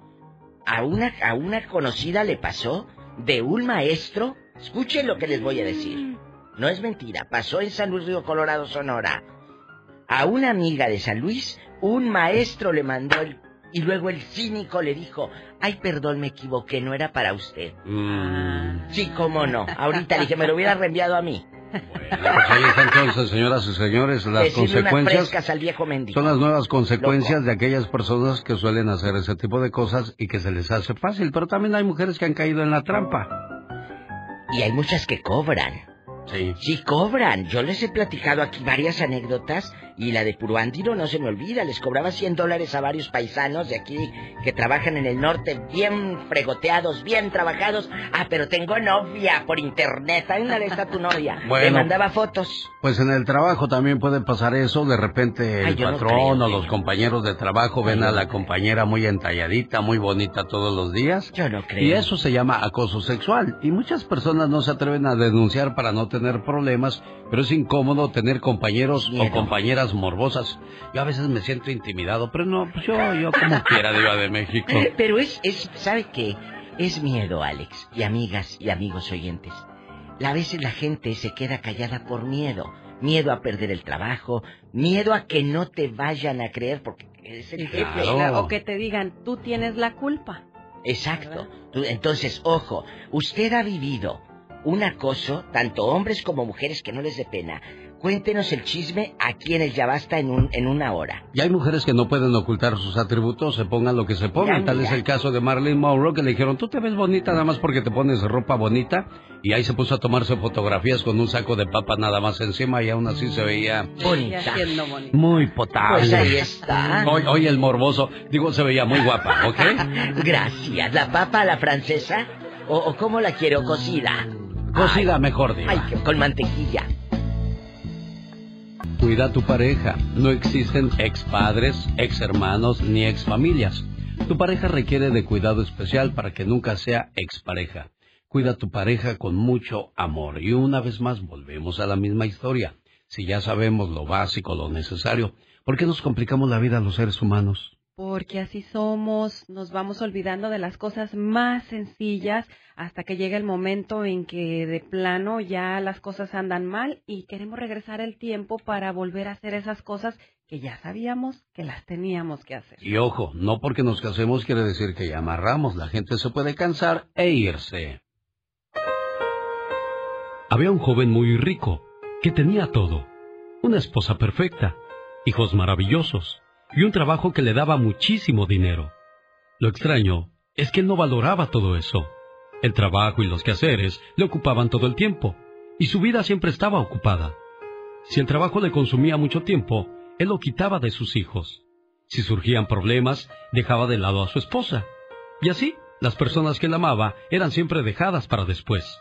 A una, a una conocida le pasó de un maestro, escuchen lo que les voy a decir. No es mentira, pasó en San Luis Río Colorado, Sonora. A una amiga de San Luis, un maestro le mandó el... Y luego el cínico le dijo, ay, perdón, me equivoqué, no era para usted. Mm. Sí, cómo no. Ahorita le dije, me lo hubiera reenviado a mí. Pues ahí están entonces, señoras y señores, las Decirle consecuencias. al viejo. Son las nuevas consecuencias de aquellas personas que suelen hacer ese tipo de cosas y que se les hace fácil. Pero también hay mujeres que han caído en la trampa. Y hay muchas que cobran. Sí. Sí, cobran. Yo les he platicado aquí varias anécdotas y la de Puruándiro no se me olvida. Les cobraba 100 dólares a varios paisanos de aquí que trabajan en el norte, bien fregoteados, bien trabajados. Ah, pero tengo novia por internet. Ahí una está tu novia. Bueno. Le mandaba fotos. Pues en el trabajo también puede pasar eso. De repente el Ay, no patrón creo, o ¿eh? los compañeros de trabajo ven a la compañera muy entalladita, muy bonita todos los días. Yo no creo. Y eso se llama acoso sexual. Y muchas personas no se atreven a denunciar para no tener problemas, pero es incómodo tener compañeros o Miedo. Morbosas. Yo a veces me siento intimidado, pero no, pues yo, yo como quiera, Diva de México. Pero es, es, ¿sabe qué? Es miedo, Alex, y amigas y amigos oyentes. A veces la gente se queda callada por miedo. Miedo a perder el trabajo, miedo a que no te vayan a creer porque es el jefe. Claro. O que te digan, tú tienes la culpa. Exacto. Entonces, ojo, usted ha vivido un acoso, tanto hombres como mujeres, que no les dé pena. Cuéntenos el chisme aquí en el Ya Basta en, un, en una hora. Y hay mujeres que no pueden ocultar sus atributos, se pongan lo que se pongan. Ya, Tal es el caso de Marilyn Monroe, que le dijeron, tú te ves bonita nada más porque te pones ropa bonita. Y ahí se puso a tomarse fotografías con un saco de papa nada más encima y aún así se veía Bonita. haciendo bonito. muy potable. Pues ahí está. Hoy, hoy el morboso, digo, se veía muy guapa, ¿ok? Gracias. ¿La papa a la francesa? ¿O, o cómo la quiero? ¿Cocida? Cocida mejor, diva. Ay, con mantequilla. Cuida a tu pareja. No existen ex padres, ex hermanos ni ex familias. Tu pareja requiere de cuidado especial para que nunca sea expareja. Cuida a tu pareja con mucho amor. Y una vez más volvemos a la misma historia. Si ya sabemos lo básico, lo necesario, ¿por qué nos complicamos la vida a los seres humanos? Porque así somos, nos vamos olvidando de las cosas más sencillas hasta que llega el momento en que de plano ya las cosas andan mal y queremos regresar el tiempo para volver a hacer esas cosas que ya sabíamos que las teníamos que hacer. Y ojo, no porque nos casemos quiere decir que ya amarramos. La gente se puede cansar e irse. Había un joven muy rico que tenía todo. Una esposa perfecta, hijos maravillosos y un trabajo que le daba muchísimo dinero. Lo extraño es que él no valoraba todo eso. El trabajo y los quehaceres le ocupaban todo el tiempo y su vida siempre estaba ocupada. Si el trabajo le consumía mucho tiempo, él lo quitaba de sus hijos. Si surgían problemas, dejaba de lado a su esposa. Y así, las personas que él amaba eran siempre dejadas para después.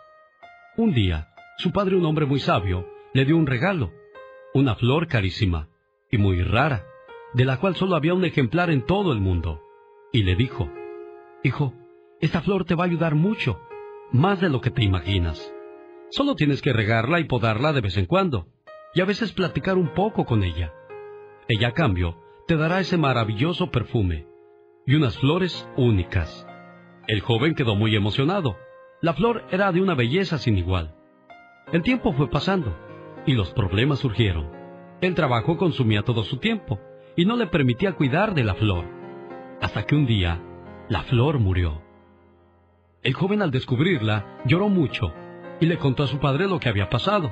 Un día, su padre, un hombre muy sabio, le dio un regalo, una flor carísima y muy rara, de la cual solo había un ejemplar en todo el mundo, y le dijo, Hijo, esta flor te va a ayudar mucho, más de lo que te imaginas. Solo tienes que regarla y podarla de vez en cuando. y a veces platicar un poco con ella. Ella a cambio te dará ese maravilloso perfume y unas flores únicas. El joven quedó muy emocionado. La flor era de una belleza sin igual. El tiempo fue pasando y los problemas surgieron. El trabajo consumía todo su tiempo y no le permitía cuidar de la flor. Hasta que un día, la flor murió. El joven al descubrirla lloró mucho y le contó a su padre lo que había pasado.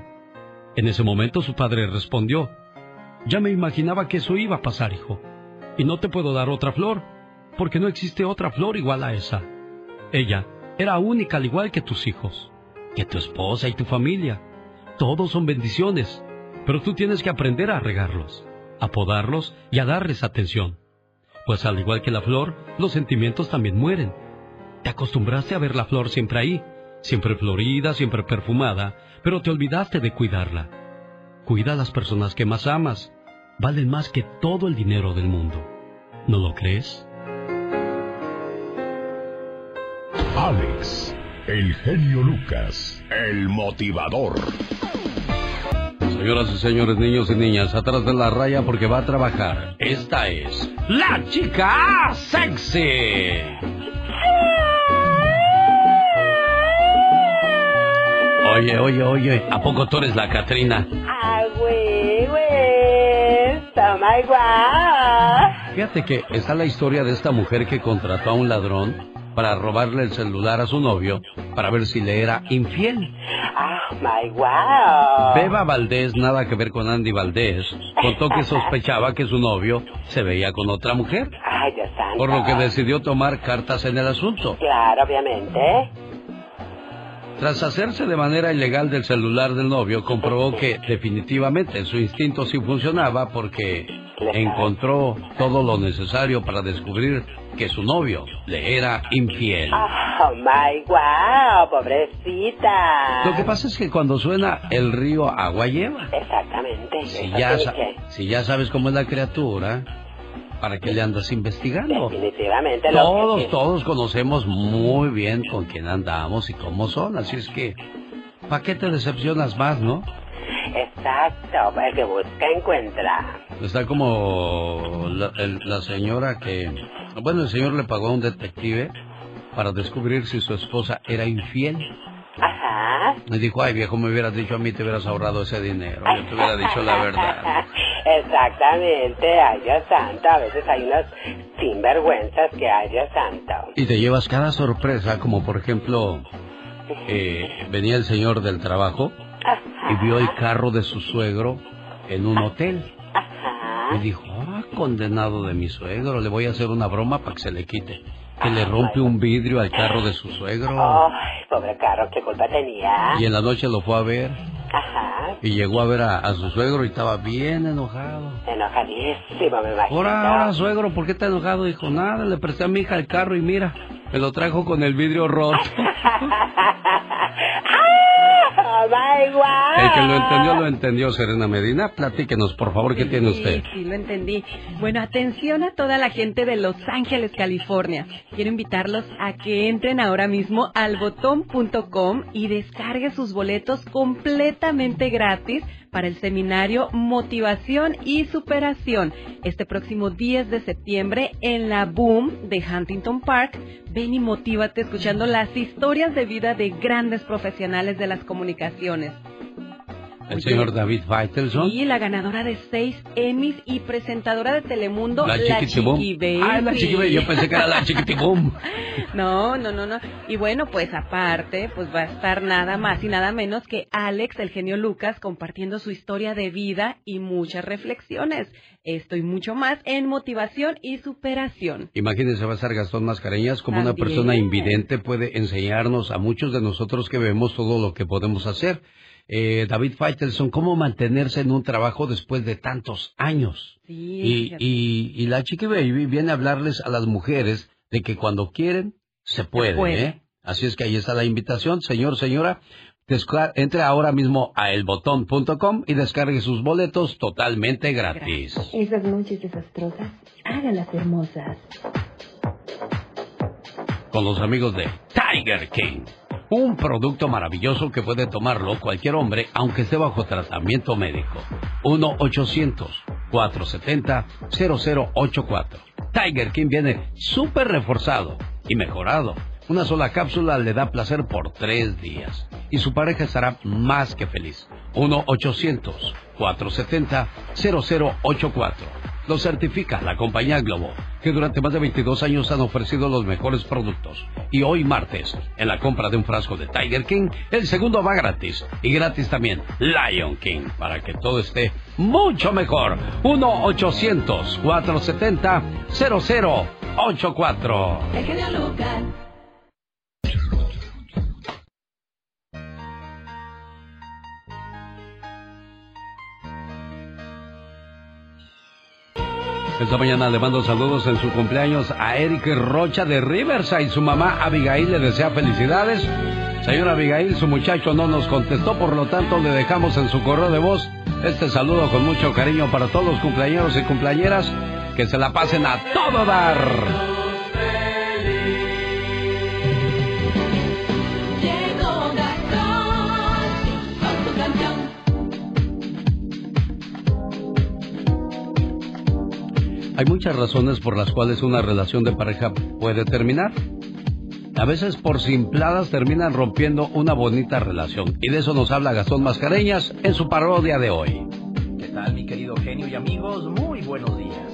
En ese momento su padre respondió, Ya me imaginaba que eso iba a pasar, hijo, y no te puedo dar otra flor, porque no existe otra flor igual a esa. Ella era única al igual que tus hijos, que tu esposa y tu familia. Todos son bendiciones, pero tú tienes que aprender a regarlos, a podarlos y a darles atención. Pues al igual que la flor, los sentimientos también mueren. Te acostumbraste a ver la flor siempre ahí, siempre florida, siempre perfumada, pero te olvidaste de cuidarla. Cuida a las personas que más amas. Valen más que todo el dinero del mundo. ¿No lo crees? Alex, el genio Lucas, el motivador. Señoras y señores, niños y niñas, atrás de la raya porque va a trabajar. Esta es la chica sexy. Oye, oye, oye, ¿a poco tú eres la Catrina? Ah, güey, güey. Toma igual. Fíjate que está la historia de esta mujer que contrató a un ladrón para robarle el celular a su novio para ver si le era infiel. Ah, my wow. Beba Valdés, nada que ver con Andy Valdés, contó que sospechaba que su novio se veía con otra mujer. Ay, Dios santo. Por lo que decidió tomar cartas en el asunto. Claro, obviamente. Tras hacerse de manera ilegal del celular del novio, comprobó que definitivamente su instinto sí funcionaba porque encontró todo lo necesario para descubrir que su novio le era infiel. Oh my wow, pobrecita. Lo que pasa es que cuando suena el río agua lleva. Exactamente. Si ya, si ya sabes cómo es la criatura, ¿para qué le andas investigando? Definitivamente Todos, que- todos conocemos muy bien con quién andamos y cómo son, así es que, ¿para qué te decepcionas más, no? Exacto, el que busca encuentra. Está como la, el- la señora que, bueno, el señor le pagó a un detective para descubrir si su esposa era infiel. Ajá. Y dijo, ay viejo, me hubieras dicho a mí, te hubieras ahorrado ese dinero. Yo te hubiera dicho la verdad. Exactamente, ay Dios santo, a veces hay unos sinvergüenzas que ay Dios santo. Y te llevas cada sorpresa, como por ejemplo, eh, venía el señor del trabajo y vio el carro de su suegro en un hotel. Y dijo, ah, condenado de mi suegro, le voy a hacer una broma para que se le quite. Que le rompe un vidrio al carro de su suegro. Ay, pobre carro, ¿qué culpa tenía? Y en la noche lo fue a ver Ajá, y llegó a ver a, a su suegro y estaba bien enojado. enojadísimo, me imagino. Ahora, ahora, suegro, ¿por qué está enojado? Dijo, nada, le presté a mi hija el carro y mira, me lo trajo con el vidrio roto. ¡Ah, my wow! El que lo entendió, lo entendió, Serena Medina. Platíquenos, por favor, ¿qué tiene usted? Sí, sí, lo entendí. Bueno, atención a toda la gente de Los Ángeles, California. Quiero invitarlos a que entren ahora mismo al botón.com y descargue sus boletos completamente gratis para el seminario Motivación y Superación este próximo 10 de septiembre en la Boom de Huntington Park. Ven y motívate escuchando las historias de vida de grandes profesionales de las comunicaciones. El señor David Faitelson. Y la ganadora de seis Emmys y presentadora de Telemundo, La la. Chiqui. Ah, la Chiqui. Yo pensé que era la Chiquitibum. No, no, no, no. Y bueno, pues aparte, pues va a estar nada más y nada menos que Alex, el genio Lucas, compartiendo su historia de vida y muchas reflexiones. Esto y mucho más en motivación y superación. Imagínense, va a estar Gastón Mascareñas como una persona invidente puede enseñarnos a muchos de nosotros que vemos todo lo que podemos hacer. Eh, David Faitelson, ¿cómo mantenerse en un trabajo después de tantos años? Sí, Y, y, y la Chiqui Baby viene a hablarles a las mujeres de que cuando quieren, se puede, puede. ¿eh? Así es que ahí está la invitación, señor, señora. Entre ahora mismo a elbotón.com y descargue sus boletos totalmente gratis. Esas noches desastrosas, hágalas hermosas. Con los amigos de Tiger King. Un producto maravilloso que puede tomarlo cualquier hombre aunque esté bajo tratamiento médico. 1-800-470-0084. Tiger King viene súper reforzado y mejorado. Una sola cápsula le da placer por tres días y su pareja estará más que feliz. 1-800-470-0084. Lo certifica la compañía Globo, que durante más de 22 años han ofrecido los mejores productos. Y hoy martes, en la compra de un frasco de Tiger King, el segundo va gratis. Y gratis también Lion King, para que todo esté mucho mejor. 1-800-470-0084. Esta mañana le mando saludos en su cumpleaños a Eric Rocha de Riverside. Su mamá Abigail le desea felicidades. Señora Abigail, su muchacho no nos contestó, por lo tanto le dejamos en su correo de voz este saludo con mucho cariño para todos los cumpleañeros y cumpleañeras. Que se la pasen a todo dar. Hay muchas razones por las cuales una relación de pareja puede terminar. A veces por simpladas terminan rompiendo una bonita relación. Y de eso nos habla Gastón Mascareñas en su parodia de hoy. ¿Qué tal, mi querido genio y amigos? Muy buenos días.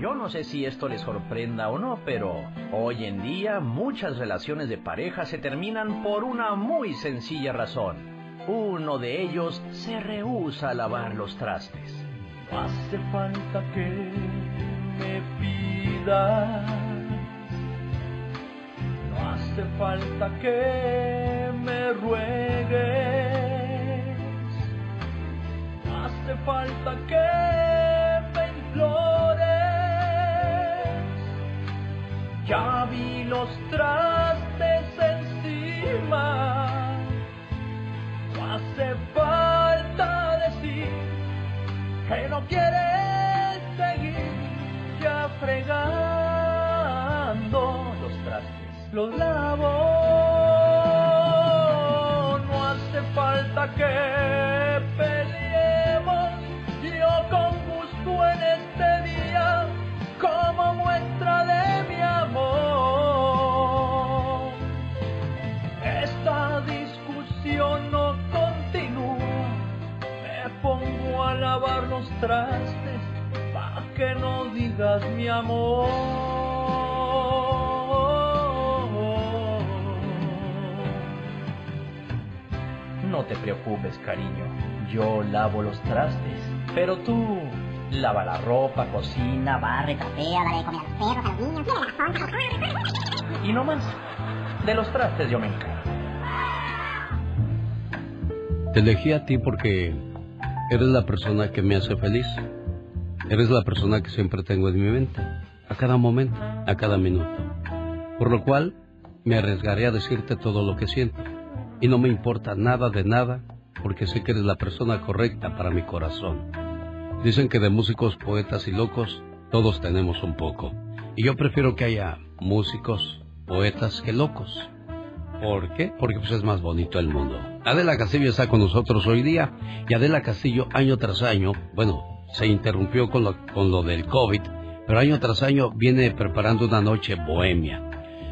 Yo no sé si esto les sorprenda o no, pero hoy en día muchas relaciones de pareja se terminan por una muy sencilla razón. Uno de ellos se rehúsa a lavar los trastes. Hace falta que me pidas, no hace falta que me ruegues, no hace falta que me implores. Ya vi los trastes encima, no hace falta decir que no quieres fregando los trastes. Los lavo, no hace falta que peleemos. Yo con gusto en este día, como muestra de mi amor. Esta discusión no continúa. Me pongo a lavar los trastes que no digas mi amor. No te preocupes, cariño. Yo lavo los trastes. Pero tú, lava la ropa, cocina, barre, Trapea, dale de comer a los perros, a los niños, tiene razón. y no más. De los trastes yo me encargo. Te elegí a ti porque eres la persona que me hace feliz. Eres la persona que siempre tengo en mi mente, a cada momento, a cada minuto. Por lo cual, me arriesgaré a decirte todo lo que siento. Y no me importa nada de nada, porque sé que eres la persona correcta para mi corazón. Dicen que de músicos, poetas y locos, todos tenemos un poco. Y yo prefiero que haya músicos, poetas que locos. ¿Por qué? Porque pues es más bonito el mundo. Adela Castillo está con nosotros hoy día y Adela Castillo año tras año, bueno, se interrumpió con lo, con lo del COVID, pero año tras año viene preparando una noche bohemia.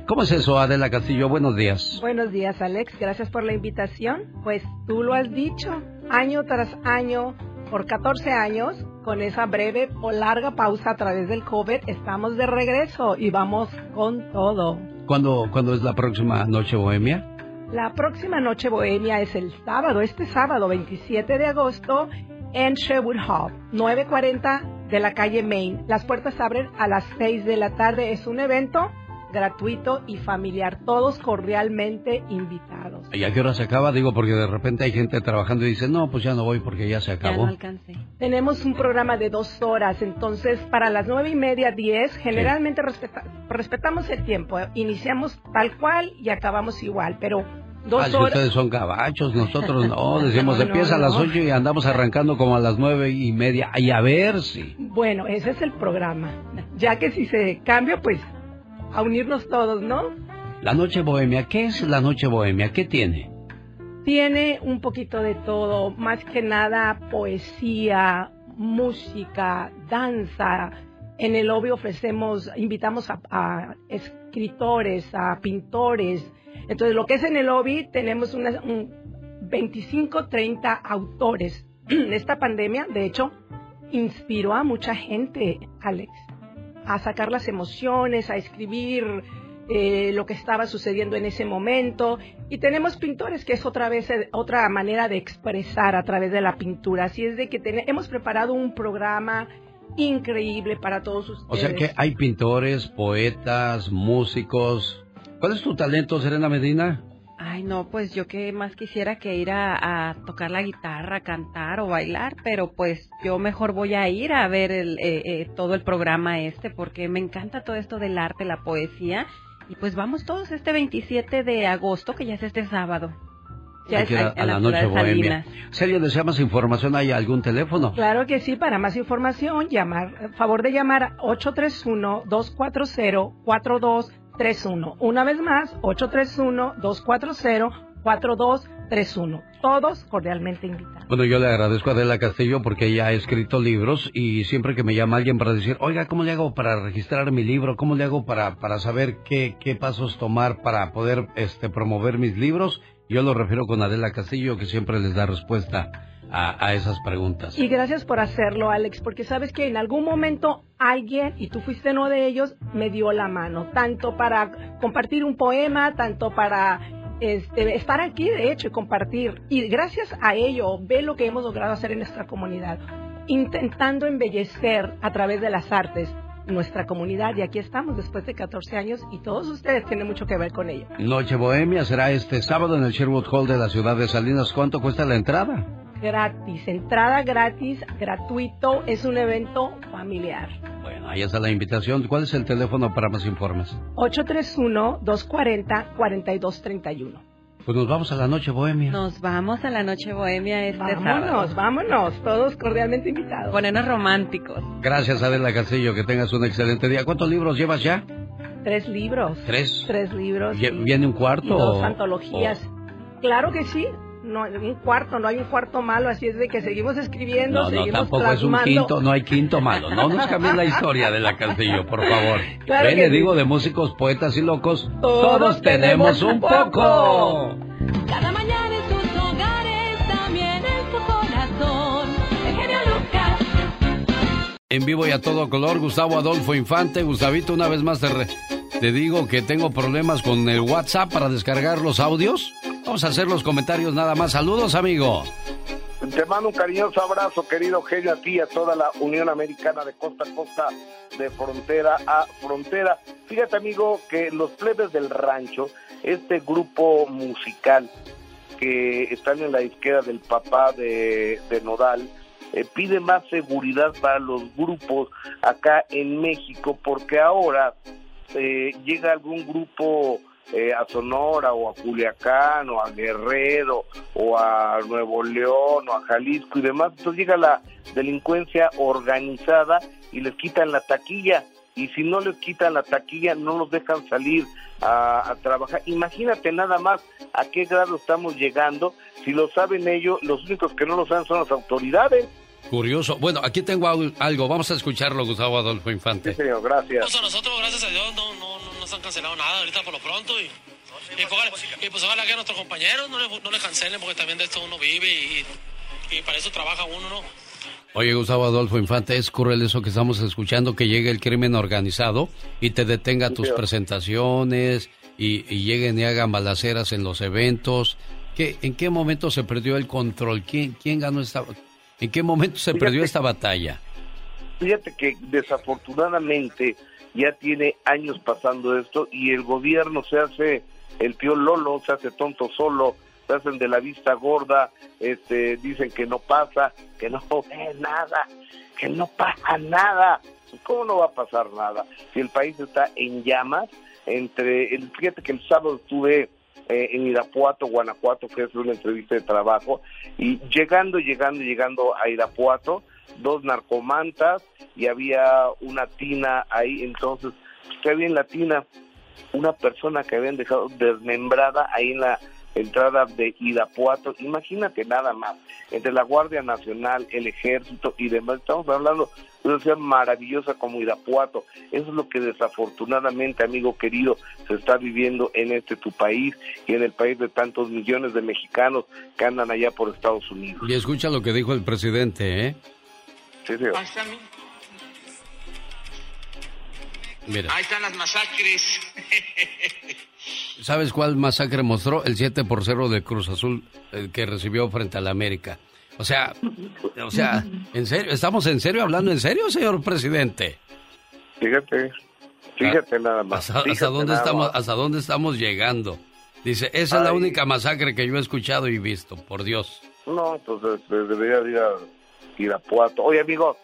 ¿Cómo es eso, Adela Castillo? Buenos días. Buenos días, Alex. Gracias por la invitación. Pues tú lo has dicho, año tras año, por 14 años, con esa breve o larga pausa a través del COVID, estamos de regreso y vamos con todo. ¿Cuándo, ¿cuándo es la próxima noche bohemia? La próxima noche bohemia es el sábado, este sábado 27 de agosto, en Sherwood Hall, 940 de la calle Main. Las puertas abren a las 6 de la tarde. Es un evento gratuito y familiar, todos cordialmente invitados. ¿Y a qué hora se acaba? Digo, porque de repente hay gente trabajando y dice, no, pues ya no voy porque ya se acabó. Tenemos un programa de dos horas, entonces para las nueve y media, diez, generalmente respeta- respetamos el tiempo. Iniciamos tal cual y acabamos igual, pero dos Ah, si horas. ustedes son gabachos, nosotros no, decimos No, empieza a no, las no. ocho y andamos arrancando como a las nueve y media, y a ver si. Bueno, ese es el programa. Ya que si se cambia, pues a unirnos todos, ¿no? La noche bohemia, ¿qué es la noche bohemia? ¿Qué tiene? Tiene un poquito de todo, más que nada poesía, música, danza. En el lobby ofrecemos, invitamos a, escritores, a pintores. Entonces, lo que es en el lobby, tenemos una, un 25, 30 autores. Esta pandemia, de hecho, inspiró a mucha gente, Alex, a sacar las emociones, a escribir eh, lo que estaba sucediendo en ese momento. Y tenemos pintores, que es otra vez eh, otra manera de expresar a través de la pintura. Así es de que hemos preparado un programa increíble para todos ustedes. O sea que hay pintores, poetas, músicos. ¿Cuál es tu talento, Serena Medina? Ay, no, pues yo que más quisiera que ir a, tocar la guitarra, cantar o bailar, pero pues yo mejor voy a ir a ver el, eh, eh, todo el programa este porque me encanta todo esto del arte, la poesía. Y pues vamos todos este 27 de agosto, que ya es este sábado. Ya es a, la, noche bohemia. Si alguien desea más información, ¿hay algún teléfono? Claro que sí, para más información, llamar, favor de llamar 831-240-42 31. Una vez más, 831-240-4231. Todos cordialmente invitados. Bueno, yo le agradezco a Adela Castillo porque ella ha escrito libros y siempre que me llama alguien para decir, oiga, ¿cómo le hago para registrar mi libro? ¿Cómo le hago para, para saber qué, qué pasos tomar para poder este, promover mis libros? Yo lo refiero con Adela Castillo que siempre les da respuesta a, esas preguntas. Y gracias por hacerlo, Alex, porque sabes que en algún momento alguien, y tú fuiste uno de ellos, me dio la mano, tanto para compartir un poema, tanto para este, estar aquí, de hecho, y compartir. Y gracias a ello, ve lo que hemos logrado hacer en nuestra comunidad, intentando embellecer a través de las artes nuestra comunidad y aquí estamos después de 14 años y todos ustedes tienen mucho que ver con ello. Noche Bohemia será este sábado en el Sherwood Hall de la ciudad de Salinas. ¿Cuánto cuesta la entrada? Gratis, entrada gratis, gratuito, es un evento familiar. Bueno, ahí está la invitación. ¿Cuál es el teléfono para más informes? 831-240-4231. Pues nos vamos a la noche bohemia. Nos vamos a la noche bohemia este Vámonos, vámonos, todos cordialmente invitados. Ponernos románticos. Gracias Adela Castillo, que tengas un excelente día. ¿Cuántos libros llevas ya? Tres libros. ¿Tres? Tres libros. ¿Viene un cuarto? dos antologías. Claro que sí, no un cuarto, no hay un cuarto malo, así es de que seguimos escribiendo, no, seguimos No, tampoco es un quinto, no hay quinto malo. No nos cambies la historia de la Castillo, por favor. Ven, le digo de músicos, poetas y locos, todos, tenemos un poco. Cada mañana en tus hogares, también en tu corazón. El genio Lucas. En vivo y a todo color, Gustavo Adolfo Infante. Gustavito, una vez más te, te digo que tengo problemas con el WhatsApp para descargar los audios. Vamos a hacer los comentarios nada más. Saludos, amigo. Te mando un cariñoso abrazo, querido genio, a ti y a toda la Unión Americana de costa a costa, de frontera a frontera. Fíjate, amigo, que los plebes del rancho, este grupo musical que están en la izquierda del papá de, Nodal, eh, pide más seguridad para los grupos acá en México, porque ahora eh, llega algún grupo eh, a Sonora o a Culiacán o a Guerrero o a Nuevo León o a Jalisco y demás, entonces llega la delincuencia organizada y les quitan la taquilla y si no les quitan la taquilla no los dejan salir a, trabajar. Imagínate nada más a qué grado estamos llegando, si lo saben ellos, los únicos que no lo saben son las autoridades. Curioso. Bueno, aquí tengo algo. Vamos a escucharlo, Gustavo Adolfo Infante. Sí, señor, gracias. Pues a nosotros, gracias a Dios, no, no, no, se han cancelado nada ahorita por lo pronto. Y, y, pues, ojalá que a nuestros compañeros no le, no le cancelen, porque también de esto uno vive y, y para eso trabaja uno, ¿no? Oye, Gustavo Adolfo Infante, es cruel eso que estamos escuchando, que llegue el crimen organizado y te detenga tus presentaciones y, y, lleguen y hagan balaceras en los eventos. ¿Qué, ¿En qué momento se perdió el control? ¿Quién, quién ganó esta, ¿En qué momento se perdió esta batalla? Fíjate que desafortunadamente ya tiene años pasando esto y el gobierno se hace el tío Lolo, se hace tonto solo, se hacen de la vista gorda, este, dicen que no pasa, que no ve nada, que no pasa nada. ¿Cómo no va a pasar nada? Si el país está en llamas, entre, el, fíjate que el sábado estuve eh, en Irapuato, Guanajuato, que es una entrevista de trabajo, y llegando, llegando, llegando a Irapuato, dos narcomantas y había una tina ahí, entonces, ¿qué había en la tina? una persona que habían dejado desmembrada ahí en la entrada de Irapuato. Imagínate nada más, entre la Guardia Nacional, el Ejército y demás. Estamos hablando de una ciudad maravillosa como Irapuato. Eso es lo que desafortunadamente, amigo querido, se está viviendo en este tu país y en el país de tantos millones de mexicanos que andan allá por Estados Unidos. Y escucha lo que dijo el presidente, ¿eh? Sí, sí. Mira. Ahí están las masacres. ¿Sabes cuál masacre mostró? El 7 por 0 de Cruz Azul eh, que recibió frente a la América. O sea, o sea, ¿en serio? ¿Estamos en serio hablando en serio, señor presidente? Fíjate, fíjate nada más. ¿Hasta, hasta fíjate dónde nada estamos, más. ¿Hasta dónde estamos llegando? Dice, esa es la Ay. única masacre que yo he escuchado y visto, por Dios. No, entonces eh, debería de ir a Irapuato. Oye, amigo,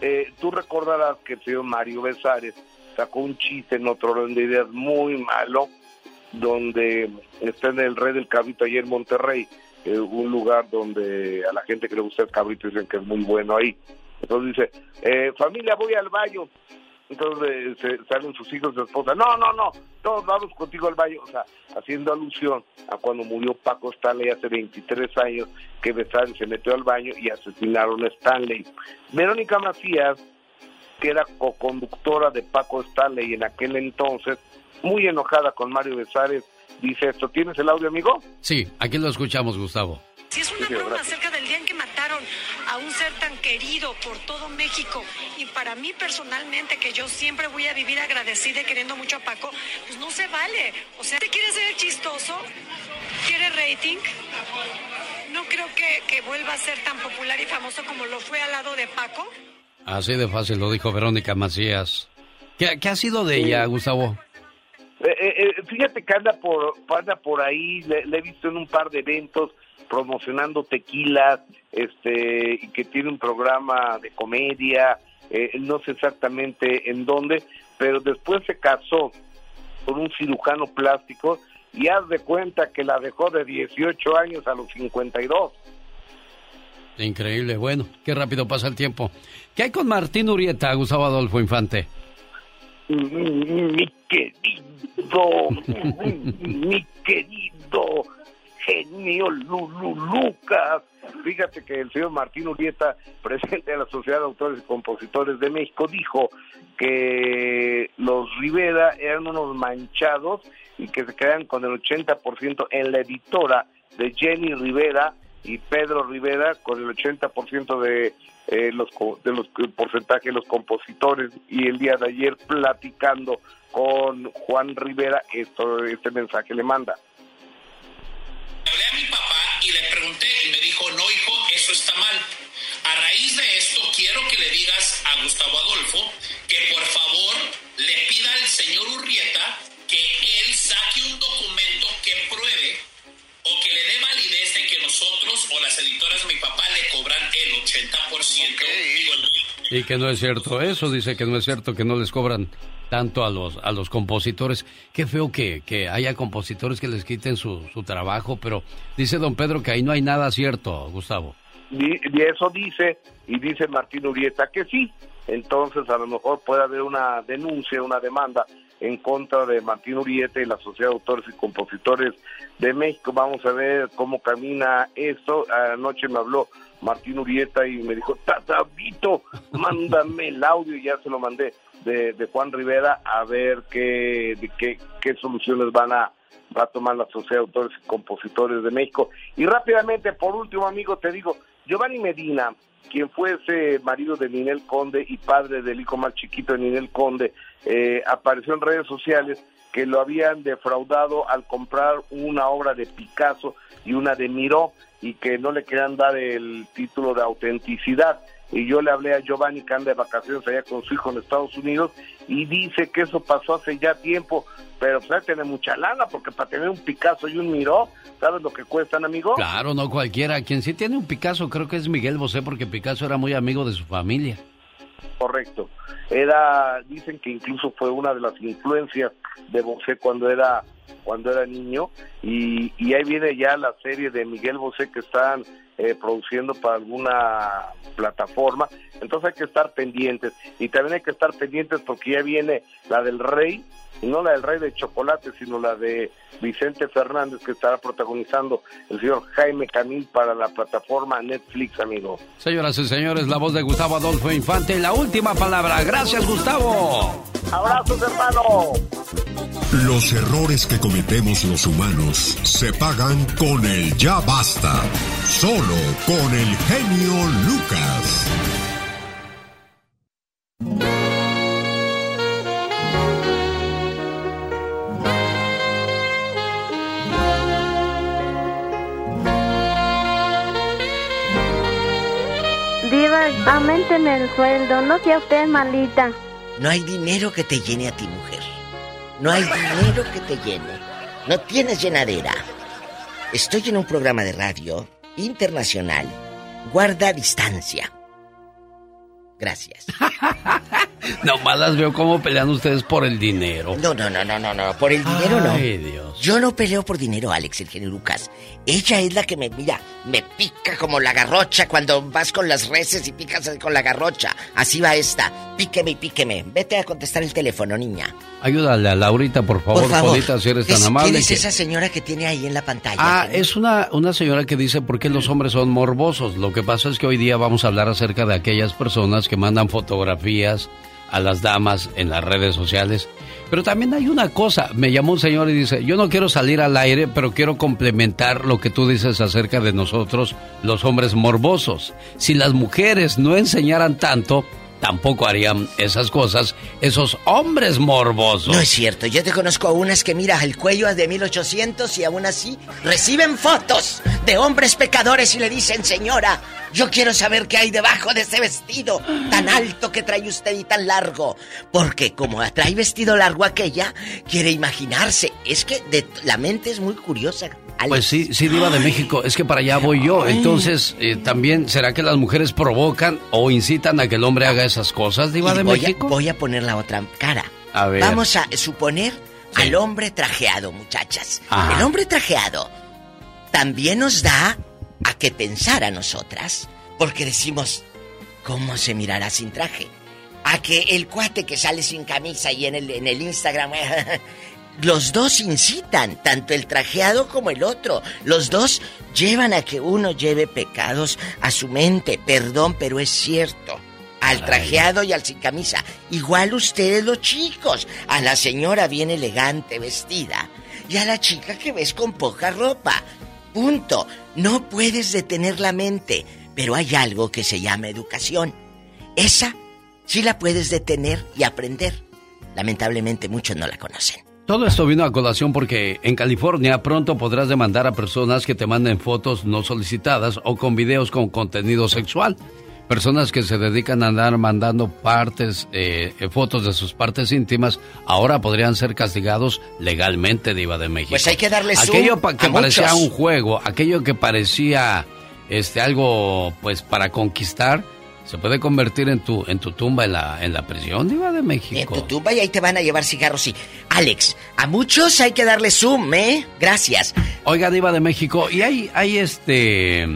eh, tú recordarás que el señor Mario Besares sacó un chiste en otro orden de ideas muy malo, donde está en el Rey del Cabrito allí en Monterrey, eh, un lugar donde a la gente que le gusta el cabrito dicen que es muy bueno ahí. Entonces dice, eh, familia, voy al baño. Entonces eh, se- salen sus hijos y su esposa, no, no, no, todos vamos contigo al baño. O sea, haciendo alusión a cuando murió Paco Stanley hace 23 años, que Besares se metió al baño y asesinaron a Stanley. Verónica Macías, que era co-conductora de Paco Stanley en aquel entonces, muy enojada con Mario Besares, dice esto. ¿Tienes el audio, amigo? Sí, aquí lo escuchamos, Gustavo. Si es una Sí, broma gracias. acerca del día en que mataron a un ser tan querido por todo México y para mí personalmente que yo siempre voy a vivir agradecida y queriendo mucho a Paco, pues no se vale. O sea, ¿te quieres ser chistoso? ¿Quiere rating? No creo que, que vuelva a ser tan popular y famoso como lo fue al lado de Paco. Así de fácil lo dijo Verónica Macías. ¿Qué, qué ha sido de ella, Gustavo? Eh, eh, eh, fíjate que anda por, anda por ahí, le, le he visto en un par de eventos promocionando tequilas, este, y que tiene un programa de comedia, eh, no sé exactamente en dónde, pero después se casó con un cirujano plástico y haz de cuenta que la dejó de 18 años a los 52. Increíble, bueno, qué rápido pasa el tiempo. ¿Qué hay con Martín Urieta, Gustavo Adolfo Infante? mi querido, mi querido genio Lulu Lucas. Fíjate que el señor Martín Urieta, presidente de la Sociedad de Autores y Compositores de México, dijo que los Rivera eran unos manchados y que se quedan con el 80% en la editora de Jenny Rivera y Pedro Rivera con el 80% de eh, los de los porcentaje de los compositores y el día de ayer platicando con Juan Rivera esto este mensaje le manda eso está mal. A raíz de esto quiero que le digas a Gustavo Adolfo que por favor le pida al señor Urrieta que él saque un documento que pruebe o que le dé validez de que nosotros o las editoras de mi papá le cobran el 80%. Digo, el- Y que no es cierto eso, dice que no es cierto que no les cobran tanto a los, a los compositores. Qué feo que, que haya compositores que les quiten su, su trabajo, pero dice don Pedro que ahí no hay nada cierto, Gustavo. Y, eso dice y dice Martín Urieta que sí entonces a lo mejor puede haber una denuncia una demanda en contra de Martín Urieta y la Sociedad de Autores y Compositores de México. Vamos a ver cómo camina esto. Anoche me habló Martín Urieta y me dijo, Tatavito, mándame el audio ya se lo mandé de, de Juan Rivera a ver qué, de qué, qué soluciones van a, va a tomar la Sociedad de Autores y Compositores de México. Y rápidamente, por último, amigo, te digo, Giovanni Medina, quien fuese marido de Ninel Conde y padre del hijo más chiquito de Ninel Conde, eh, apareció en redes sociales que lo habían defraudado al comprar una obra de Picasso y una de Miró y que no le querían dar el título de autenticidad. Y yo le hablé a Giovanni que anda de vacaciones allá con su hijo en Estados Unidos y dice que eso pasó hace ya tiempo, pero pues hay que tener mucha lana porque para tener un Picasso y un Miró, ¿sabes lo que cuestan, amigo? Claro, no cualquiera. Quien sí tiene un Picasso creo que es Miguel Bosé, porque Picasso era muy amigo de su familia. Correcto. Era, dicen que incluso fue una de las influencias de Bosé cuando era cuando era niño y, y ahí viene ya la serie de Miguel Bosé que están eh, produciendo para alguna plataforma, entonces hay que estar pendientes y también hay que estar pendientes porque ya viene la del Rey, y no la del Rey de Chocolate, sino la de Vicente Fernández que estará protagonizando el señor Jaime Camil para la plataforma Netflix, amigo. Señoras y señores, la voz de Gustavo Adolfo Infante, la última palabra. Gracias, Gustavo. Abrazos, hermano. Los errores que cometemos los humanos se pagan con el ya basta. Solo con el genio Lucas. Diva, aumenteme el sueldo, no sea usted malita. No hay dinero que te llene a ti, mujer. No hay dinero que te llene. No tienes llenadera. Estoy en un programa de radio internacional. Guarda distancia. Gracias. Nomás las veo como pelean ustedes por el dinero. No, no, no, no, no, no. Por el dinero no. Ay, Dios. Yo no peleo por dinero, Alex, el genio Lucas. Ella es la que me, mira, me pica como la garrocha cuando vas con las reses y picas con la garrocha. Así va esta. Píqueme y píqueme. Vete a contestar el teléfono, niña. Ayúdale a Laurita, por favor, Por favor. Si eres tan Es- amable. ¿Quién es que- esa señora que tiene ahí en la pantalla? Ah, es una, una señora que dice por qué los hombres son morbosos. Lo que pasa es que hoy día vamos a hablar acerca de aquellas personas que mandan fotografías a las damas en las redes sociales. Pero también hay una cosa, me llamó un señor y dice, yo no quiero salir al aire, pero quiero complementar lo que tú dices acerca de nosotros, los hombres morbosos. Si las mujeres no enseñaran tanto, tampoco harían esas cosas esos hombres morbosos. No es cierto, yo te conozco a unas que mira el cuello de 1800 y aún así reciben fotos de hombres pecadores y le dicen, señora, yo quiero saber qué hay debajo de ese vestido tan alto que trae usted y tan largo. Porque como trae vestido largo aquella, quiere imaginarse. Es que de- la mente es muy curiosa. Alex. Pues sí, sí, Diva de México, es que para allá voy yo. Entonces, eh, también, ¿será que las mujeres provocan o incitan a que el hombre haga esas cosas, Diva Y de voy México? A, voy a poner la otra cara. A ver. Vamos a suponer al hombre trajeado, muchachas. Ajá. El hombre trajeado también nos da a que pensar a nosotras, porque decimos, ¿cómo se mirará sin traje? A que el cuate que sale sin camisa y en el, en el Instagram, los dos incitan, tanto el trajeado como el otro. Los dos llevan a que uno lleve pecados a su mente. Perdón, pero es cierto. Al trajeado y al sin camisa. Igual ustedes los chicos. A la señora bien elegante vestida. Y a la chica que ves con poca ropa. Punto. No puedes detener la mente. Pero hay algo que se llama educación. Esa sí la puedes detener y aprender. Lamentablemente muchos no la conocen. Todo esto vino a colación porque en California pronto podrás demandar a personas que te manden fotos no solicitadas o con videos con contenido sexual. Personas que se dedican a andar mandando partes, eh, fotos de sus partes íntimas, ahora podrían ser castigados legalmente, Diva de México. Pues hay que darle zoom Aquello pa- que parecía muchos. un juego, aquello que parecía este algo pues para conquistar, se puede convertir en tu en tu tumba en la en la prisión, Diva de En México. tu tumba y ahí te van a llevar cigarros y... Alex, a muchos hay que darle zoom, ¿eh? Gracias. Oiga, Diva de México, y hay, hay este.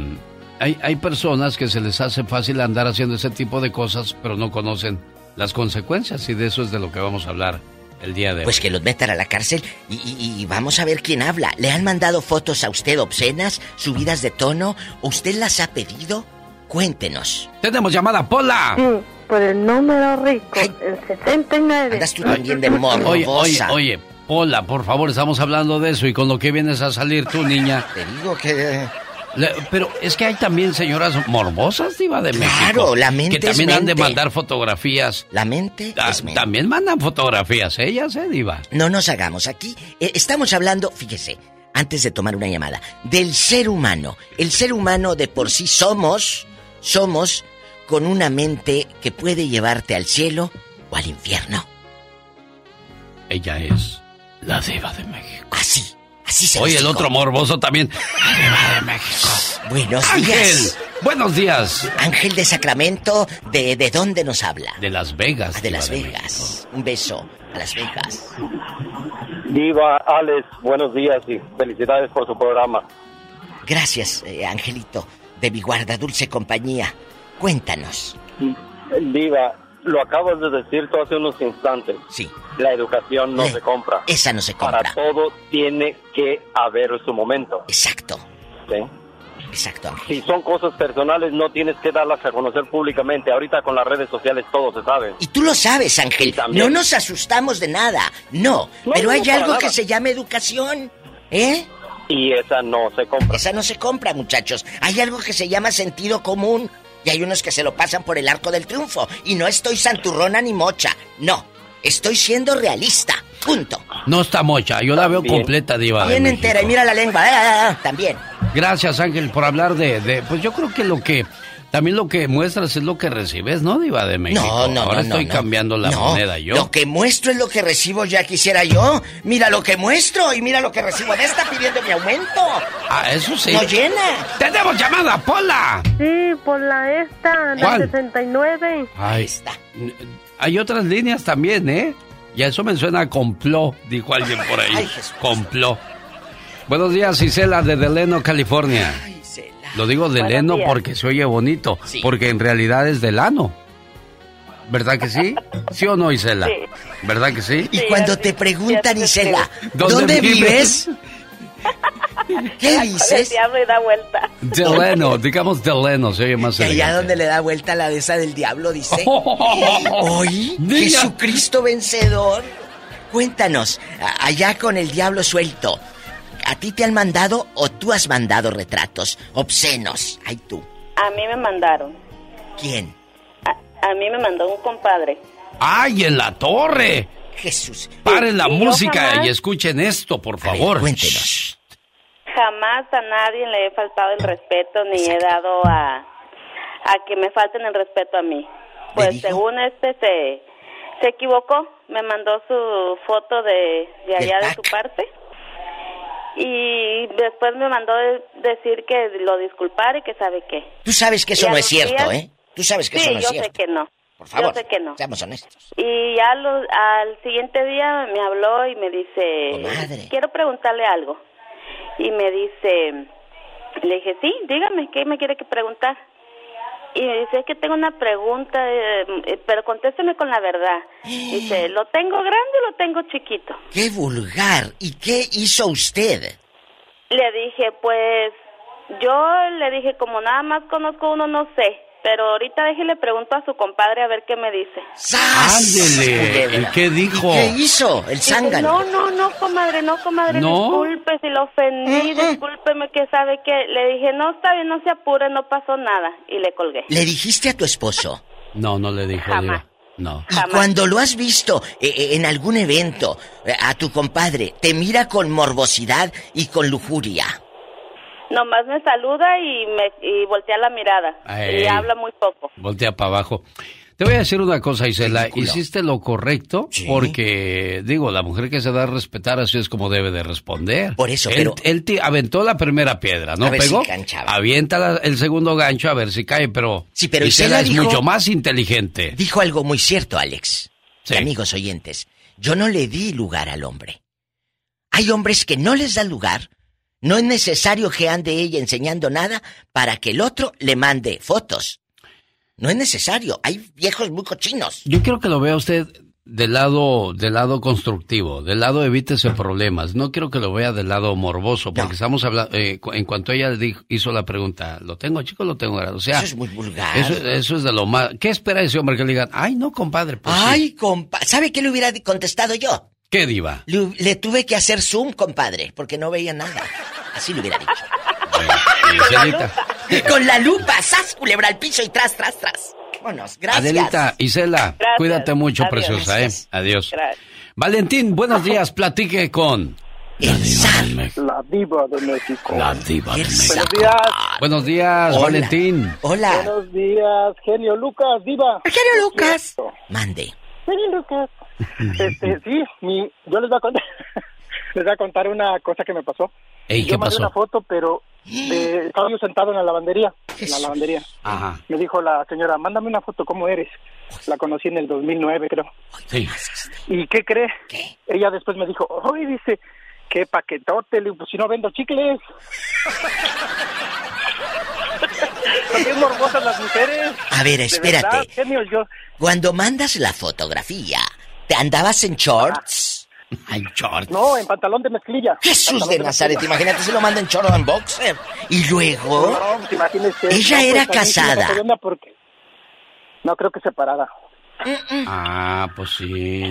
Hay, hay personas que se les hace fácil andar haciendo ese tipo de cosas, pero no conocen las consecuencias, y de eso es de lo que vamos a hablar el día de Pues hoy. que los metan a la cárcel y, y- y vamos a ver quién habla. ¿Le han mandado fotos a usted obscenas, subidas de tono? ¿Usted las ha pedido? Cuéntenos. Tenemos llamada, Pola. Sí, por el número rico, el 69. Andas tú también de morbosa. Oye, oye, oye, Pola, por favor, estamos hablando de eso, y con lo que vienes a salir tú, niña. Te digo que... Le- pero es que hay también señoras morbosas, Diva de México. Claro, la mente Que también es han de mandar fotografías. La mente Ah, es mente. También mandan fotografías ellas, ¿eh, Diva? No nos hagamos aquí. eh, estamos hablando, fíjese, antes de tomar una llamada, del ser humano. El ser humano de por sí somos, somos con una mente que puede llevarte al cielo o al infierno. Ella es la Diva de México. Así, así se Oye, el otro morboso también. La Diva de México. Buenos Ángel, días. buenos días. Ángel de Sacramento, ¿de, de dónde nos habla? De Las Vegas. Ah, de Las de Vegas. Un beso Las Vegas. Diva, Alex, buenos días y felicidades por su programa. Gracias, eh, Angelito, de mi guarda dulce compañía. Cuéntanos. Diva, lo acabas de decir tú hace unos instantes. Sí. La educación no se compra. Esa no se compra. Para todo tiene que haber su momento. Exacto. ¿Sí? Exacto. Si son cosas personales, no tienes que darlas a conocer públicamente. Ahorita con las redes sociales todo se sabe. Y tú lo sabes, Ángel. No nos asustamos de nada. No. No, pero no, hay algo nada. que se llama educación. ¿Eh? Y esa no se compra. Esa no se compra, muchachos. Hay algo que se llama sentido común. Y hay unos que se lo pasan por el arco del triunfo. Y no estoy santurrona ni mocha. No. Estoy siendo realista. Punto. No está mocha, yo la veo completa, Diva. Bien entera. Y mira la lengua. Ah, ah, ah, también. Gracias, Ángel, por hablar de, de- Pues yo creo que lo que. También lo que muestras es lo que recibes, ¿no, Diva de México? No, no, Ahora no, no, estoy no. cambiando la No, moneda yo. Lo que muestro es lo que recibo, ya quisiera yo. Mira lo que muestro y mira lo que recibo de esta pidiendo mi aumento. Ah, eso sí. No llena. ¡Tenemos llamada, Pola! Sí, por la esta, la ¿Cuál? 69. Ay, n- hay otras líneas también, ¿eh? Y eso me suena a complot, dijo alguien por ahí. complot. Buenos días, Isela, de Deleno, California. Lo digo Deleno días. porque se oye bonito, porque en realidad es Delano. ¿Verdad que sí? ¿Sí o no, Isela? Sí. ¿Verdad que sí? Y cuando te preguntan, Isela, ¿Dónde ¿dónde, vives? vives? ¿Qué El dices? diablo y da vuelta. Deleno, digamos Deleno, se oye más Y allá donde le da vuelta la de esa del diablo, dice. Oh, Hoy. Jesucristo vencedor. Cuéntanos, allá con el diablo suelto, ¿a ti te han mandado o tú has mandado retratos obscenos? Ay, tú. A mí me mandaron. ¿Quién? A mí me mandó un compadre. ¡Ay, en la torre! Jesús. Paren la Y música jamás- y escuchen esto, por favor. cuéntenos. Jamás a nadie le he faltado el respeto ni he dado a, a que me falten el respeto a mí. Pues según este se, se equivocó, me mandó su foto de, de allá de su parte y después me mandó de- decir que lo disculpara y que sabe qué. Tú sabes que eso no es cierto, ¿eh? Tú sabes que sí, eso no es yo cierto. sé que no. Por favor, yo sé que no. seamos honestos. Y ya lo- al siguiente día me habló y me dice, quiero preguntarle algo. Y me dice, le dije, sí, dígame, ¿qué me quiere que preguntar? Y me dice, es que tengo una pregunta, eh, eh, pero contésteme con la verdad. Dice, ¿lo tengo grande o lo tengo chiquito? ¡Qué vulgar! ¿Y qué hizo usted? Le dije, pues, yo le dije, como nada más conozco uno, no sé. Pero ahorita déjele pregunto a su compadre a ver qué me dice. Ándele. ¿Y qué dijo? ¿Qué hizo el zángano? no, no, no, comadre, no, comadre, ¿No? disculpe si lo ofendí, discúlpeme que sabe que le dije, no, está bien, no se apure, no pasó nada, y le colgué. ¿Le dijiste a tu esposo? No, no le dijo, Jamás. Diva. No. Y cuando lo has visto eh, eh, en algún evento, eh, a tu compadre, te mira con morbosidad y con lujuria. Nomás me saluda y me y voltea la mirada, Ay. y habla muy poco. Voltea para abajo. Te voy a decir una cosa, Isela. Hiciste lo correcto porque, digo, la mujer que se da a respetar así es como debe de responder. Por eso, él, pero- Él te aventó la primera piedra, ¿no A ver si pegó? Avienta la- el segundo gancho a ver si cae, pero... Sí, pero Isela Isela es dijo- mucho más inteligente. Dijo algo muy cierto, Alex. Y amigos oyentes, yo no le di lugar al hombre. Hay hombres que no les dan lugar. No es necesario que ande ella enseñando nada para que el otro le mande fotos. No es necesario. Hay viejos muy cochinos. Yo quiero que lo vea usted del lado, del lado constructivo, del lado evítese problemas. No quiero que lo vea del lado morboso, porque estamos hablando, eh, en cuanto ella dijo- hizo la pregunta, ¿lo tengo chico o lo tengo? O sea, Eso es muy vulgar. eso, eso es de lo más... ¿Qué espera ese hombre que le digan? Ay, no, compadre, pues sí". Ay, compa. ¿Sabe qué le hubiera contestado yo? ¿Qué diva? Le, le tuve que hacer zoom, compadre, porque no veía nada. Así le hubiera dicho. Y con la lupa, sas, culebra al piso y tras, tras, tras. Vámonos, gracias. Adelita, Isela, Gracias. cuídate mucho, Adiós. preciosa, ¿eh? Adiós. Gracias. Valentín, buenos días, platique con... La diva de México. La diva de México. Buenos días. Buenos días, Hola. Valentín. Hola. Buenos días, genio Lucas, diva. Genio Lucas. Mande. Genio Lucas. Este, sí, mi, yo les voy a contar, les voy a contar una cosa que me pasó. Ey, yo ¿qué mandé pasó? una foto, pero de- estaba yo sentado en la lavandería, en la lavandería. Ajá. Me dijo la señora, mándame una foto, ¿cómo eres? La conocí en el 2009, creo. Sí. ¿Y qué cree? Ella después me dijo, oye, dice, qué paquetote, le pues si no vendo chicles. Son morbosas las mujeres. A ver, espérate. verdad, genio, yo... Cuando mandas la fotografía, ¿te andabas en shorts? Ay, shorts. No, en pantalón de mezclilla. Jesús Pantalón de Nazaret, mezclilla. imagínate si lo manda en chorro o en boxer. Y luego, No, pues imagínese. Ella No, pues, era a mí sí me casada. porque- No, creo que separada. Ah, pues sí.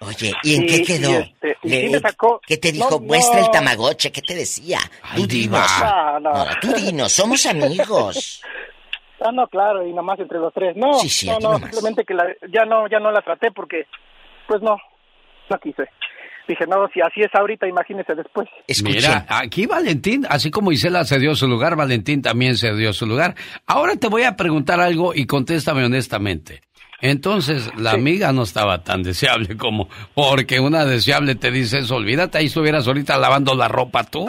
oye, ¿y en qué quedó? este, sí sacó- ¿Qué te dijo? No, Muestra el no. tamagoche, ¿qué te decía? Tú diva. dinos. No, no. No, tú dinos, somos amigos. Ah, no, claro, y nomás entre los tres. No, Sí, sí, no, no, nomás. simplemente que la, ya no, ya no la traté porque, pues no, no quise. Dije, no, si así es ahorita, imagínese después. Mira, aquí Valentín, así como Isela se dio su lugar, Valentín también se dio su lugar. Ahora te voy a preguntar algo y contéstame honestamente. Entonces, la amiga no estaba tan deseable como porque una deseable te dice eso, olvídate, ahí estuvieras ahorita lavando la ropa tú.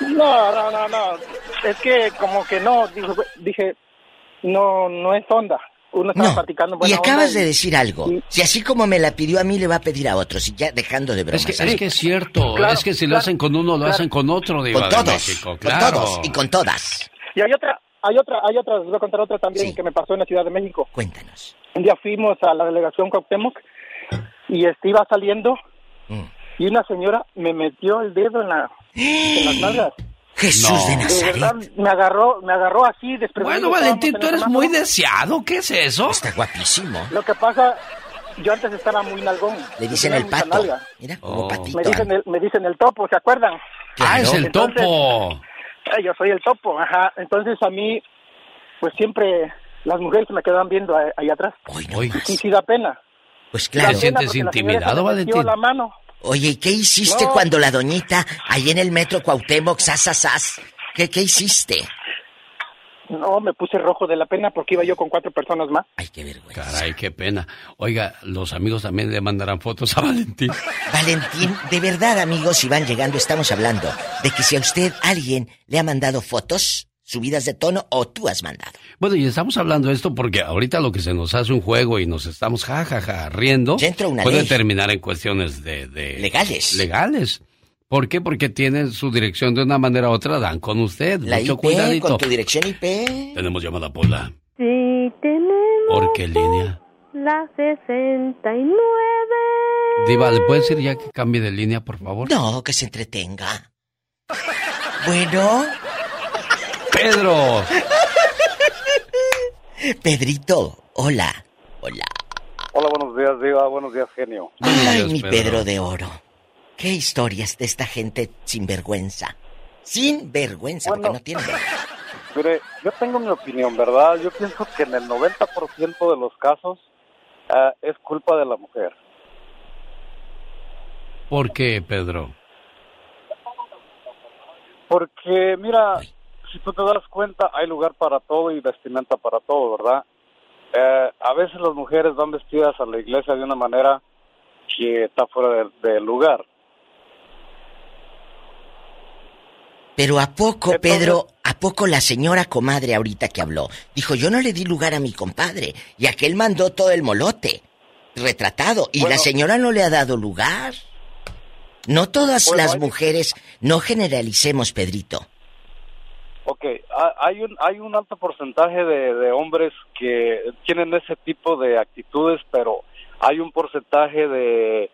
No, no, no, no. Es que como que no, dije, dije no, no es onda. Uno estaba No, platicando y acabas onda de decir algo. Si así como me la pidió a mí, le va a pedir a otros. Y ya dejando de bromas. Es es que es cierto, Claro, es que si lo hacen con uno, lo claro. hacen con otro, Con de todos, México, con todos y con todas. Y hay otra, hay otra, hay otra, les voy a contar otra también que me pasó en la Ciudad de México. Cuéntanos. Un día fuimos a la delegación Cuauhtémoc y este iba saliendo Mm. y una señora me metió el dedo en, la, en las nalgas. Jesús de De Nazaret. verdad, me agarró, me agarró así desprevenido. Bueno, Valentín, en tú eres muy deseado, ¿qué es eso? Está guapísimo. Lo que pasa, yo antes estaba muy nalgón. Le dicen el pato. Mira, como patito. Me dicen, el, me dicen el topo, ¿se acuerdan? Ah, es el Entonces, topo. eh, yo soy el topo, ajá. Entonces a mí, pues siempre las mujeres me quedaban viendo ahí, atrás. Oye, Y sí da pena. Pues claro. pena sientes intimidado, Valentín? la mano. Oye, ¿y qué hiciste No. cuando la doñita, ahí en el metro Cuauhtémoc, sas, sas, sas? ¿Qué, ¿Qué hiciste? No, me puse rojo de la pena porque iba yo con cuatro personas más. Ay, qué vergüenza. Caray, qué pena. Oiga, los amigos también le mandarán fotos a Valentín. Valentín, de verdad, amigos, si van llegando, estamos hablando de que si a usted alguien le ha mandado fotos, subidas de tono, o tú has mandado. Bueno, y estamos hablando de esto porque ahorita lo que se nos hace un juego y nos estamos jajaja riendo Ya entró una puede ley. terminar en cuestiones de, de- Legales. legales. ¿Por qué? Porque tienen su dirección de una manera u otra, dan con usted. La Mucho IP, cuidadito. con tu dirección IP. Tenemos llamada Pola. Sí, tenemos ¿Por qué línea? la 69. Diva, ¿le puede decir ya que cambie de línea, por favor? No, que se entretenga. Bueno, Pedro. Pedrito, hola. Hola. Hola, buenos días, Diva. Buenos días, genio. Ay, días, mi Pedro. Pedro de oro. ¿Qué historias de esta gente sin vergüenza? Sin vergüenza, Bueno. porque no vergüenza. Mire, yo tengo mi opinión, ¿verdad? Yo pienso que en el 90% de los casos ah, es culpa de la mujer. ¿Por qué, Pedro? Porque, mira, si tú te das cuenta, hay lugar para todo y vestimenta para todo, ¿verdad? Eh, a veces las mujeres van vestidas a la iglesia de una manera que está fuera del del lugar. Pero ¿a poco, Pedro, a poco la señora comadre ahorita que habló, dijo, yo no le di lugar a mi compadre, y aquel mandó todo el molote, retratado, y la Bueno. señora no le ha dado lugar? No todas Bueno, las mujeres, no generalicemos, Pedrito. Ok, ha- hay un, hay un alto porcentaje de, de hombres que tienen ese tipo de actitudes, pero hay un porcentaje de,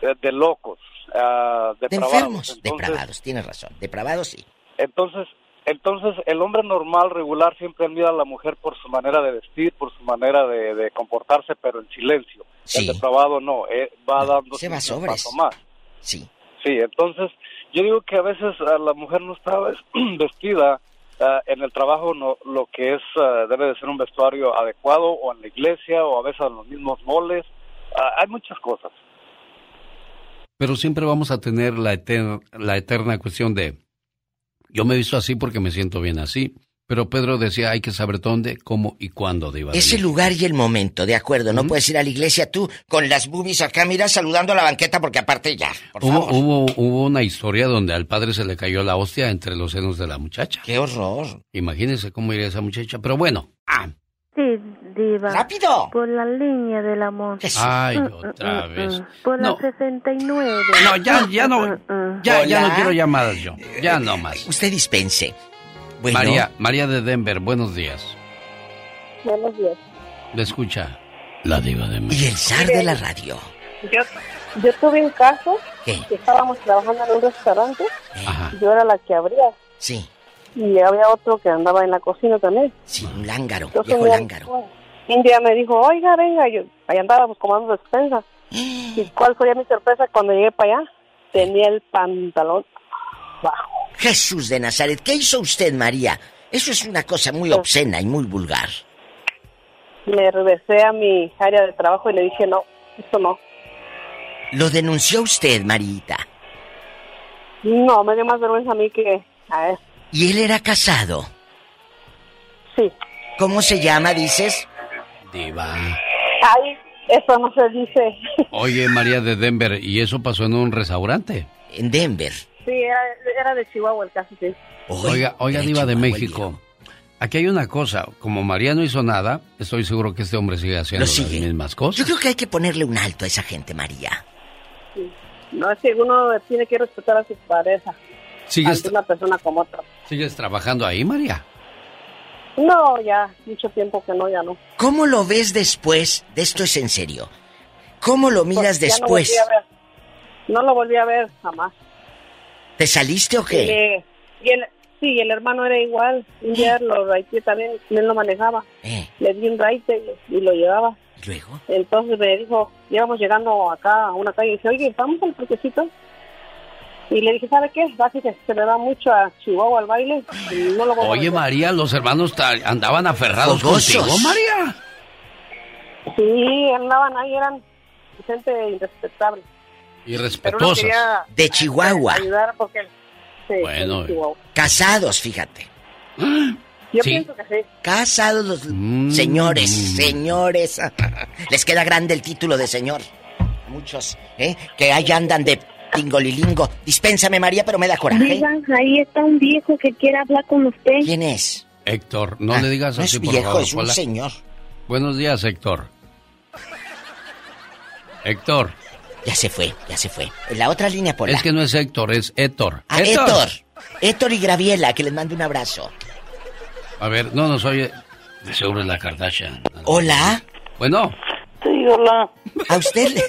de, de locos, ah, De enfermos, Entonces- depravados, tienes razón, depravados sí. Entonces, entonces el hombre normal, regular, siempre admira a la mujer por su manera de vestir, por su manera de, de comportarse, pero en silencio. Sí. El depravado no, eh, va dando se va sobres. paso más. Sí. Sí, entonces yo digo que a veces ah, la mujer no está ves- vestida ah, en el trabajo no, lo que es ah, debe de ser un vestuario adecuado o en la iglesia o a veces en los mismos moles. Hay muchas cosas. Pero siempre vamos a tener la, eter- la eterna cuestión de, yo me visto así porque me siento bien así. Pero Pedro decía, hay que saber dónde, cómo y cuándo, Diva. de Ese México. lugar y el momento, de acuerdo. No puedes ir a la iglesia tú con las boobies acá, mira, saludando a la banqueta porque aparte ya, por Hubo, favor. hubo, hubo una historia donde al padre se le cayó la hostia entre los senos de la muchacha. ¡Qué horror! Imagínense cómo iría esa muchacha. Pero bueno, Sí, diva. ¡Rápido! Por la línea del amor. Ay, Mm, otra mm, vez. mm, Por No. la 69. No, ya, ya no. Mm, mm. ya, ya no quiero llamadas yo. Ya no más. Usted dispense. Bueno. María, María de Denver, buenos días. Buenos días. Le escucha la diva de México. Y el zar de la radio. Yo, yo tuve un caso ¿Qué? que estábamos trabajando en un restaurante. Ajá. Yo era la que abría. Sí. Y había otro que andaba en la cocina también. Sí, un lángaro, Entonces, viejo un día- lángaro. Un día me dijo, oiga, venga, yo, ahí andábamos comando despensa. ¿Y cuál fue mi sorpresa cuando llegué para allá? Tenía el pantalón bajo. Jesús de Nazaret, ¿qué hizo usted, María? Eso es una cosa muy obscena y muy vulgar. Me regresé a mi área de trabajo y le dije, no, eso no. ¿Lo denunció usted, Marita? No, me dio más vergüenza a mí que a él. ¿Y él era casado? Sí. ¿Cómo se llama, dices? Diva. Ay, eso no se dice. Oye, María de Denver, ¿y eso pasó en un restaurante? En Denver. Sí, era, era de Chihuahua el caso, sí. Oiga, oiga, Diva de México. Aquí hay una cosa, como María no hizo nada, estoy seguro que este hombre sigue haciendo Lo sigue. las mismas cosas. Yo creo que hay que ponerle un alto a esa gente, María. No es que uno tiene que respetar a su pareja. ¿Sigues, Ante una persona como otra. ¿Sigues trabajando ahí, María? No, ya, mucho tiempo que no, ya no. ¿Cómo lo ves después? De esto es en serio. ¿Cómo lo miras Pues no después? volví a ver. No lo volví a ver jamás. ¿Te saliste o qué? Eh, y el, sí, el hermano era igual. Un día lo raiteé también, él lo manejaba. Eh. Le di un raite y, y lo llevaba. ¿Luego? Entonces me dijo, íbamos llegando acá a una calle y dice, oye, ¿vamos al parquecito? Y le dije, ¿sabe qué? Va, que se me va mucho a Chihuahua al baile. y no lo voy a Oye, volver". María, los hermanos andaban aferrados Fogosos. contigo, María. Sí, andaban ahí, eran gente irrespetable. Quería De Chihuahua. ayudar porque... Sí, Bueno. Chihuahua. Casados, fíjate. Yo Sí. pienso que sí. Casados los Mm. señores, señores. Les queda grande el título de señor. Muchos, ¿eh? Que ahí andan de tingolilingo. Dispénsame, María, pero me da coraje. Ahí está un viejo que quiere hablar con usted. ¿Quién es? Héctor, no Ah, le digas no así, es por viejo, favor. es un Hola. señor. Buenos días, Héctor. Héctor. Ya se fue, ya se fue. En la otra línea, por Es que no es Héctor, es Héctor. Ah, Héctor. Héctor y Graviela, que les mando un abrazo. A ver, no nos oye. De seguro es la Kardashian. Hola. Bueno, Sí, hola. ¿A usted le...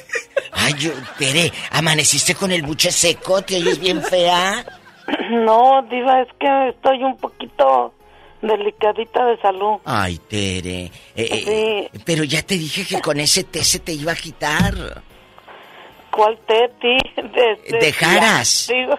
Ay, yo, Tere, amaneciste con el buche seco, te oyes bien fea. No, Diva, es que estoy un poquito delicadita de salud. Ay, Tere. eh, eh, Pero ya te dije que con ese té se te iba a quitar. ¿Cuál teti? De, De jaras. Digo,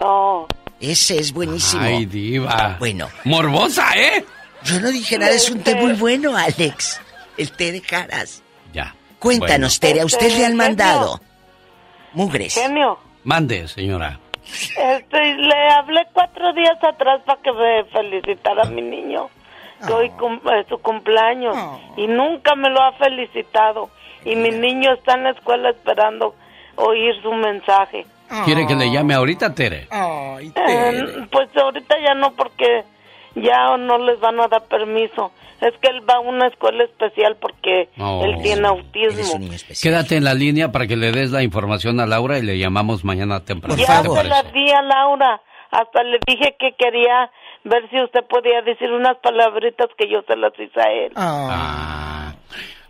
no. Ese es buenísimo. Ay, diva. Bueno. Morbosa, ¿eh? Yo no dije nada, es un té muy bueno, Alex. El té de caras. Ya. Cuéntanos, Tere, ¿a usted le han mandado? Mugres. Genio, Mande, señora. este, le hablé cuatro días atrás para que me felicitara a mi niño. Que hoy cum- es su cumpleaños. Y nunca me lo ha felicitado. Y mi niño está en la escuela esperando oír su mensaje. ¿Quiere que le llame ahorita, Tere? Eh, pues ahorita ya no porque ya no les van a dar permiso. Es que él va a una escuela especial porque Oh. él tiene autismo. Quédate en la línea para que le des la información a Laura y le llamamos mañana temprano. ya ¿Te se la di a Laura. Hasta le dije que quería ver si usted podía decir unas palabritas que yo se las hice a él. Ah.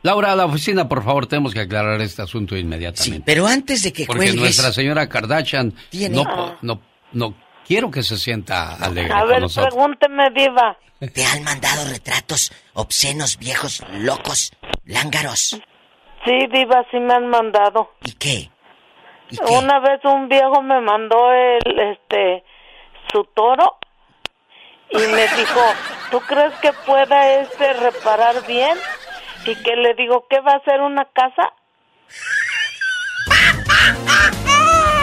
Laura, a la oficina, por favor, tenemos que aclarar este asunto inmediatamente. Pero antes de que Porque cuelgues... nuestra señora Kardashian Tiene- no, no, no quiero que se sienta alegre A con ver, nosotros. pregúnteme, Diva. ¿Te han mandado retratos obscenos, viejos, locos, lángaros? Sí, Diva, sí me han mandado. ¿Y qué? Una vez un viejo me mandó el, este, su toro y me dijo, ¿tú crees que pueda este reparar bien? Y que le digo, ¿qué va a ser una casa?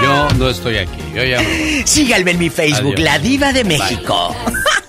Yo no estoy aquí. Yo ya me voy. Síganme en mi Facebook, Adiós. La Diva de México.